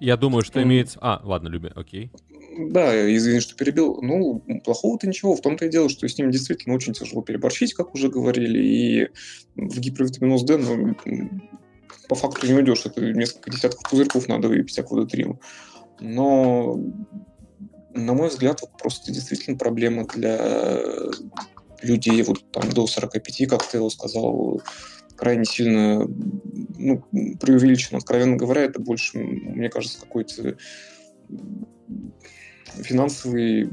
Я думаю, что имеется... А, ладно, Люби, окей. Да, извини, что перебил. Ну, плохого-то ничего. В том-то и дело, что с ним действительно очень тяжело переборщить, как уже говорили. И в гипервитаминоз D, ну, по факту не уйдешь. Это несколько десятков пузырьков надо выпить аквадотрила. Но, на мой взгляд, вот просто действительно проблема для людей вот там до 45, как ты его сказал, крайне сильно ну, преувеличено. Откровенно говоря, это больше, мне кажется, какой-то финансовый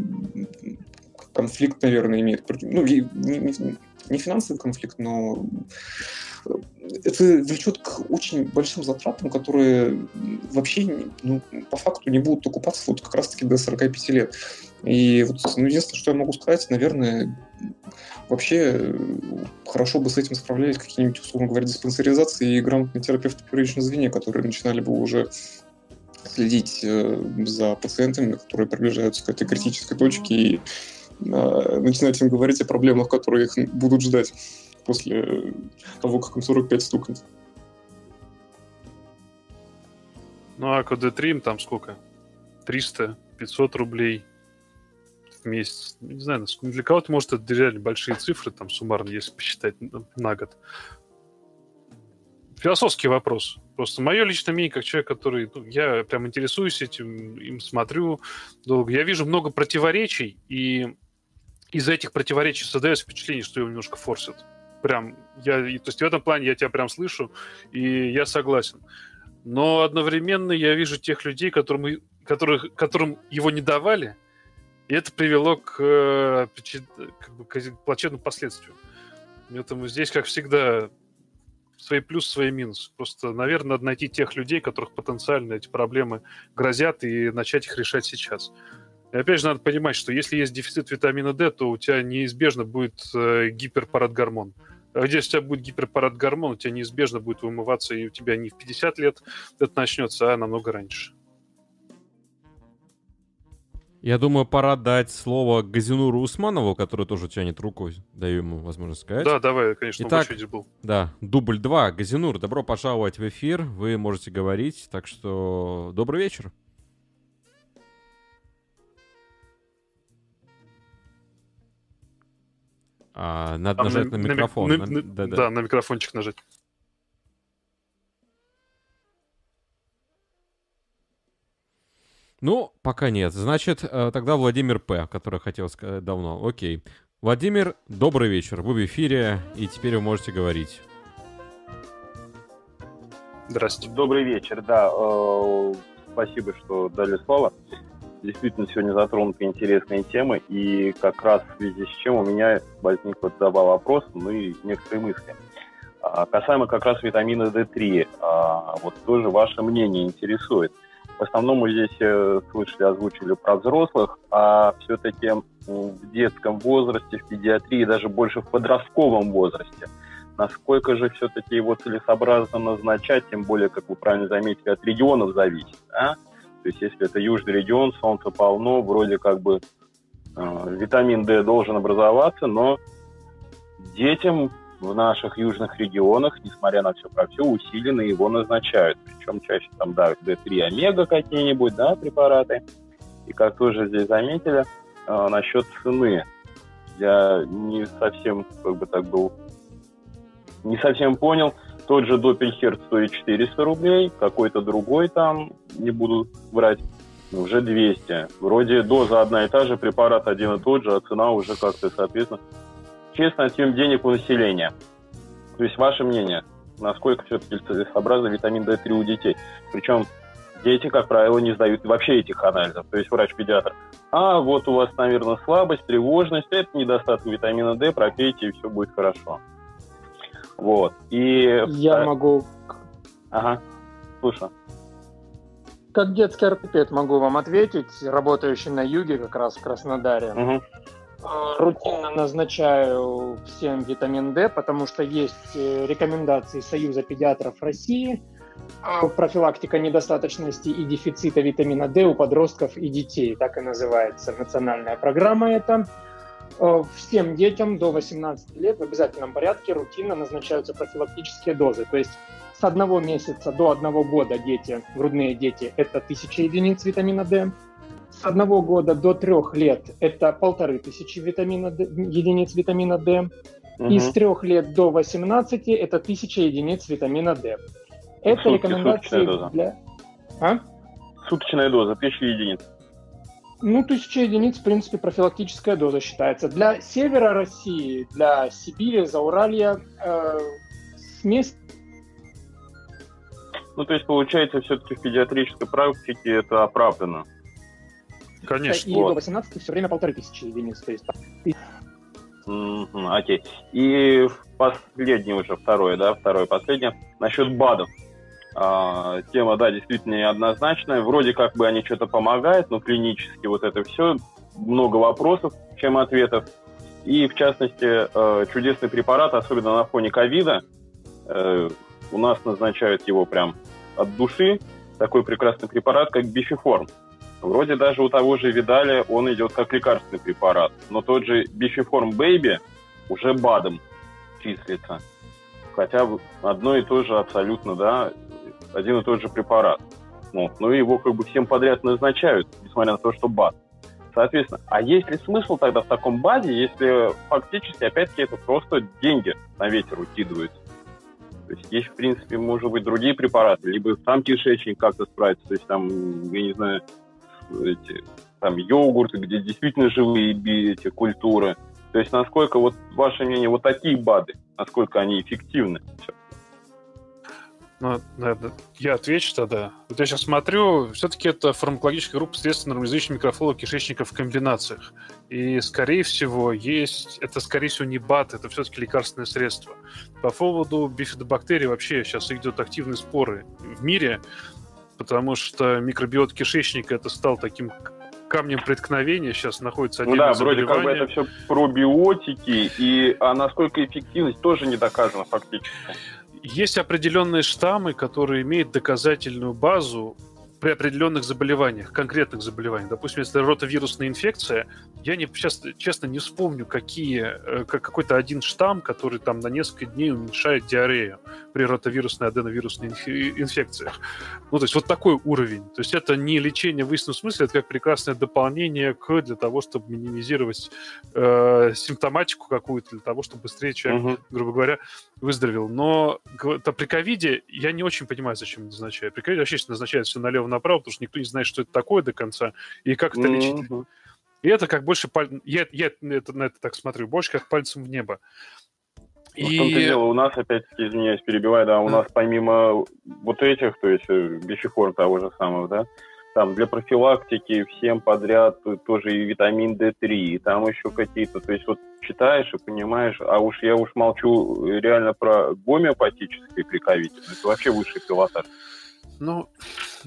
конфликт, наверное, имеет. Ну, не, финансовый конфликт, но это влечет к очень большим затратам, которые вообще, ну, по факту не будут окупаться вот как раз-таки до 45 лет. И вот, ну, единственное, что я могу сказать, наверное, вообще э, хорошо бы с этим справлялись какие-нибудь, условно говоря, диспансеризации и грамотные терапевты первичного звения, которые начинали бы уже следить э, за пациентами, которые приближаются к этой критической точке и э, начинать им говорить о проблемах, которые их будут ждать после того, как им 45 стукнет. Ну, а КД-3 им там сколько? 300, 500 рублей в месяц. Не знаю, для кого-то, может, это реально большие цифры, там, суммарно, если посчитать на год. Философский вопрос. Просто мое личное мнение, как человек, который... ну, я прям интересуюсь этим, им смотрю долго. Я вижу много противоречий, и из-за этих противоречий создается впечатление, что его немножко форсят. Прям, я, то есть в этом плане я тебя прям слышу, и я согласен. Но одновременно я вижу тех людей, которым, которых, которым его не давали, И это привело к, э, как бы, к плачевным последствиям. Поэтому здесь, как всегда, свои плюсы, свои минусы. Просто, наверное, надо найти тех людей, которых потенциально эти проблемы грозят, и начать их решать сейчас. И опять же, надо понимать, что если есть дефицит витамина D, то у тебя неизбежно будет э, гиперпарад. А если у тебя будет гиперпарад гормон, у тебя неизбежно будет вымываться, и у тебя не в 50 лет это начнется, а намного раньше. Я думаю, пора дать слово Газинуру Усманову, который тоже тянет руку. Даю ему возможность сказать. Да, давай, конечно, Итак, он был. Да, дубль 2. Газинур, добро пожаловать в эфир. Вы можете говорить, так что добрый вечер. А, надо Там нажать на, на- микрофон. на- На- на- да-да. да, на микрофончик нажать. Ну, пока нет. Значит, э, тогда Владимир П., который хотел сказать давно. Окей. Владимир, добрый вечер. Вы в эфире, и теперь вы можете говорить. Здравствуйте. Добрый вечер, да. э, Спасибо, что дали слово. Действительно, сегодня затронуты интересные темы, и как раз в связи с чем у меня возник вот два вопроса, ну и некоторые мысли. А, Касаемо как раз витамина D3, а, вот тоже ваше мнение интересует. В основном мы здесь э, слышали, озвучили про взрослых, а все-таки в детском возрасте, в педиатрии, даже больше в подростковом возрасте, насколько же все-таки его целесообразно назначать, тем более, как вы правильно заметили, от регионов зависит. а? То есть, если это южный регион, солнца полно, вроде как бы э, витамин D должен образоваться, но детям в наших южных регионах, несмотря на все про все, усиленно его назначают. Причем чаще там, да, D3 омега какие-нибудь, да, препараты. И как тоже здесь заметили, э, насчет цены. Я не совсем, как бы так был, не совсем понял. Тот же Допельхерц стоит 400 рублей, какой-то другой там, не буду врать, уже 200. Вроде доза одна и та же, препарат один и тот же, а цена уже как-то, соответственно. Честно, отъем денег у населения. То есть ваше мнение, насколько все-таки целесообразно витамин D3 у детей? Причем дети, как правило, не сдают вообще этих анализов. То есть врач-педиатр. А, вот у вас, наверное, слабость, тревожность, это недостаток витамина D, пропейте, и все будет хорошо. Вот. И... Я могу, Ага, слушаю. как детский ортопед, могу вам ответить, работающий на юге, как раз в Краснодаре. Мгм. Рутинно назначаю всем витамин D, потому что есть э, рекомендации Союза педиатров России э, профилактика недостаточности и дефицита витамина D у подростков и детей. Так и называется национальная программа эта. Э, Всем детям до 18 лет в обязательном порядке рутинно назначаются профилактические дозы. То есть с одного месяца до одного года дети, грудные дети, это 1000 единиц витамина D. С одного года до трех лет это полторы тысячи витамина D, единиц витамина D. И с трех лет до 18 это 1000 единиц витамина D. Это Сутки, рекомендации доза. для... А? Суточная доза, 1000 единиц. Ну, 1000 единиц, в принципе, профилактическая доза считается. Для севера России, для Сибири, Зауралья э, смесь Ну, то есть, получается, все-таки в педиатрической практике это оправдано. И до 18 все время полторы тысячи единиц. То есть там Мгм, Окей. И последнее уже, второе, да, второе, последнее. Насчет БАДов. А, тема, да, действительно неоднозначная. Вроде как бы они что-то помогают, но клинически вот это все. Много вопросов, чем ответов. И, в частности, э, чудесный препарат, особенно на фоне ковида, э, у нас назначают его прям от души. Такой прекрасный препарат, как бифиформ. Вроде даже у того же Видаля он идет как лекарственный препарат. Но тот же Бифиформ Бэйби уже БАДом числится. Хотя одно и то же абсолютно, да, один и тот же препарат. Ну, но его как бы всем подряд назначают, несмотря на то, что БАД. Соответственно, а есть ли смысл тогда в таком БАДе, если фактически, опять-таки, это просто деньги на ветер укидываются? То есть есть, в принципе, может быть, другие препараты, либо сам кишечник как-то справится, то есть там, я не знаю, эти, там йогурты, где действительно живые эти культуры. То есть насколько вот ваше мнение, вот такие БАДы, насколько они эффективны? Ну, наверное, я отвечу тогда. Вот я сейчас смотрю, все-таки это фармакологическая группа средств нормализующих микрофлору кишечника в комбинациях. И, скорее всего, есть... Это, скорее всего, не БАТ, это все-таки лекарственное средство. По поводу бифидобактерий вообще сейчас идут активные споры в мире, потому что микробиот кишечника это стал таким камнем преткновения сейчас находится Ну да, вроде как бы это все пробиотики, и а насколько эффективность тоже не доказана фактически. Есть определенные штаммы, которые имеют доказательную базу при определенных заболеваниях, конкретных заболеваниях. Допустим, если ротовирусная инфекция, я не, сейчас, честно не вспомню, какие, э, как какой-то один штамм, который там на несколько дней уменьшает диарею при ротовирусной аденовирусной инфекциях. Ну, то есть вот такой уровень. То есть это не лечение в истинном смысле, это как прекрасное дополнение к для того, чтобы минимизировать э, симптоматику какую-то, для того, чтобы быстрее человек, угу. грубо говоря, выздоровел. Но это при ковиде я не очень понимаю, зачем назначают. При ковиде вообще назначают все налево-направо, потому что никто не знает, что это такое до конца и как это лечить. Mm-hmm. И это как больше... Паль... Я, я это, на это так смотрю, больше как пальцем в небо. И... В том-то дело, у нас, опять-таки, извиняюсь, перебиваю, да, у нас помимо вот этих, то есть бифиформ того же самого, да, там для профилактики всем подряд тоже и витамин D3, и там еще какие-то, то есть вот читаешь и понимаешь, а уж я уж молчу реально про гомеопатическое при ковиде, это вообще высший пилотаж. Ну,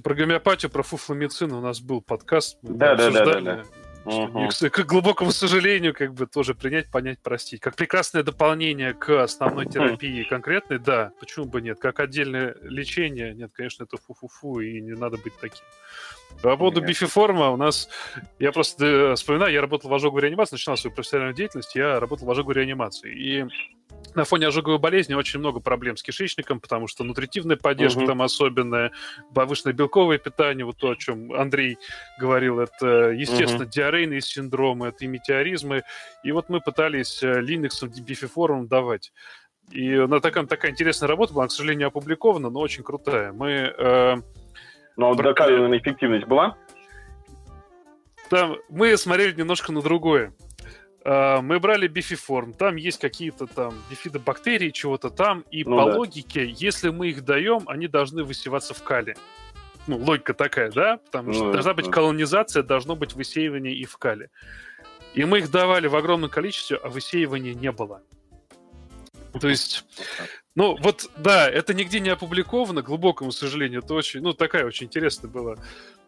про гомеопатию, про фуфломицин у нас был подкаст. Да, да, да, да, да. Угу. И, к глубокому сожалению, как бы тоже принять, понять, простить. Как прекрасное дополнение к основной терапии конкретной, да, почему бы нет. Как отдельное лечение, нет, конечно, это фу-фу-фу, и не надо быть таким. По поводу бифиформа у нас... Я просто э, вспоминаю, я работал в ожоговой реанимации, начинал свою профессиональную деятельность, я работал в ожоговой реанимации. И на фоне ожоговой болезни очень много проблем с кишечником, потому что нутритивная поддержка угу. там особенная, повышенное белковое питание, вот то, о чем Андрей говорил, это, естественно, угу. диарейные синдромы, это и метеоризмы. И вот мы пытались э, Linux бифиформом давать. И на такая, такая интересная работа была, к сожалению, опубликована, но очень крутая. Мы... Э, но про... доказанная эффективность была? Там мы смотрели немножко на другое. Uh, мы брали бифиформ, там есть какие-то там бифидобактерии, чего-то там, и ну, по да. логике, если мы их даем, они должны высеваться в кале. Ну, логика такая, да? Потому ну, что должна быть колонизация, должно быть высеивание и в кале. И мы их давали в огромном количестве, а высеивания не было. То есть, ну вот, да, это нигде не опубликовано, к глубокому сожалению, это очень, ну такая очень интересная была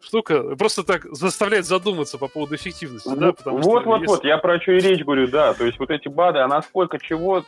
штука. Просто так заставляет задуматься по поводу эффективности, да? Потому вот, что вот, если... вот, я про что и речь говорю, да. То есть вот эти БАДы, а насколько чего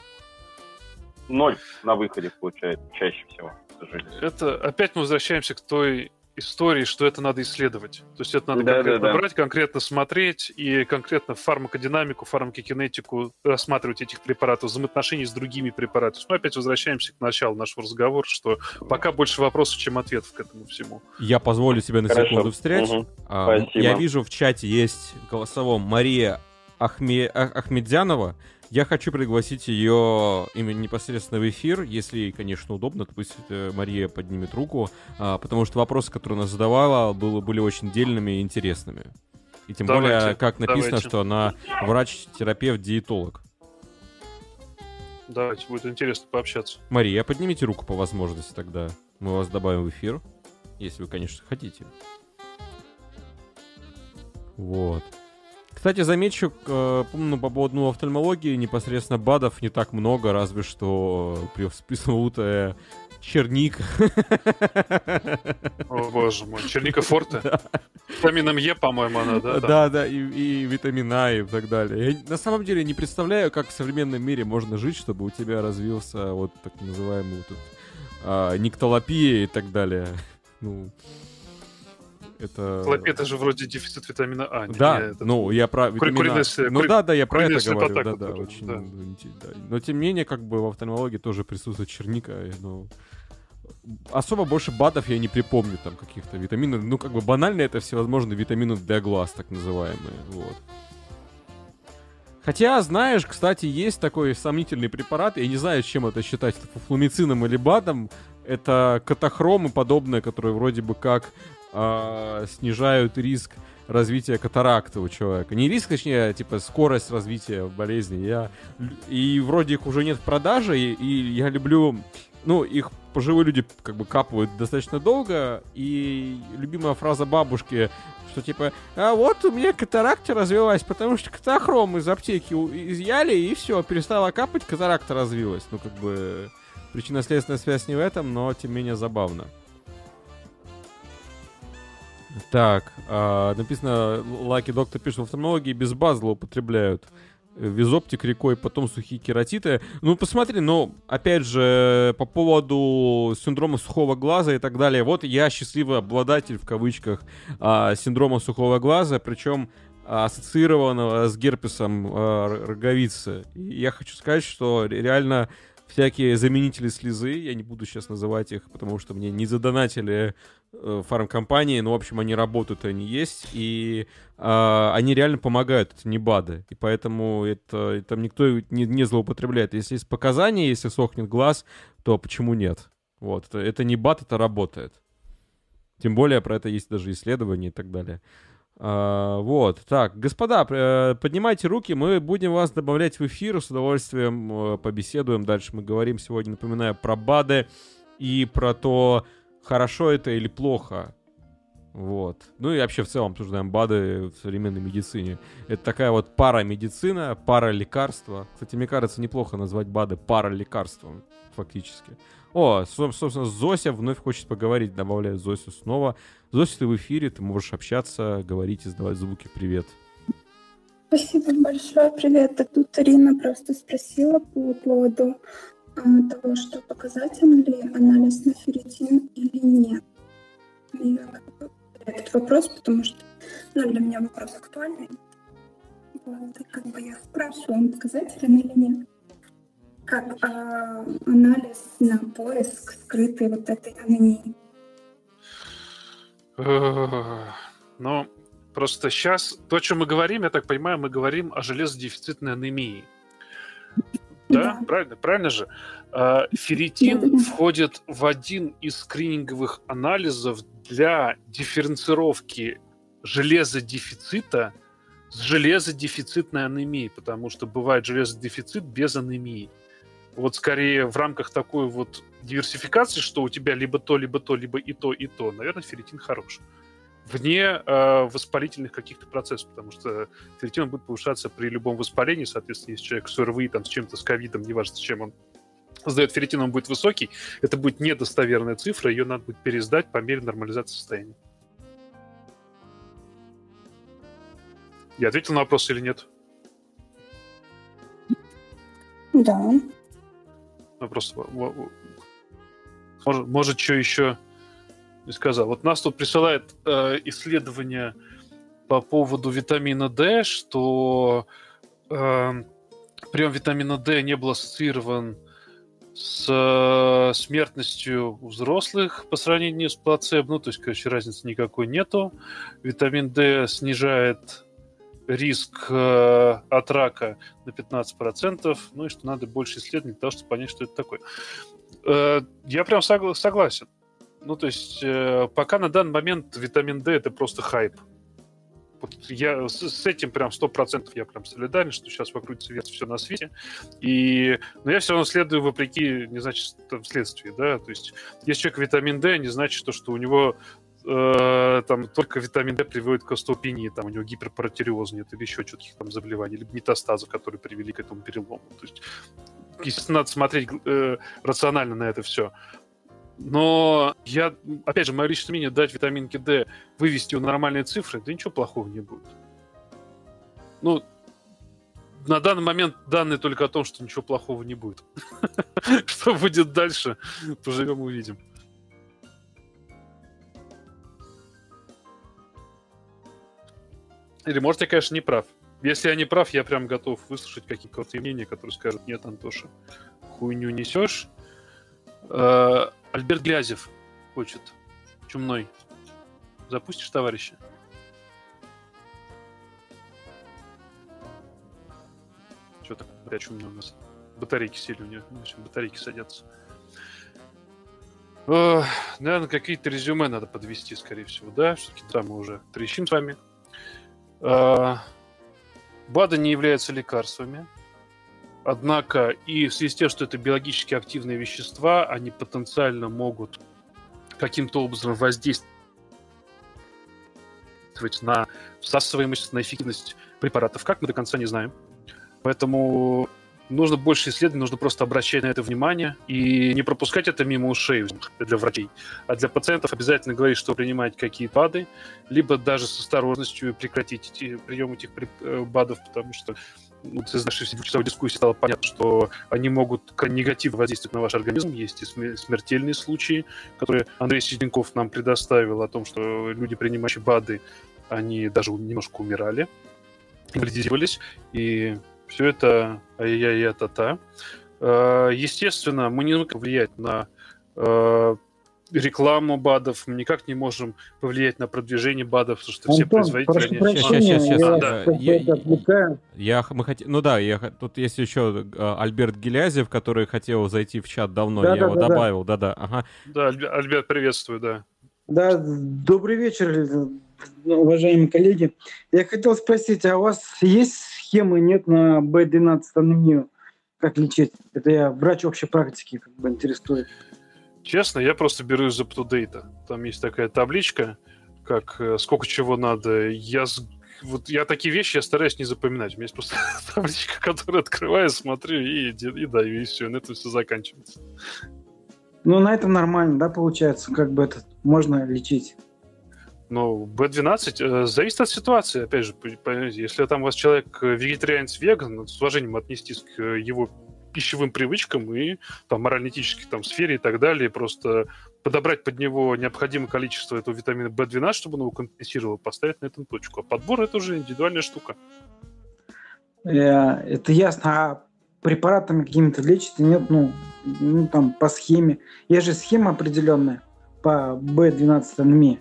ноль на выходе получает чаще всего, к сожалению. Это опять мы возвращаемся к той истории, что это надо исследовать. То есть это надо да, конкретно да, да. брать, конкретно смотреть и конкретно фармакодинамику, фармакокинетику рассматривать этих препаратов, взаимоотношения с другими препаратами. Мы опять возвращаемся к началу нашего разговора, что пока больше вопросов, чем ответов к этому всему. Я позволю себе на Хорошо. секунду встрять. Угу. А, я вижу в чате есть в голосовом Мария Ахме... Ахмедзянова. Я хочу пригласить ее именно непосредственно в эфир, если конечно, удобно, то пусть э, Мария поднимет руку, а, потому что вопросы, которые она задавала, было, были очень дельными и интересными. И тем давайте, более, как написано, давайте. что она врач-терапевт, диетолог. Давайте, будет интересно пообщаться. Мария, поднимите руку по возможности тогда. Мы вас добавим в эфир, если вы, конечно, хотите. Вот. Кстати, замечу, э, ну, по поводу офтальмологии, непосредственно БАДов не так много, разве что при пресловутая черника. О, боже мой, черника форте? Да. Витамином Е, по-моему, она, да? Да, да, и, и витамин А и так далее. Я на самом деле не представляю, как в современном мире можно жить, чтобы у тебя развился вот так называемый вот этот, а, никтолопия и так далее. Ну, это... Хлопе это же вроде дефицит витамина А. Да, это... ну я про витамина А. Ну да, да, я про это говорю. Да, да, очень. Да. Но тем не менее, как бы в офтальмологии тоже присутствует черника. Ну, особо больше БАДов я не припомню там каких-то витаминов. Ну, как бы банально это всевозможные витамины для глаз, так называемые. Вот. Хотя, знаешь, кстати, есть такой сомнительный препарат, я не знаю, с чем это считать, флумицином или БАДом, это катахром и подобное, которые вроде бы как э, снижают риск развития катаракты у человека. Не риск, точнее, а, типа скорость развития болезни. Я... И вроде их уже нет в продаже, и, и я люблю... Ну, их пожилые люди как бы капают достаточно долго, и любимая фраза бабушки, что типа, а вот у меня катаракта развилась, потому что катахром из аптеки изъяли, и все, перестала капать, катаракта развилась. Ну, как бы, причинно-следственная связь не в этом, но тем не менее забавно. Так, э, написано, Лаки Доктор пишет, в офтальмологии без баз употребляют визоптик рекой, потом сухие кератиты. Ну, посмотри, ну, опять же, по поводу синдрома сухого глаза и так далее. Вот я счастливый обладатель, в кавычках, а, синдрома сухого глаза, причем ассоциированного с герпесом а, роговицы. Я хочу сказать, что реально всякие заменители слезы, я не буду сейчас называть их, потому что мне не задонатили э, фармкомпании, но, в общем, они работают, они есть, и э, они реально помогают, это не БАДы, и поэтому это, там никто не, не злоупотребляет. Если есть показания, если сохнет глаз, то почему нет? Вот, это, это не БАД, это работает. Тем более про это есть даже исследования и так далее. А, вот, так, господа, э, поднимайте руки, мы будем вас добавлять в эфир, с удовольствием э, побеседуем. Дальше мы говорим сегодня, напоминаю, про БАДы и про то, хорошо это или плохо. Вот. Ну и вообще в целом обсуждаем БАДы в современной медицине. Это такая вот пара медицина, пара лекарства. Кстати, мне кажется, неплохо назвать БАДы пара лекарством, фактически. О, собственно, Зося вновь хочет поговорить, добавляю Зосю снова. Зося, ты в эфире, ты можешь общаться, говорить, издавать звуки. Привет. Спасибо большое, привет. А тут Арина просто спросила по поводу а, того, что показателен ли анализ на ферритин или нет. И этот вопрос, потому что ну, для меня вопрос актуальный. Вот, и как бы я спрашиваю, он показателен или нет как а, анализ на поиск скрытой вот этой анемии. Ну, просто сейчас то, о чем мы говорим, я так понимаю, мы говорим о железодефицитной анемии. Да, да. правильно, правильно же. А, ферритин да. входит в один из скрининговых анализов для дифференцировки железодефицита с железодефицитной анемией, потому что бывает железодефицит без анемии вот скорее в рамках такой вот диверсификации, что у тебя либо то, либо то, либо и то, и то, наверное, ферритин хорош. Вне э, воспалительных каких-то процессов, потому что ферритин будет повышаться при любом воспалении, соответственно, если человек с ОРВИ, там, с чем-то, с ковидом, неважно с чем он сдает ферритин, он будет высокий, это будет недостоверная цифра, ее надо будет пересдать по мере нормализации состояния. Я ответил на вопрос или нет? Да. Ну, просто... Может, может что еще не сказал. Вот нас тут присылает э, исследование по поводу витамина D, что э, прием витамина D не был ассоциирован с э, смертностью у взрослых по сравнению с плацебо. Ну, то есть, короче, разницы никакой нету. Витамин D снижает риск э, от рака на 15%, ну и что надо больше исследований для того, чтобы понять, что это такое. Э, я прям согла- согласен. Ну, то есть, э, пока на данный момент витамин D это просто хайп. Вот я с, с этим прям сто процентов я прям солидарен, что сейчас вокруг свет все на свете. И, но я все равно следую вопреки, не значит, там, да, то есть, если человек витамин D, не значит то, что у него э, там только витамин D приводит к остеопении, там у него гиперпаратиреоз нет или еще что-то там заболеваний, либо метастазов, которые привели к этому перелому. То есть, естественно, надо смотреть э, рационально на это все. Но я, опять же, мое личное мнение, дать витаминке D, вывести его на нормальные цифры, да ничего плохого не будет. Ну, на данный момент данные только о том, что ничего плохого не будет. Что будет дальше, поживем увидим. Или, может, я, конечно, не прав. Если я не прав, я прям готов выслушать какие-то мнения, которые скажут, нет, Антоша, хуйню несешь. Э, Альберт Глязев хочет. Чумной. Запустишь, товарища? Что так, бля, чумной у нас? Батарейки сели у него. Батарейки садятся. Э, наверное, какие-то резюме надо подвести, скорее всего, да? Все-таки там мы уже трещим с вами. А, БАДы не являются лекарствами. Однако и в связи с тем, что это биологически активные вещества, они потенциально могут каким-то образом воздействовать на всасываемость, на эффективность препаратов. Как мы до конца не знаем. Поэтому нужно больше исследований, нужно просто обращать на это внимание и не пропускать это мимо ушей для врачей. А для пациентов обязательно говорить, что принимать какие БАДы, либо даже с осторожностью прекратить прием этих э, БАДов, потому что вот из нашей двухчасовой дискуссии стало понятно, что они могут негативно воздействовать на ваш организм. Есть и смертельные случаи, которые Андрей Сиденков нам предоставил о том, что люди, принимающие БАДы, они даже немножко умирали, инвалидизировались, и все это ай-яй-яй та-та. Э, естественно, мы не можем влиять на э, рекламу БАДов, мы никак не можем повлиять на продвижение БАДов, потому что Антон, все производители... Они... Сейчас, сейчас, сейчас. Я, да. я, я, я, мы хот... Ну да, я... тут есть еще э, Альберт Гелязев, который хотел зайти в чат давно, да, я да, его да, добавил, да-да. Ага. Да, Альберт, приветствую, да. Да, добрый вечер, уважаемые коллеги. Я хотел спросить, а у вас есть схемы, нет на B12 анемию? Как лечить? Это я врач общей практики, как бы интересует. Честно, я просто беру из UpToDate. Там есть такая табличка, как э, сколько чего надо. Я вот я такие вещи я стараюсь не запоминать. У меня есть просто табличка, которую открываю, смотрю и, и даю, и все, на этом все заканчивается. Ну, на этом нормально, да, получается, как бы это можно лечить. Ну, B12 э, зависит от ситуации, опять же, понимаете, если там у вас человек э, вегетарианец, веган, ну, с уважением отнестись к э, его пищевым привычкам и там морально-этической там сфере и так далее, просто подобрать под него необходимое количество этого витамина B12, чтобы он его компенсировал, поставить на этом точку. А подбор это уже индивидуальная штука. Э, это ясно. А препаратами какими-то лечите? Нет, ну, ну, там, по схеме. Есть же схема определенная по B12 анемии.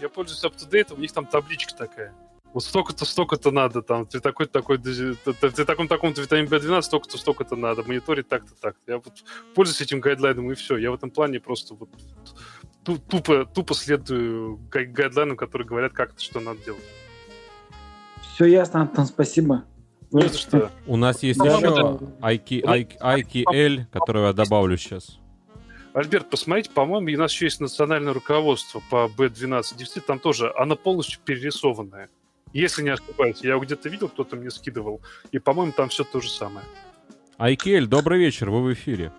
Я пользуюсь UpToDate, у них там табличка такая. Вот столько-то, столько-то надо, там, ты такой-то, такой, ты, ты таком таком-то витамин B12, столько-то, столько-то надо, мониторить так-то, так Я вот пользуюсь этим гайдлайном, и все. Я в этом плане просто вот тупо, тупо следую гайдлайнам, которые говорят, как это, что надо делать. Все ясно, Антон, спасибо. За что. У нас есть еще IKL, которую я добавлю сейчас. Альберт, посмотрите, по-моему, у нас еще есть национальное руководство по B12. Действительно, там тоже, она полностью перерисованная. Если не ошибаюсь, я где-то видел, кто-то мне скидывал, и, по-моему, там все то же самое. Айкель, добрый вечер, вы в эфире.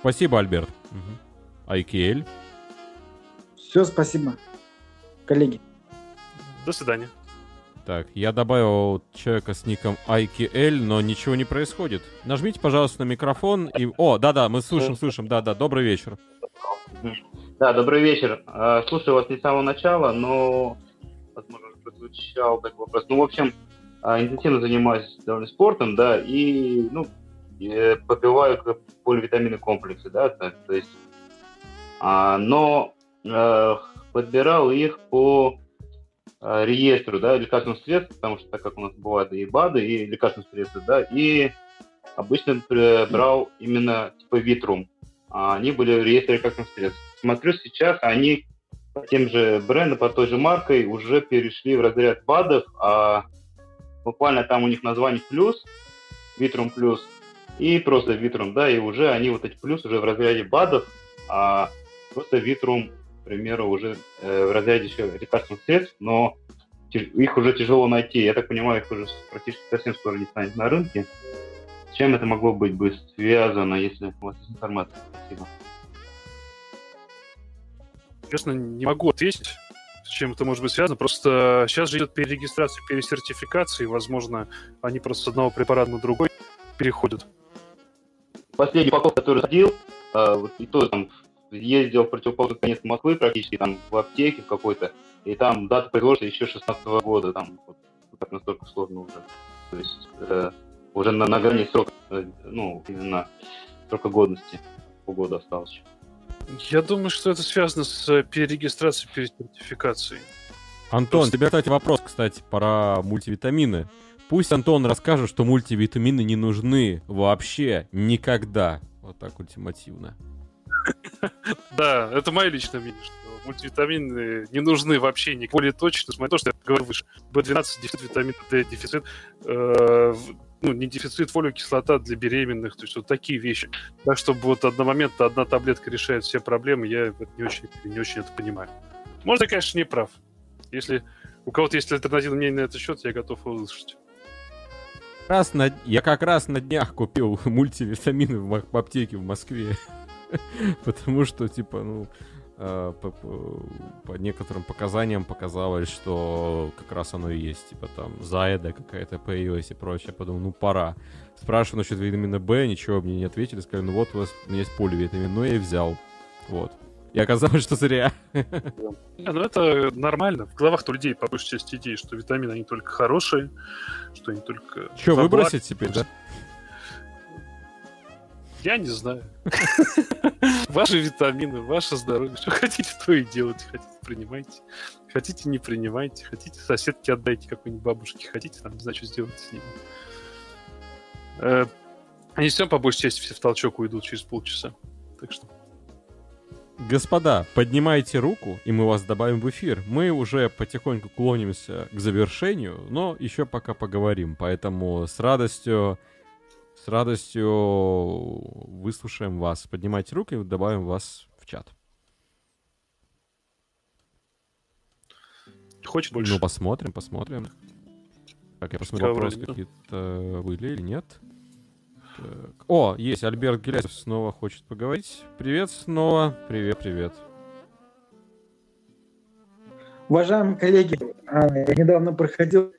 Спасибо, Альберт. Угу. Айкель. Все, спасибо, коллеги. До свидания. Так, я добавил человека с ником IKL, но ничего не происходит. Нажмите, пожалуйста, на микрофон и... О, да-да, мы слышим, слышим, да-да, добрый вечер. Да, добрый вечер. А, слушаю вас не с самого начала, но, возможно, прозвучал такой вопрос. Ну, в общем, а, интенсивно занимаюсь довольно спортом, да, и, ну, попиваю поливитаминные комплексы, да, то, есть, а, но э, подбирал их по реестру, да, лекарственных средств, потому что так как у нас бывают и БАДы, и лекарственные средства, да, и обычно брал именно типа Витрум. А они были в реестре лекарственных средств. Смотрю сейчас, они по тем же брендам, по той же маркой уже перешли в разряд БАДов, а буквально там у них название плюс, Витрум плюс, и просто Витрум, да, и уже они вот эти плюс уже в разряде БАДов, а просто Витрум к примеру, уже э, в разряде еще лекарственных средств, но их уже тяжело найти. Я так понимаю, их уже практически совсем скоро не станет на рынке. С чем это могло быть бы связано, если у вас есть информация? Спасибо. Честно, не могу ответить, с чем это может быть связано. Просто сейчас же идет перерегистрация, пересертификация, и, возможно, они просто с одного препарата на другой переходят. Последний упаковка, который ходил, вот, и то там ездил в противоположный конец Москвы практически, там, в аптеке какой-то, и там дата производства еще 16 -го года, там, вот, так настолько сложно уже. То есть э, уже на, на грани срока, э, ну, именно срока годности, полгода осталось Я думаю, что это связано с перерегистрацией, пересертификацией. Антон, Просто... тебе, кстати, вопрос, кстати, про мультивитамины. Пусть Антон расскажет, что мультивитамины не нужны вообще никогда. Вот так ультимативно. Да, это мое личное мнение, что мультивитамины не нужны вообще не более точно, смотря то, что я говорил выше. B12 дефицит витамина D, дефицит э, ну, не дефицит фолиевая кислота для беременных, то есть вот такие вещи. Так, чтобы вот одномоментно одна таблетка решает все проблемы, я не очень, не очень это понимаю. Может, я, конечно, не прав. Если у кого-то есть альтернативное мнение на этот счет, я готов его услышать. Раз на... Я как раз на днях купил мультивитамины в аптеке в Москве. Потому что, типа, ну, э, по, некоторым показаниям показалось, что как раз оно и есть. Типа там заеда какая-то появилась и прочее. Я подумал, ну пора. Спрашиваю насчет витамина В, ничего мне не ответили. Сказали, ну вот у вас есть поливитамин. Ну я и взял. Вот. И оказалось, что зря. Ну это нормально. В головах у людей по большей части идеи, что витамины они только хорошие, что они только... Что, выбросить теперь, да? Я не знаю. Ваши витамины, ваше здоровье. Что хотите, то и делайте. Хотите, принимайте. Хотите, не принимайте. Хотите, соседке отдайте какой-нибудь бабушке. Хотите, там, не знаю, что сделать с ними. Э, Они все по большей части все в толчок уйдут через полчаса. Так что Господа, поднимайте руку, и мы вас добавим в эфир. Мы уже потихоньку клонимся к завершению, но еще пока поговорим. Поэтому с радостью, с радостью выслушаем вас. Поднимайте руку и добавим вас в чат. Хочешь больше? Ну, посмотрим, посмотрим. Так, я посмотрю, Кого вопросы какие-то были или нет. Так. О, есть, Альберт Гелязев снова хочет поговорить. Привет снова. Привет, привет. Уважаемые коллеги, а, я недавно проходил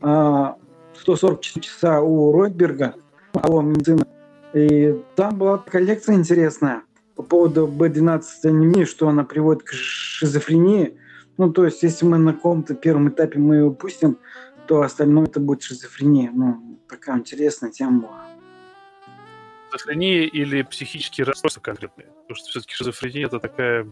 а, 144 часа у Ротберга, алло, медицина, и там была коллекция интересная по поводу B12 анемии, что она приводит к шизофрении. Ну, то есть, если мы на каком-то первом этапе мы его пустим, то остальное это будет шизофрения. Ну, такая интересная тема была. шизофрения или психические расстройства конкретные? Потому что все-таки шизофрения это такая...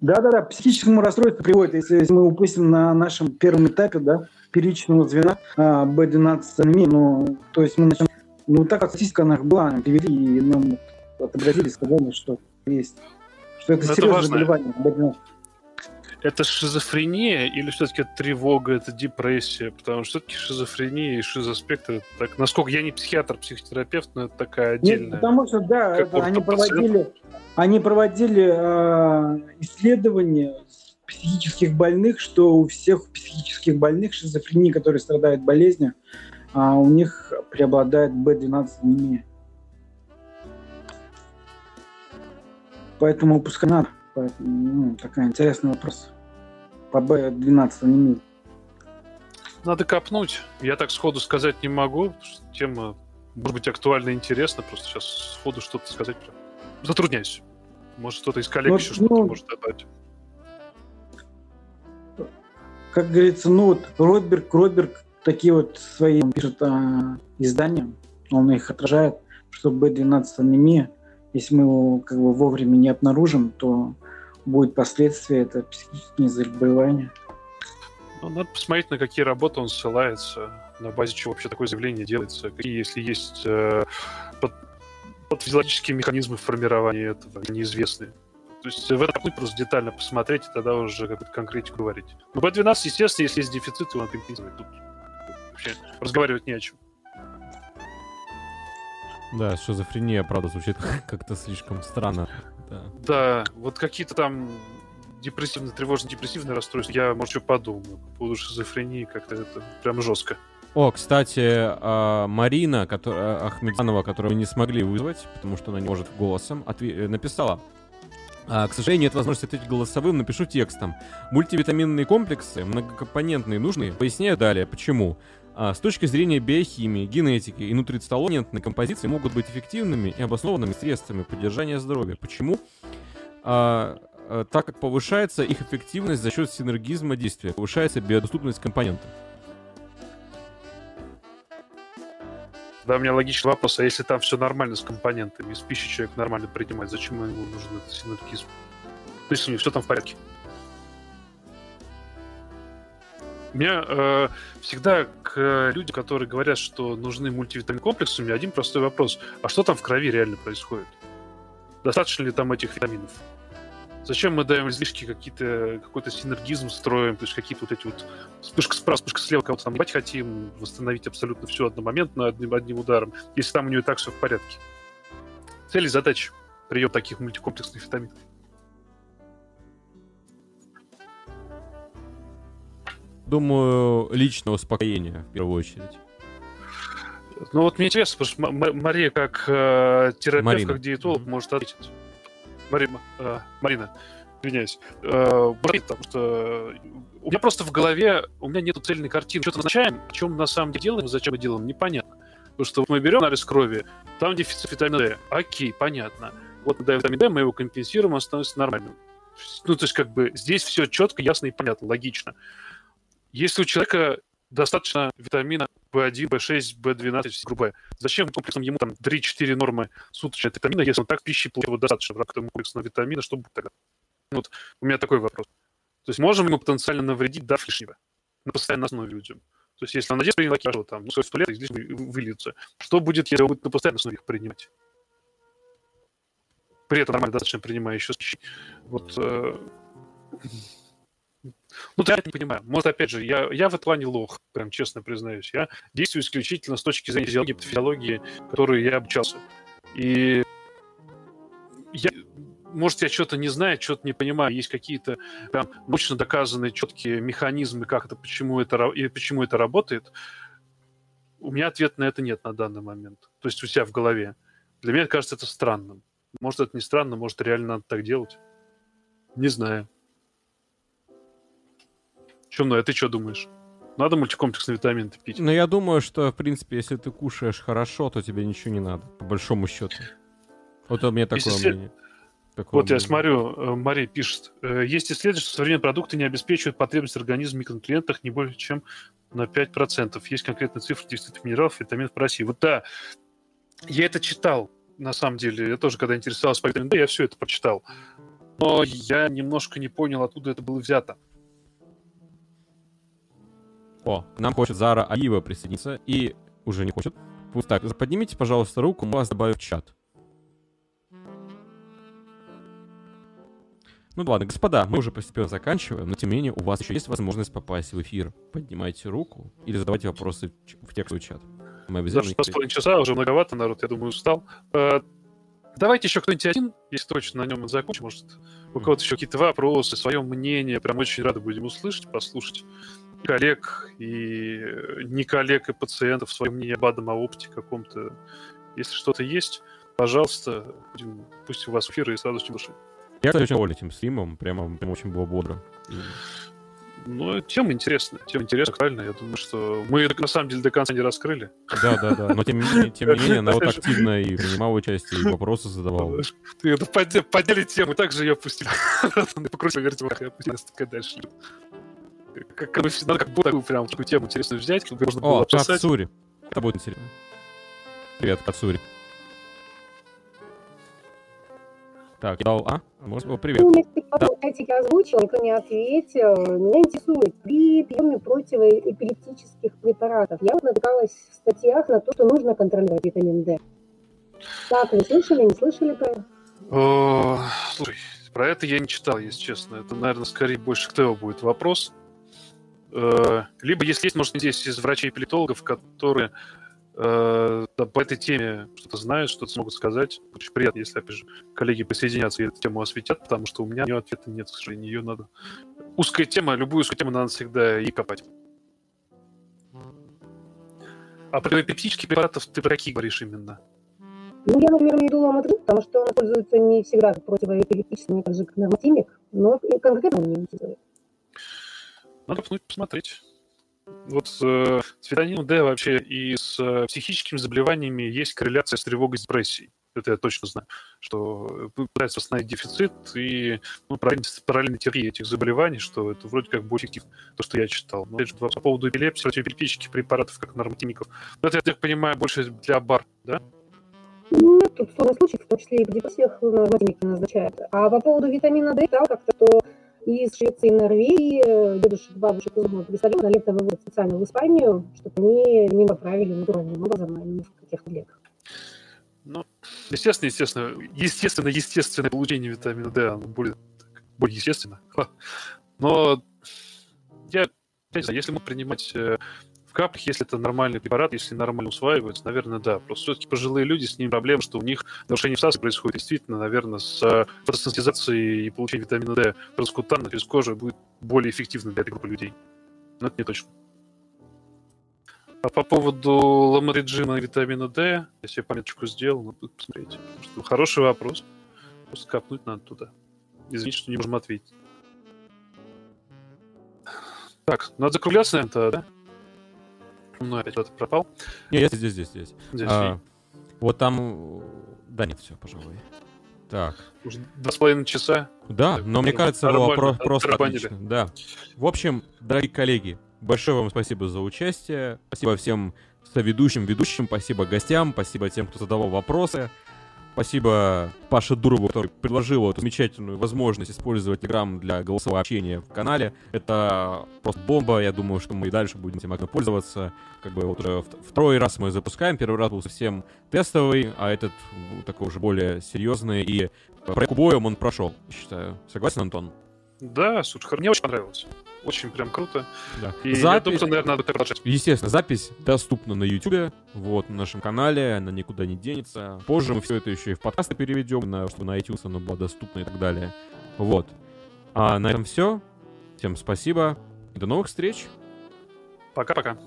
Да-да-да, психическому расстройству приводит, если, если мы упустим на нашем первом этапе, да, первичного звена а, B12 анемии, ну, то есть мы начнем, ну, так как статистика она была, они привели и нам отобразили, сказали, что есть, что это Ну, это серьезное важно. заболевание, B12. Это шизофрения или все-таки тревога, это депрессия? Потому что все-таки шизофрения и шизоспектр, это так, насколько я не психиатр, психотерапевт, но это такая Нет, отдельная... потому что, да, это они проводили, они проводили а, исследования психических больных, что у всех психических больных шизофрении, которые страдают болезнью, а у них преобладает B12 анемия. Поэтому пускай надо. Поэтому, ну, такой интересный вопрос. По B12 анемии. Надо копнуть. Я так сходу сказать не могу, тема может быть актуальна и интересна, просто сейчас сходу что-то сказать прям затрудняюсь. Может, кто-то из коллег Ну, еще что-то ну, может добавить. как говорится, ну вот Ротберг, Ротберг такие вот свои он пишет а, издания, он их отражает, что B12 анемия, если мы его как бы вовремя не обнаружим, то будет последствия, это психические заболевания. Ну, надо посмотреть, на какие работы он ссылается, на базе чего вообще такое заявление делается, какие, если есть э, под, подфизиологические механизмы формирования этого, неизвестные. То есть в этом путь просто детально посмотреть, и тогда уже какую-то конкретику говорить. Ну, B12, естественно, если есть дефицит, его надо компенсировать. Тут вообще разговаривать не о чем. Да, шизофрения, правда, звучит как-то слишком странно. Да. Да, вот какие-то там депрессивные, тревожно-депрессивные расстройства, я, может, что подумаю. По поводу шизофрении как-то это прям жестко. О, кстати, а, Марина которая, Ахмедзянова, которую мы не смогли вызвать, потому что она не может голосом, отве- э, написала. «А, К сожалению, нет возможности ответить голосовым, напишу текстом. Мультивитаминные комплексы, многокомпонентные, нужны? Поясняю далее, почему. А, С точки зрения биохимии, генетики и нутрициталонентной композиции могут быть эффективными и обоснованными средствами поддержания здоровья. Почему? А, а, так как повышается их эффективность за счет синергизма действия, повышается биодоступность компонентов. Да, у меня логичный вопрос, а если там все нормально с компонентами, из пищи человек нормально принимает, зачем ему нужен этот синергизм? То есть у него все там в порядке. Меня э, всегда к э, людям, которые говорят, что нужны мультивитаминные комплексы, у меня один простой вопрос. А что там в крови реально происходит? Достаточно ли там этих витаминов? Зачем мы даем излишки какие-то, какой-то синергизм строим, то есть какие-то вот эти вот вспышка справа, вспышка слева, кого-то там ебать хотим, восстановить абсолютно все одномоментно одним, одним ударом, если там у нее и так все в порядке. Цели задач прием таких мультикомплексных витаминов. Думаю, личное успокоение в первую очередь. Ну вот мне интересно, потому что Мария как э, терапевт, Марина. как диетолог может ответить. Мари- э, Марина, извиняюсь. Э, Марина, потому что у меня просто в голове, у меня нету цельной картины. Что-то назначаем, о чем мы на самом деле делаем, зачем мы делаем, непонятно. Потому что мы берем анализ крови, там дефицит витамина D. Окей, понятно. Вот мы даем витамин D, мы его компенсируем, он становится нормальным. Ну, то есть, как бы, здесь все четко, ясно и понятно, логично. Если у человека достаточно витамина B1, B6, B12, грубо, зачем комплексом ему там 3-4 нормы суточно от витамина, если он так пищи получил его достаточно в рамках комплексного витамина, что будет тогда? Вот у меня такой вопрос. То есть можем ему потенциально навредить, дав лишнего на постоянной основе людям? То есть если он надеется принимать хорошо, там, ну, 100 лет, здесь выльются. Что будет, если он будет на постоянной основе их принимать? При этом нормально достаточно пищи. Вот э, ну, я не понимаю. Может, опять же, я, я в этом плане лох, прям честно признаюсь. Я действую исключительно с точки зрения физиологии, физиологии, которой я обучался. И я, может, я что-то не знаю, что-то не понимаю. Есть какие-то прям научно доказанные четкие механизмы, как это, почему это, и почему это работает. У меня ответа на это нет на данный момент. То есть у себя в голове. Для меня кажется это странным. Может, это не странно, может, реально надо так делать. Не знаю. Чумной, а ты что думаешь? Надо мультикомплексный витамин пить? Но я думаю, что, в принципе, если ты кушаешь хорошо, то тебе ничего не надо, по большому счету. Вот у меня такое Если- мнение. Такое Вот я мнение. смотрю, э, Мария пишет. э, Есть исследование, что современные продукты не обеспечивают потребность организма в микронутриентах не больше, чем на 5%. Есть конкретные цифры дефицита минералов и витаминов в России. Вот да, я это читал, на самом деле. Я тоже, когда интересовался по витамину D, я все это прочитал. Но я немножко не понял, откуда это было взято. О, к нам хочет Зара Аива присоединиться и уже не хочет. Вот так, поднимите, пожалуйста, руку, мы вас добавим в чат. Ну ладно, господа, мы уже постепенно заканчиваем, но тем не менее у вас еще есть возможность попасть в эфир. Поднимайте руку или задавайте вопросы в текстовый чат. Мы обязательно... С половиной часа, уже многовато, народ, я думаю, устал. Э, Давайте еще кто-нибудь один, если точно на нем закончим, может, у кого-то еще какие-то вопросы, свое мнение, прям очень рады будем услышать, послушать коллег, и э, не коллег, и пациентов, свое мнение об Адам, о опыте каком-то. Если что-то есть, пожалуйста, будем, пусть у вас эфир и сразу очень души. Я, кстати, очень доволен этим стримом, прямо, прямо очень было бодро. Ну, тема интересная, тема интересная, актуальная. Я думаю, что мы на самом деле до конца не раскрыли. Да, да, да. Но тем не менее, тем не менее, народ активно и принимал участие, и вопросы задавал. Ты это подня- подняли тему, так же ее опустили. Покрутили вертелах и опустили дальше. Как, как, бы всегда, как будто такую прям такую тему интересную взять, чтобы можно было О, описать. Кацури. Это будет интересно. Привет, Кацури. Так, я дал А? Может, о, привет. Ну, если вопрос этики озвучил, никто не ответил. Меня интересует, при приеме противоэпилептических препаратов я вот натыкалась в статьях на то, что нужно контролировать витамин D. Так, вы слышали, не слышали про это? О, слушай, про это я не читал, если честно. Это, наверное, скорее больше к Тео будет вопрос. Э, Либо, если есть, может, здесь из врачей-эпилетологов, которые э, по этой теме что-то знают, что-то смогут сказать. Очень приятно, если, опять же, коллеги присоединятся и эту тему осветят, потому что у меня нее ответа нет, к сожалению. Ее надо... Узкая тема, любую узкую тему надо всегда и копать. А противоэпилептических препаратов ты про какие говоришь именно? Ну, я, в виду ломотрин, потому что он используется не всегда не так же, как нормотимик, но и конкретно он не интересует. Надо посмотреть. Вот э, с витамином D вообще и с э, психическими заболеваниями есть корреляция с тревогой с депрессией. Это я точно знаю, что э, пытаются восстановить дефицит и ну, параллельно, параллельно этих заболеваний, что это вроде как бы эффективно, то, что я читал. Но же, по поводу эпилепсии, противоэпилептических препаратов, как нормотимиков, ну, это, я так понимаю, больше для бар, да? Нет, тут сложный случай, в том числе и при депрессиях нормотимики назначают. А по поводу витамина D, да, как-то то из Швеции и Норвегии э, дедушек, бабушек представлял, на лето выводят специально в Испанию, чтобы они не направили натуральным образом, а не в каких-то таблетках. Ну, естественно, естественно, естественно, естественное получение витамина D, оно более более естественно. Но я, я не знаю, если мы принимать э, в каплях, если это нормальный препарат, если нормально усваивается, наверное, да. Просто все-таки пожилые люди, с ними проблема, что у них нарушение всасывания происходит действительно, наверное, с э, фотосинтезацией и получением витамина D транскутанно через кожу будет более эффективно для этой группы людей. Но это не точно. А по поводу ламариджина и витамина D, я себе пометочку сделал, надо будет посмотреть. Что хороший вопрос. Просто копнуть надо туда. Извините, что не можем ответить. Так, надо закругляться, наверное, да? Ну, опять куда-то пропал. Не, я здесь, здесь, здесь. Здесь. А, вот там... Да нет, все, пожалуй. Так. Уже два с половиной часа. Да, но мне кажется, его про- просто отлично. Да. В общем, дорогие коллеги, большое вам спасибо за участие. Спасибо всем соведущим, ведущим, спасибо гостям, спасибо тем, кто задавал вопросы. Спасибо Паше Дурову, который предложил эту замечательную возможность использовать Telegram для голосового общения в канале. Это просто бомба, я думаю, что мы и дальше будем этим активно пользоваться. Как бы вот уже вт- второй раз мы запускаем, первый раз был совсем тестовый, а этот ну, такой уже более серьезный, и проект боем он прошел, считаю. Согласен, Антон? Да, хор- Мне очень понравилось. Очень прям круто. Да. И я Запись- думаю, что, наверное, надо продолжать. Естественно, запись доступна на YouTube, вот, на нашем канале, она никуда не денется. Позже мы все это еще и в подкасты переведем, на, чтобы на iTunes оно было доступно и так далее. Вот. А на этом все. Всем спасибо. До новых встреч. Пока-пока.